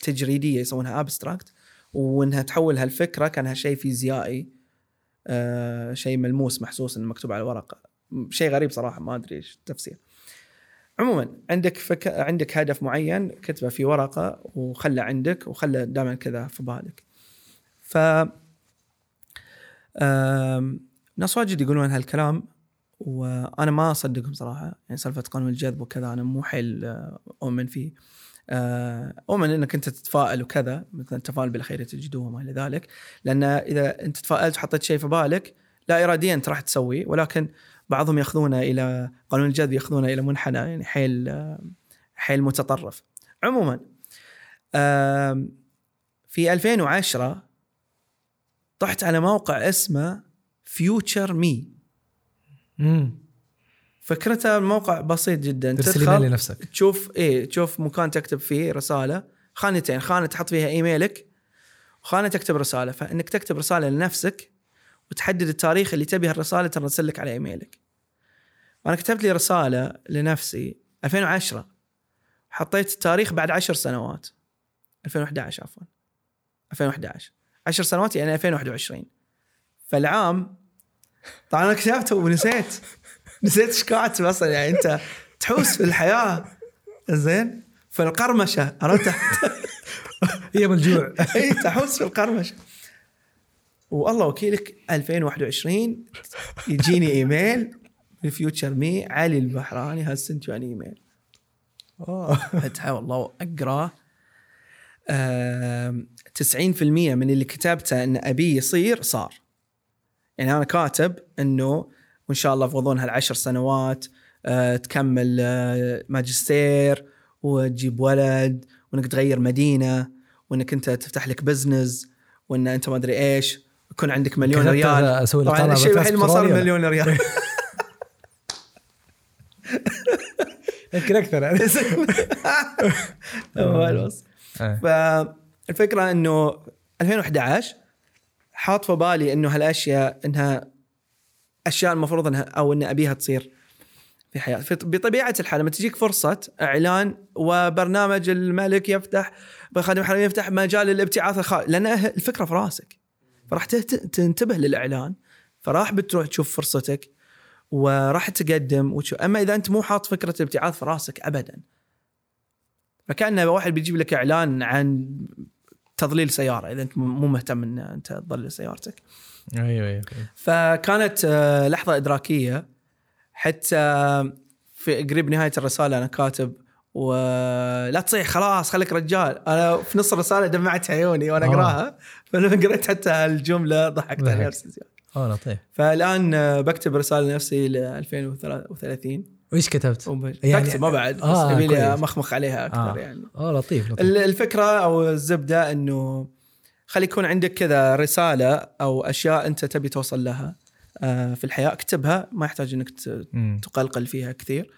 تجريدية يسمونها ابستراكت وإنها تحولها الفكرة كانها شيء فيزيائي شيء ملموس محسوس إنه مكتوب على ورقه شيء غريب صراحة ما أدري إيش التفسير. عموما عندك فك... عندك هدف معين كتبه في ورقة وخله عندك وخله دائما كذا في بالك ف آم، ناس واجد يقولون هالكلام وأنا ما أصدقهم صراحة يعني سالفة قانون الجذب وكذا أنا مو حيل آه، أؤمن فيه. آه، أؤمن إنك أنت تتفائل وكذا مثلا التفاؤل بالخير تجدوه وما إلى ذلك لأن إذا أنت تفائلت وحطيت شيء في بالك لا اراديا انت راح تسويه ولكن بعضهم ياخذونه إلى قانون الجذب ياخذونه إلى منحنى يعني حيل حيل متطرف. عموما في 2010 طحت على موقع اسمه فيوتشر مي. فكرتها موقع بسيط جدا. تدخل لنفسك. تشوف إيه تشوف مكان تكتب فيه رسالة. خانتين خانة تحط فيها إيميلك وخانة تكتب رسالة. فإنك تكتب رسالة لنفسك وتحدد التاريخ اللي تبي هالرساله ترسل لك على إيميلك. وأنا كتبت لي رسالة لنفسي 2010 حطيت التاريخ بعد 10 سنوات. 2011 عفوا. 2011 10 سنوات يعني 2021 فالعام طبعا أنا كتبته ونسيت. نسيت إيش كاتب أصلا يعني أنت تحوس في الحياة. زين في القرمشه عرفت؟ <laughs> أيام الجوع إي تحوس في القرمشة. والله وكيلك 2021 يجيني إيميل من future me علي البحراني has sent you an email فتحه والله اقراه آم، 90% من اللي كتبته إن ابيه يصير صار. يعني أنا كاتب إنه وإن شاء الله في غضون هالعشر سنوات آه، تكمل آه، ماجستير وتجيب ولد وإنك تغير مدينة وإنك أنت تفتح لك بزنس وإن أنت ما أدري إيش. يكون عندك مليون ريال. أسوي طبعا الشيء الوحيد ما صار مليون ريال. <laughs> يمكن أكثر. <laughs> إيه. فالفكرة إنه 2011 حاط في بالي إنه هالأشياء إنها أشياء المفروض إنها أو إن أبيها تصير في حياتي بطبيعة الحال لما تجيك فرصة إعلان وبرنامج الملك يفتح خادم الحرمين يفتح مجال الابتعاث الخارجي لأن الفكرة في راسك. تهت- تنتبه للإعلان فراح بتروح تشوف فرصتك وراح تقدم وتشوف أما إذا أنت مو حاط فكرة الابتعاث في راسك ابدا. فكأن واحد بيجيب لك إعلان عن تضليل سيارة إذا أنت مو مهتم إن أنت تضلل سيارتك. أيوه أيوه فكانت آه، لحظة إدراكية حتى في قريب نهاية الرسالة أنا كاتب ولا تصيح خلاص خليك رجال. أنا في نص الرسالة دمعت عيوني وأنا آه. أقراها. فلما قريت حتى الجملة ضحكت على. نفسي زيادة. آه لطيف فالآن بكتب رسالة لنفسي ل 2030 وإيش كتبت؟ يعني بكتب ما بعد بس آه، لي كويس. مخمخ عليها أكثر آه. يعني آه لطيف لطيف ال- الفكرة أو الزبدة إنه خلي يكون عندك كذا رسالة أو أشياء أنت تبي توصل لها آه، في الحياة اكتبها ما يحتاج إنك. تقلقل فيها كثير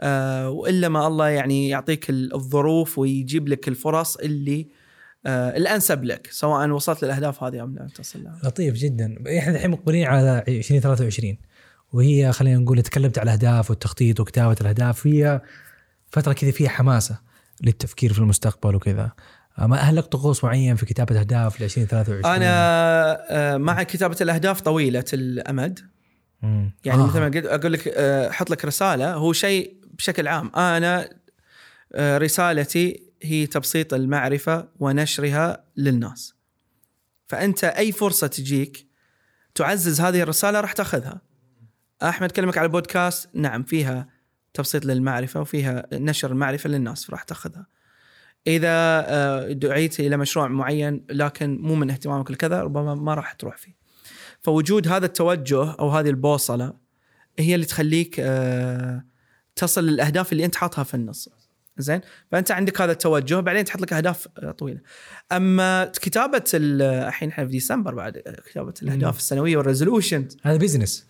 آه، وإلا ما الله يعني يعطيك ال- الظروف ويجيب لك الفرص اللي الانسب لك سواء وصلت للأهداف هذه أم لا تصل لها لطيف جدا. إحنا الحين مقبلين على 2023 وهي خلينا نقول تكلمت على الأهداف والتخطيط وكتابة الأهداف هي فترة كذا فيها حماسة للتفكير في المستقبل وكذا. ما هل لك طقوس معين في كتابة اهداف ل 2023 أنا آه، مع كتابة الأهداف طويلة الأمد. مم. يعني آه. مثل ما قلت أقول لك آه، أحط لك رسالة هو شيء بشكل عام. أنا آه، رسالتي هي تبسيط المعرفة ونشرها للناس. فأنت أي فرصة تجيك تعزز هذه الرسالة راح تأخذها. أحمد كلمك على بودكاست نعم فيها تبسيط للمعرفة وفيها نشر المعرفة للناس فراح تأخذها. إذا آه، دعيت إلى مشروع معين لكن مو من اهتمامك الكذا ربما ما راح تروح فيه. فوجود هذا التوجه أو هذه البوصلة هي اللي تخليك آه، تصل للأهداف اللي أنت حاطها في النص. زين؟ فأنت عندك هذا التوجه بعدين تحط لك أهداف طويلة. أما كتابة ال- الحين إحنا في ديسمبر بعد كتابة الأهداف السنوية وال resolution هذا business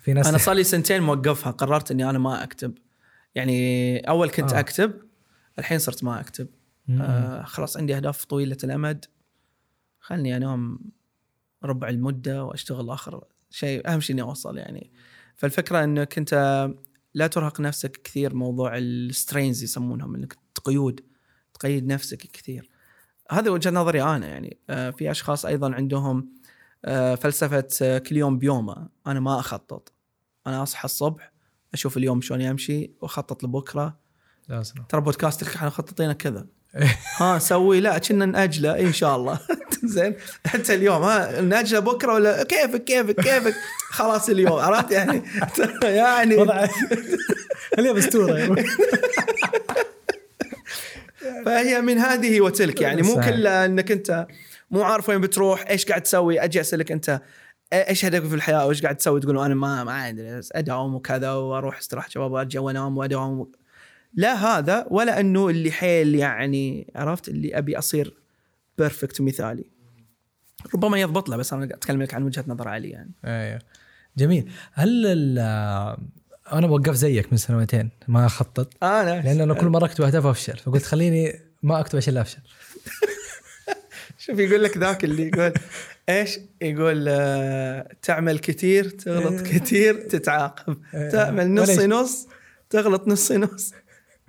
في ناس أنا صار لي سنتين موقفها قررت إني أنا ما أكتب. يعني أول كنت آه. آه. أكتب الحين صرت ما أكتب. مم. آه خلاص عندي أهداف طويلة الأمد. خلني انام ربع المدة وأشتغل آخر شيء أهم شيء إني أوصل يعني. فالفكرة انك انت لا ترهق نفسك كثير موضوع السترينز يسمونهم إنك تقيود تقيد نفسك كثير. هذا وجهة نظري أنا يعني. آه في أشخاص أيضا عندهم آه فلسفة آه كل يوم بيومه أنا ما أخطط. أنا أصحى الصبح أشوف اليوم شلون يمشي وأخطط لبكرة. ترى بودكاستك إحنا مخططينه كذا. ها سوي لا كنا نأجله إيه إن شاء الله. <laughs> <laughs> زين. حتى اليوم ها ناجلة بكرة ولا كيفك كيفك كيفك؟ خلاص اليوم عرفت يعني؟ <laughs> يعني وضع <laughs> اليوم أسطورة. فهي من هذه وتلك. يعني مو. كلها إنك أنت مو عارف وين بتروح إيش قاعد تسوي؟ أجي أسألك أنت إيش هدفك في الحياة؟ وإيش قاعد تسوي؟ تقول أنا ما ما أدري اداوم وكذا وأروح استراحه شباب وأرجع وأنام واداوم لا هذا ولا أنه اللي حيل يعني عرفت؟ اللي أبي أصير بيرفكت مثالي. ربما يضبط له بس أنا أتكلم لك عن وجهة نظر علي يعني. أيوه جميل. هل ال- أنا وقفت زيك من سنوتين ما أخطط؟ أنا لأن أنا كل مرة أكتب أهداف أفشل فقلت خليني ما أكتب عشان أفشل. <laughs> شوف يقول لك ذاك اللي يقول إيش؟ يقول آه تعمل كثير تغلط كثير تتعاقب. إيه. تعمل نص وليش؟ نص تغلط نص نص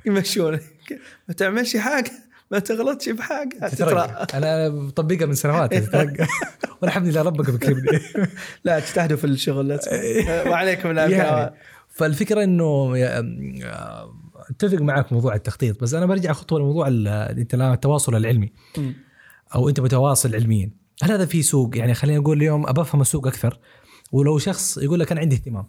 يمشونك. ما تعملش حاجة. ما تغلطش بحاجه تترقى. أنا مطبقها من سنوات تترقى <laughs> والحمد لله ربك بكرمني. <laughs> لا تجتهدوا في الشغل تسووا. وعليكم <laughs> يعني. الكلام فالفكرة إنه آه، أتفق معك موضوع التخطيط بس أنا برجع خطوة لموضوع التواصل العلمي. أو أنت متواصل علميا. هل هذا في سوق؟ يعني خلينا نقول اليوم ابى أفهم السوق أكثر. ولو شخص يقول لك أنا عندي اهتمام.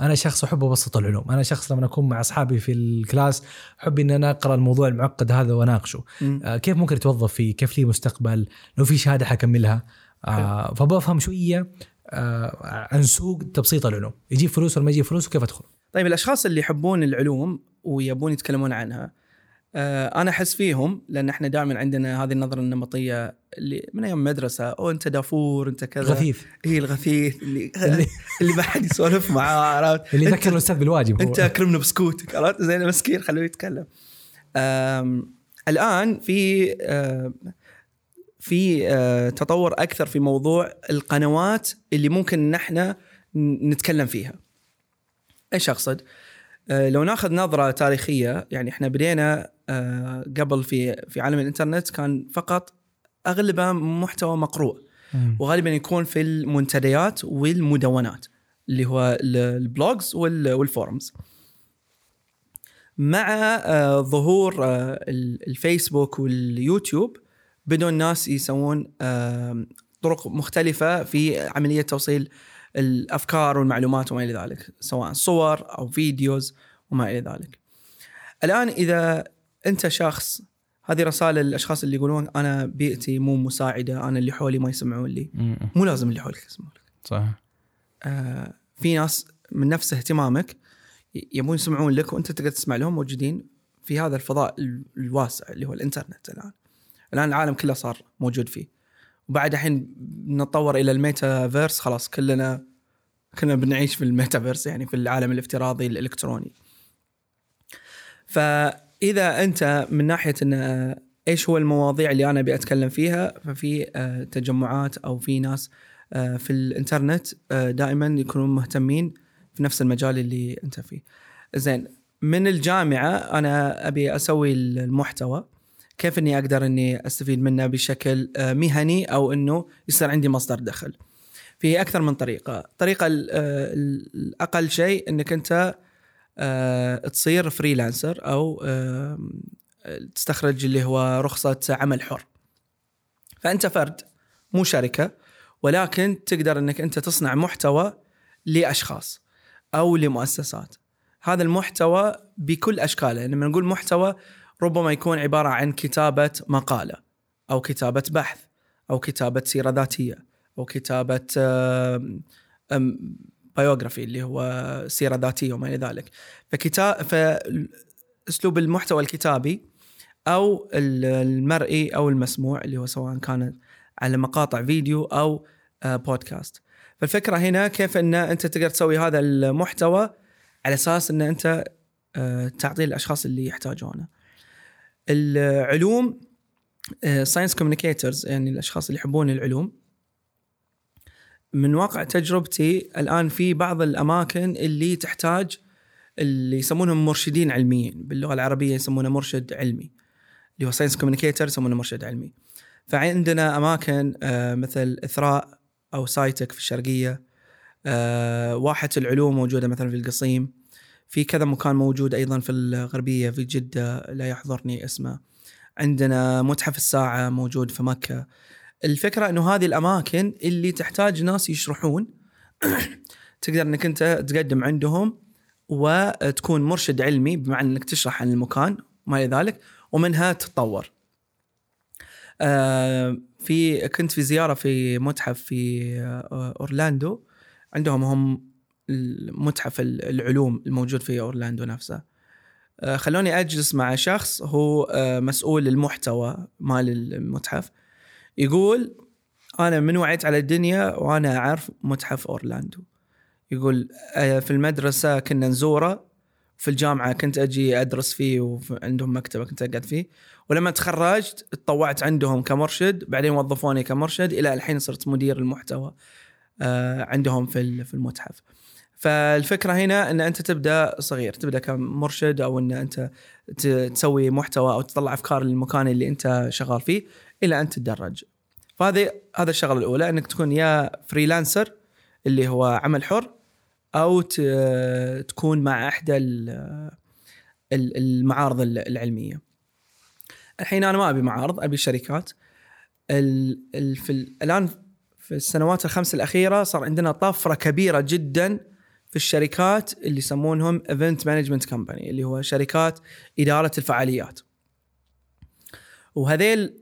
أنا شخص أحب أبسط العلوم. أنا شخص لما أكون مع أصحابي في ال class أحب ان أنا أقرأ الموضوع المعقد هذا وأناقشه. آه، كيف ممكن اتوظف فيه؟ كيف لي مستقبل؟ لو في شهادة حكملها. آه، فأبغى أفهم شوية آه، عن سوق تبسيط العلوم. يجيب فلوس ولا ما يجيب فلوس وكيف أدخل؟ طيب الأشخاص اللي يحبون العلوم ويبون يتكلمون عنها أنا أحس فيهم لأن إحنا دائما عندنا هذه النظرة النمطية اللي من أيام مدرسة أو أنت دافور أنت كذا. غثيث هي الغثيث. اللي <laughs> <laughs> اللي- ما حد يسولف معاه عرفت؟ اللي يذكر الأستاذ بالواجب. أنت أكرمنا بسكوتك عرفت؟ زين مسكين خلوه يتكلم. الآن في في آه، تطور أكثر في موضوع القنوات اللي ممكن نحن نتكلم فيها. إيش أقصد؟ آه، لو ناخذ نظرة تاريخية يعني إحنا بدينا آه، قبل في في عالم الإنترنت كان فقط أغلبه محتوى مقروء. وغالبا يكون في المنتديات والمدونات اللي هو ال- ال blogs وال- وال forums. مع آه، ظهور آه، ال- الفيسبوك واليوتيوب بدوا الناس يسوون آه، طرق مختلفة في عملية توصيل الأفكار والمعلومات وما إلى ذلك سواء صور أو videos وما إلى ذلك. الآن إذا انت شخص هذه رسائل الاشخاص اللي يقولون أنا بيئتي مو مساعدة أنا اللي حولي ما يسمعون لي. مو لازم اللي حولك يسمعون لك. صح آه في ناس من نفس اهتمامك يبون يسمعون لك وأنت تقدر تسمع لهم موجودين في هذا الفضاء ال- الواسع اللي هو الإنترنت الآن. الآن العالم كله صار موجود فيه. وبعد الحين نتطور إلى الميتافيرس خلاص كلنا كنا بنعيش في الميتافيرس يعني في العالم الافتراضي الإلكتروني. فاذا أنت من ناحية إن آه، إيش هو المواضيع اللي أنا أبي أتكلم فيها ففي آه، تجمعات أو في ناس آه، في الإنترنت دائما يكونون مهتمين في نفس المجال اللي أنت فيه. زين من الجامعة أنا أبي أسوي المحتوى كيف إني أقدر إني أستفيد منه بشكل مهني أو إنه يصير عندي مصدر دخل. في أكثر من طريقة، الطريقة ال- الأقل شيء إنك أنت تصير فريلانسر أو آه، تستخرج اللي هو رخصة عمل حر. فأنت فرد مو شركة ولكن تقدر إنك أنت تصنع محتوى لأشخاص أو لمؤسسات. هذا المحتوى بكل أشكاله، لما نقول محتوى ربما يكون عبارة عن كتابة مقالة أو كتابة بحث أو كتابة سيرة ذاتية أو كتابة بايوغرافي اللي هو سيرة ذاتية وما إلى ذلك. فكتاب فأسلوب المحتوى الكتابي أو ال- المرئي أو المسموع اللي هو سواء كانت على مقاطع فيديو أو آه، بودكاست. فالفكرة هنا كيف إن أنت تقدر تسوي هذا المحتوى على أساس إن أنت آه، تعطيه الأشخاص اللي يحتاجونه. العلوم science communicators يعني الأشخاص اللي يحبون العلوم من واقع تجربتي الآن في بعض الأماكن اللي تحتاج اللي يسمونهم مرشدين علميين باللغة العربية يسمونه مرشد علمي. اللي هو science communicator يسمونه مرشد علمي. فعندنا أماكن آه، مثل إثراء أو سايتك في الشرقية آه، واحة العلوم موجودة مثلا في القصيم. في كذا مكان موجود أيضا في الغربية في جدة لا يحضرني اسمه. عندنا متحف الساعة موجود في مكة. الفكرة إنه هذه الأماكن اللي تحتاج ناس يشرحون <clears throat> تقدر إنك أنت تقدم عندهم وتكون مرشد علمي بمعنى إنك تشرح عن المكان وما إلى ذلك ومنها تتطور. آه، في كنت في زيارة في متحف في آه، أورلاندو عندهم هم متحف العلوم الموجود في أورلاندو نفسه. آه، خلوني أجلس مع شخص هو مسؤول المحتوى مال المتحف يقول أنا من وعيت على الدنيا وأنا أعرف متحف أورلاندو. يقول آه، في المدرسة كنا نزوره في الجامعة كنت أجي أدرس فيه وعندهم مكتبة كنت أقعد فيه. ولما تخرجت تطوعت عندهم كمرشد بعدين وظفوني كمرشد إلى الحين صرت مدير المحتوى آه، عندهم في في المتحف. فالفكرة هنا إن أنت تبدأ صغير تبدأ كمرشد أو إن أنت تسوي محتوى أو تطلع أفكار للمكان اللي أنت شغال فيه. إلى أن تتدرج فهذه هذا الشغلة الأولى إنك تكون يا فريلانسر اللي هو عمل حر أو تكون مع إحدى ال- ال- المعارض ال- العلمية. الحين أنا ما أبي معارض أبي شركات. في ال الآن في السنوات الخمس الأخيرة صار عندنا طفرة كبيرة جدا في الشركات اللي يسمونهم event management company اللي هو شركات إدارة الفعاليات. وهذيل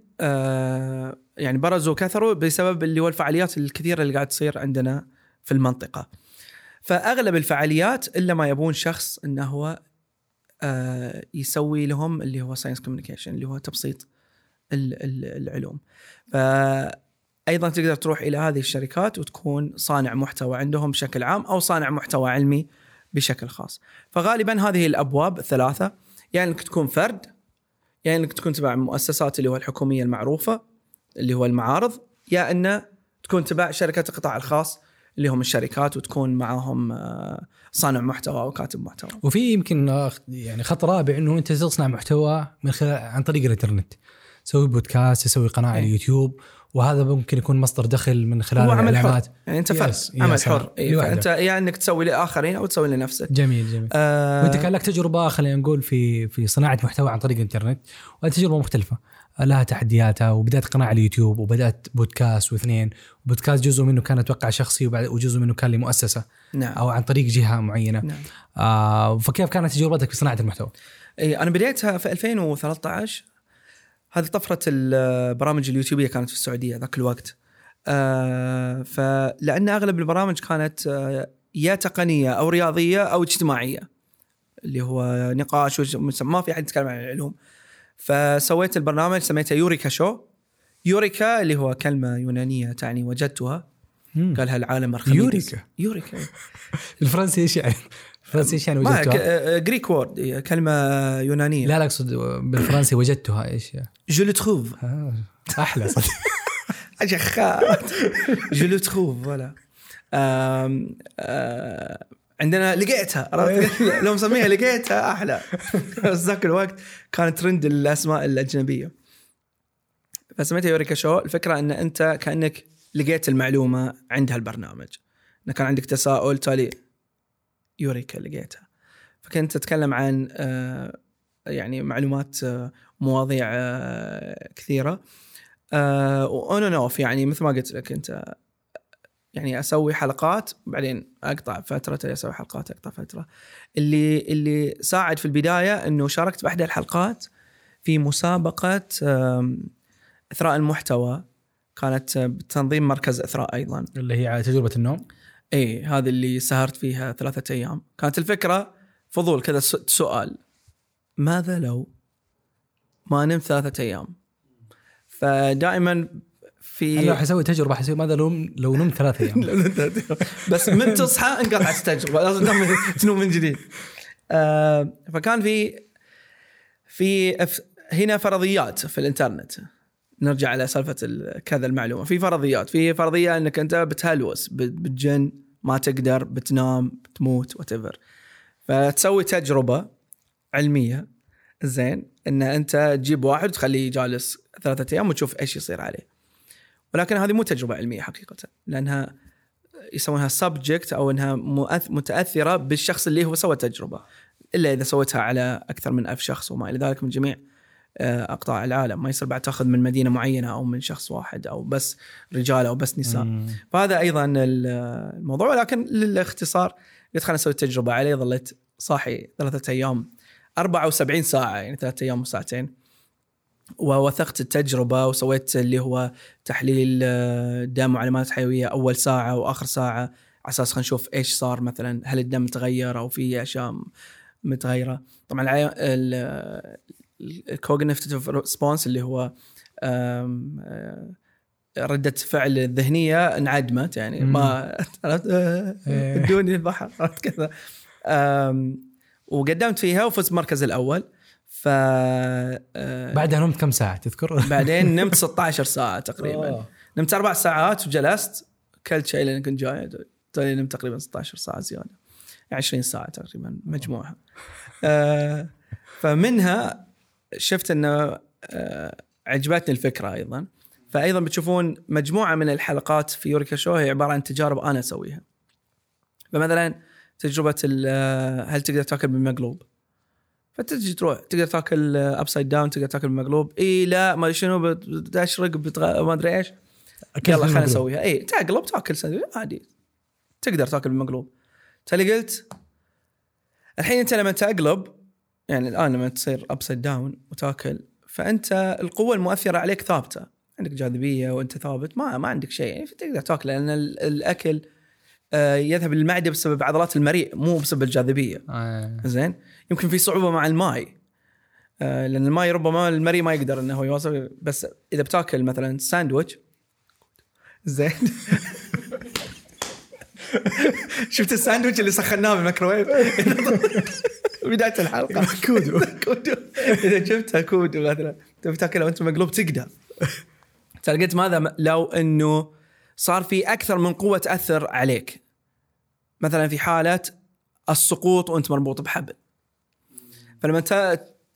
يعني برزوا كثروا بسبب اللي هو الفعاليات الكثيرة اللي قاعد تصير عندنا في المنطقة. فأغلب الفعاليات إلا ما يبون شخص إنه هو آه يسوي لهم اللي هو science communication اللي هو تبسيط ال- ال- العلوم. فايضا تقدر تروح إلى هذه الشركات وتكون صانع محتوى عندهم بشكل عام أو صانع محتوى علمي بشكل خاص. فغالبا هذه الأبواب الثلاثه يعني إنك تكون فرد يعني إنك تكون تبع مؤسسات اللي هو الحكومية المعروفة اللي هو المعارض يا انه تكون تبع شركات القطاع الخاص اللي هم الشركات وتكون معاهم آه، صانع محتوى أو كاتب محتوى. وفي يمكن يعني خط رابع إنه أنت تصنع محتوى من خلال عن طريق الإنترنت تسوي بودكاست تسوي قناة على إيه. اليوتيوب وهذا ممكن يكون مصدر دخل من خلال هو عمل حر. يعني أنت فرد. عمل حر. إيه،. فانت يعني إنك تسوي لآخرين أو تسوي لنفسك. جميل جميل. آه. وأنت كان لك تجربة خلينا نقول في في صناعة محتوى عن طريق الإنترنت. وهذه تجربة مختلفة. لها تحدياتها وبدأت قناة على اليوتيوب وبدأت بودكاست واثنين. بودكاست جزء منه كان أتوقع شخصي وبعد- وجزء منه كان لمؤسسة. نعم. أو عن طريق جهة معينة. نعم. آه فكيف كانت تجربتك في صناعة المحتوى؟ اي أنا بديتها في 2013 هذه طفرة البرامج اليوتيوبية كانت في السعودية ذاك الوقت. آه فلأن أغلب البرامج كانت آه يا تقنية أو رياضية أو اجتماعية اللي هو نقاش ما في أحد يتكلم عن العلوم. فسويت البرنامج سميته يوريكا شو. يوريكا اللي هو كلمة يونانية تعني وجدتها. قالها العالم ارخميدس يوريكا؟ يوريكا. <laughs> الفرنسي إيش يعني؟ الفرنسي إيش يعني وجدتها؟ Greek word كلمة يونانية. لا لا أقصد بالفرنسي وجدتها إيش؟ je le trouve آه أحلى صدق اجخات je le trouve ولا آه، عندنا لقيتها <laughs> لو مسميها لقيتها أحلى. بس ذاك الوقت كان ترند الأسماء الأجنبية. فسميتها يوريكا شو؟ الفكرة إن أنت كأنك لقيت المعلومة عند هالبرنامج انه كان عندك تساؤل تالي يوريكا لقيتها فكنت أتكلم عن آه، يعني معلومات آه، مواضيع آه، كثيرة. أون اند أوف يعني مثل ما قلت لك أنت يعني أسوي حلقات بعدين أقطع فترة أسوي حلقات أقطع فترة. اللي اللي ساعد في البداية إنه شاركت باحدى الحلقات في مسابقة إثراء المحتوى. كانت بتنظيم مركز إثراء أيضا. اللي هي على تجربة النوم؟ اي هذه اللي سهرت فيها ثلاثة أيام. كانت الفكرة فضول كذا سؤال. ماذا لو ما نمت ثلاثة أيام؟ فدائما في حسوي تجربة حسوي ماذا لو لو نمت ثلاث <laughs> أيام. بس من تصحى انقطعت التجربه لازم تنوم من جديد. آه فكان في في هنا فرضيات في الإنترنت. نرجع على سالفة ال- كذا المعلومة. في فرضيات في فرضية إنك أنت بتهلوس بتجن ما تقدر بتنام بتموت what فتسوي تجربة علمية زين إن أنت تجيب واحد وتخليه جالس ثلاثة أيام وتشوف إيش يصير عليه. ولكن هذه مو تجربة علمية حقيقة لأنها يسمونها subject أو إنها متأثرة بالشخص اللي هو سوى التجربة إلا إذا سويتها على أكثر من ألف شخص وما إلى ذلك من جميع أقطاع العالم. ما يصير بعد تأخذ من مدينة معينة أو من شخص واحد أو بس رجال أو بس نساء. مم. فهذا أيضا ال- الموضوع. ولكن للاختصار قلت خليني أسوي التجربة عليه. ظليت صاحي ثلاثة أيام 74 ساعة يعني ثلاثة أيام وساعتين. ووثقت التجربة وسويت اللي هو تحليل آه، دم وعلامات حيوية أول ساعة وآخر ساعة. على أساس خلينا نشوف إيش صار مثلا هل الدم تغير أو في أشياء متغيرة. طبعا ال cognitive response اللي هو آه، ردة فعل الذهنية انعدمت يعني. ما <laughs> إيه. ادوني البحر عرفت كذا وقدمت فيها وفزت المركز الأول ف آه، بعدها نمت كم ساعة تذكر؟ <laughs> بعدين نمت 16 ساعة تقريبا أوه. نمت أربع ساعات وجلست كلت شيء لأن كنت جاي تالي نمت تقريبا 16 ساعة زيادة يعني 20 ساعة تقريبا مجموعها آه فمنها شفت إنه آه عجبتني الفكرة أيضا. فايضا بتشوفون مجموعة من الحلقات في يوريكا show هي عبارة عن تجارب أنا أسويها. فمثلا تجربة آه، هل تقدر تأكل بالمقلوب فتجي تروح تقدر تأكل upside down تقدر تأكل بالمقلوب إي لا ما شنو بت- بتشرق بتغ... ما أدري إيش. يلا خلينا. نسويها. إي تقلب تأكل سندويش عادي. تقدر تأكل بالمقلوب تالي قلت الحين أنت لما تقلب يعني الآن لما تصير upside down وتاكل فأنت القوة المؤثرة عليك ثابتة. عندك جاذبية وأنت ثابت ما ما عندك شيء يعني تقدر تاكل لأن ال- الأكل آه، يذهب للمعدة بسبب عضلات المريء مو بسبب الجاذبية. آه. زين؟ يمكن في صعوبة مع الماي. آه، لأن الماي ربما المري ما يقدر إنه هو يواصل بس إذا بتاكل مثلا ساندويتش زين؟ <laughs> شفت الساندويتش اللي سخناه بالميكروويف <laughs> بدايه الحلقة. <laughs> كودو. <laughs> كودو. إذا جبتها كودو مثلا. تبي تاكلها وأنت مقلوب تقدر. <laughs> ترى قلت ماذا لو إنه صار في أكثر من قوة تأثر عليك. مثلا في حالة السقوط وأنت مربوط بحبل. فلما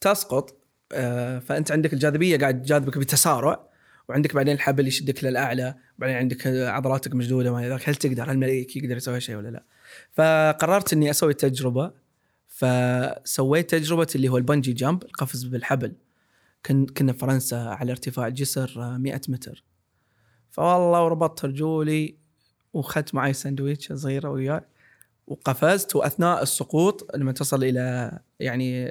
تسقط آه، فأنت عندك الجاذبية قاعد تجاذبك بتسارع وعندك بعدين الحبل يشدك للأعلى وبعدين عندك عضلاتك مشدودة ما إلى ذلك. هل تقدر؟ هل الملك يقدر يسوي شيء ولا لا؟ فقررت إني أسوي التجربة. فسويت تجربة اللي هو البنجي جامب القفز بالحبل. كن كنا في فرنسا على ارتفاع جسر آه، 100 متر. فوالله وربطت رجولي وأخذت معي سندويتش صغيرة وياي وقفزت وأثناء السقوط لما تصل إلى يعني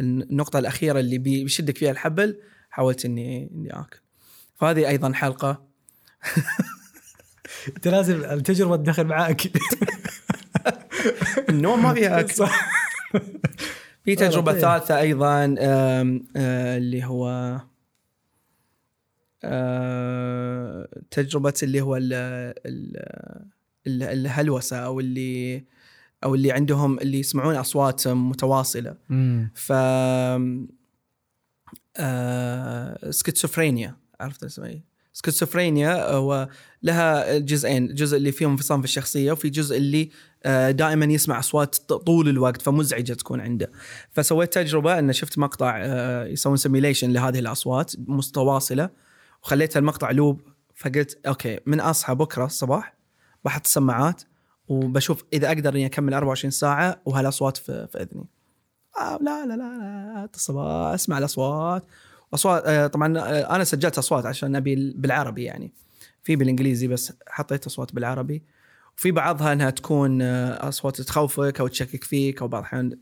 النقطة الأخيرة اللي بي- بيشدك فيها الحبل حاولت إني إني آكل. فهذه أيضا حلقة. <laughs> أنت لازم التجربة تدخل معاك. <laughs> النوم ما فيها أكل في تجربة طيب. ثالثة أيضا آه، اللي هو آه، تجربة اللي هو ال ال ال- الهلوسة أو اللي أو اللي عندهم اللي يسمعون أصوات متواصلة مم. ف آه، عرفت اسمها إيه؟ سكيزوفرينيا هو لها جزئين، الجزء اللي فيه انفصام في الشخصية وفي جزء اللي آه، دائما يسمع أصوات طول الوقت فمزعجة تكون عنده. فسويت تجربة أن شفت مقطع آه، يسوون simulation لهذه الأصوات متواصله وخليت المقطع loop فقلت okay من أصحى بكرة الصباح بحط السماعات وبشوف إذا أقدر إني أكمل 24 ساعة وهالأصوات في, في إذني. آه لا لا لا لا اتصل أسمع الأصوات أصوات آه طبعا أنا سجلت أصوات عشان أبي ال- بالعربي يعني في بالإنجليزي بس حطيت أصوات بالعربي وفي بعضها إنها تكون آه أصوات تخوفك أو تشكك فيك أو بعض الاحيان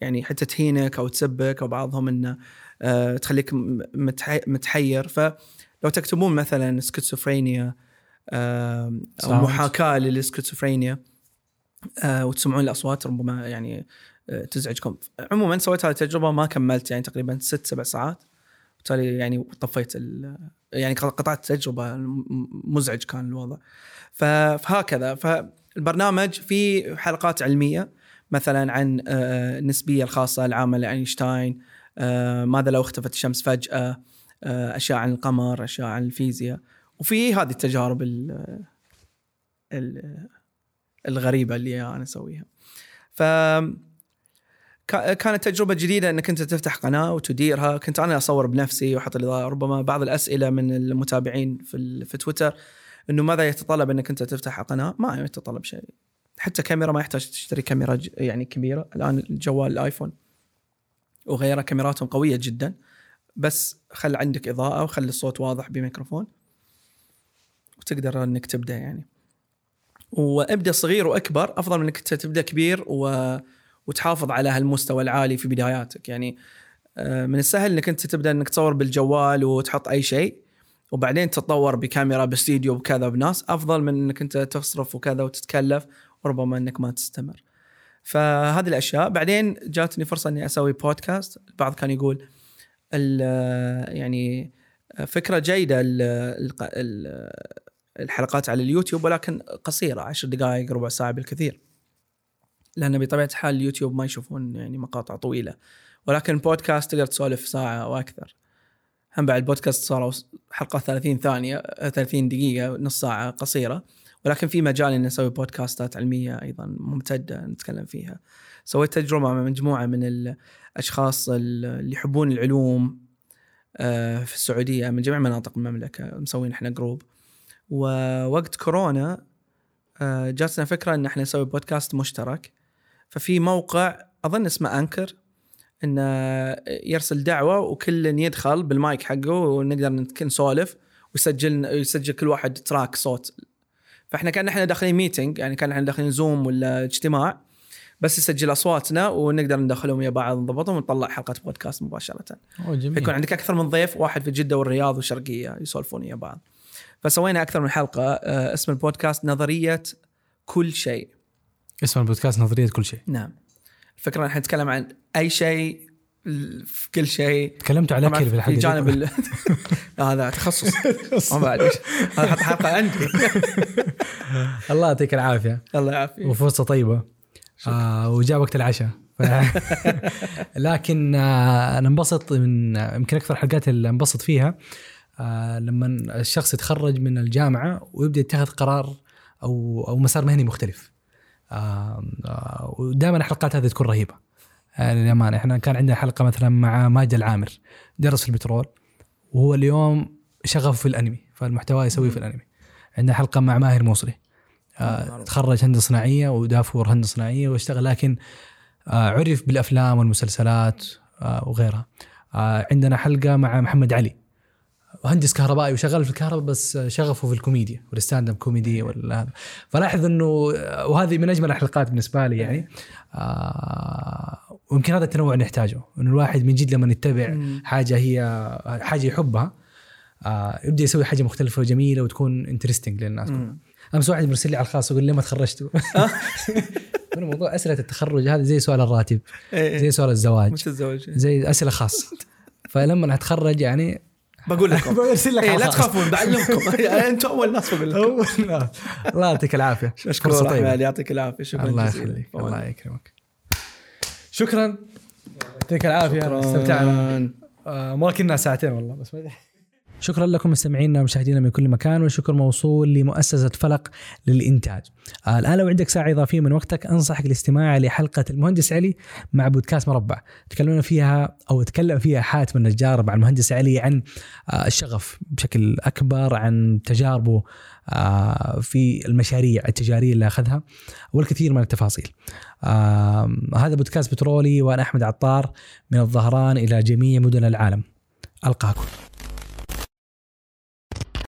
يعني حتى تهينك أو تسبك أو بعضهم إنه آه تخليك متحير. فلو تكتبون مثلا سكيزوفرينيا آه أو. محاكاة للسكيزوفرينيا آه وتسمعون الأصوات ربما يعني تزعجكم. عموما سويت هذه التجربة ما كملت يعني تقريبا ست سبع ساعات. وبالتالي يعني طفيت يعني قطعت التجربه م- مزعج كان الوضع. فهكذا. فالبرنامج فيه حلقات علمية مثلا عن آه، النسبية الخاصة العامه لأينشتاين آه، ماذا لو اختفت الشمس فجأة آه، أشياء عن القمر أشياء عن الفيزياء. وفي هذه التجارب ال- ال- الغريبة اللي أنا أسويها. ف كانت تجربة جديدة إنك أنت تفتح قناة وتديرها، كنت أنا أصور بنفسي وأحط الاضاءة، ربما بعض الأسئلة من المتابعين في في تويتر إنه ماذا يتطلب إنك أنت تفتح قناة؟ ما يتطلب شيء. حتى كاميرا ما يحتاج تشتري كاميرا يعني كبيرة، الآن الجوال الآيفون وغيره كاميراتهم قوية جدا بس خل عندك إضاءة وخلي الصوت واضح بميكروفون وتقدر إنك تبدأ يعني. وأبدأ صغير وأكبر أفضل من إنك تبدأ كبير و... وتحافظ على هالمستوى العالي في بداياتك يعني آه، من السهل إنك أنت تبدأ إنك تصور بالجوال وتحط أي شيء وبعدين تتطور بكاميرا باستديو بكذا بناس أفضل من إنك أنت تصرف وكذا وتتكلف وربما إنك ما تستمر. فهذه الأشياء بعدين جاتني فرصة إني أسوي بودكاست البعض كان يقول ال- يعني فكرة جيدة الحلقات على اليوتيوب ولكن قصيرة عشر دقائق ربع ساعة بالكثير. لأن بطبيعة الحال اليوتيوب ما يشوفون يعني مقاطع طويلة ولكن بودكاست تقدر تسولف ساعة أو أكثر. هم بعد البودكاست صاروا حلقة 30 ثانية 30 دقيقة نص ساعة قصيرة ولكن في مجال إن نسوي بودكاستات علمية أيضا ممتدة نتكلم فيها. سويت تجربة مع مجموعة من الأشخاص اللي يحبون العلوم آه، في السعودية من جميع مناطق المملكة مسوين إحنا group ووقت كورونا آه، جاتنا فكرة إن إحنا نسوي بودكاست مشترك ففي موقع أظن اسمه Anchor إنه يرسل دعوة وكل يدخل بالمايك حقه ونقدر نسولف ويسجل يسجل كل واحد track صوت. فإحنا كأن إحنا داخلين meeting يعني كأن إحنا داخلين زوم ولا اجتماع بس يسجل أصواتنا ونقدر ندخلهم ويا بعض نضبطهم ونطلع حلقة بودكاست مباشرة. أوه جميل. فيكون عندك أكثر من ضيف واحد في جدة والرياض والشرقية يسولفون ويا بعض. فسوينا أكثر من حلقة آه، اسم البودكاست نظرية كل شيء. اسم البودكاست نظرية كل شيء. نعم. الفكرة نحن نتكلم عن أي شيء في كل شيء. تكلمت على الاكل في. جانب ال... <laughs> هذا تخصص. ما بعد. هذا حط حلقة عندي. <laughs> الله يعطيك العافية. الله يعافيك. وفرصة طيبة. آه وجاء وقت العشاء. ف- <laughs> لكن آه أنا انبسط من يمكن أكثر الحلقات اللي انبسط فيها آه لما الشخص يتخرج من الجامعة ويبدأ يتخذ قرار أو أو مسار مهني مختلف. ودائما الحلقات هذه تكون رهيبة. آه للأمانة إحنا كان عندنا حلقة مثلا مع ماجد العامر درس في البترول وهو اليوم شغفه في الأنمي فالمحتوى يسويه في الأنمي. عندنا حلقة مع ماهر موصلي. آه تخرج هندسة صناعية ودافور هندسة صناعية واشتغل لكن آه عرف بالأفلام والمسلسلات آه وغيرها. آه عندنا حلقة مع محمد علي. مهندس كهربائي وشغال في الكهرباء بس شغفه في الكوميديا وال stand up comedy ولا هذا. فلاحظ إنه وهذه من أجمل الحلقات بالنسبة لي يعني. آه ويمكن هذا التنوع نحتاجه إنه الواحد من جد لما يتبع. حاجة هي حاجة يحبها آه يبدأ يسوي حاجة مختلفة وجميلة وتكون انترستنج للناس. مم. أمس واحد مرسل لي على الخاص يقول لي ما تخرجتوا؟ <laughs> من موضوع أسئلة التخرج هذا زي سؤال الراتب إيه. زي سؤال الزواج مش الزواج. زي أسئلة خاصة. <laughs> فلما أتخرج يعني بقول لكم <laughs> برسل لك إيه لا. تخافون بعلمكم <laughs> يعني أنتم أول ناس بقول لكم أول ناس. الله يعطيك العافية <laughs> طيبة. أحمد يعطيك العافية شكرا الله. يخليك الله يكرمك شكرا يعطيك العافية. استمتعنا آه، ما كنا ساعتين والله بس شكرا لكم مستمعينا ومشاهدينا من كل مكان والشكر موصول لمؤسسة فلق للإنتاج. آه الآن لو عندك ساعة إضافية من وقتك أنصحك الاستماع لحلقة المهندس علي مع بودكاست مربع. تكلمنا فيها أو تكلم فيها حاتم النجار مع المهندس علي عن آه الشغف بشكل أكبر عن تجاربه آه في المشاريع التجارية اللي أخذها والكثير من التفاصيل. هذا بودكاست بترولي وأنا أحمد عطار من الظهران إلى جميع مدن العالم. ألقاكم.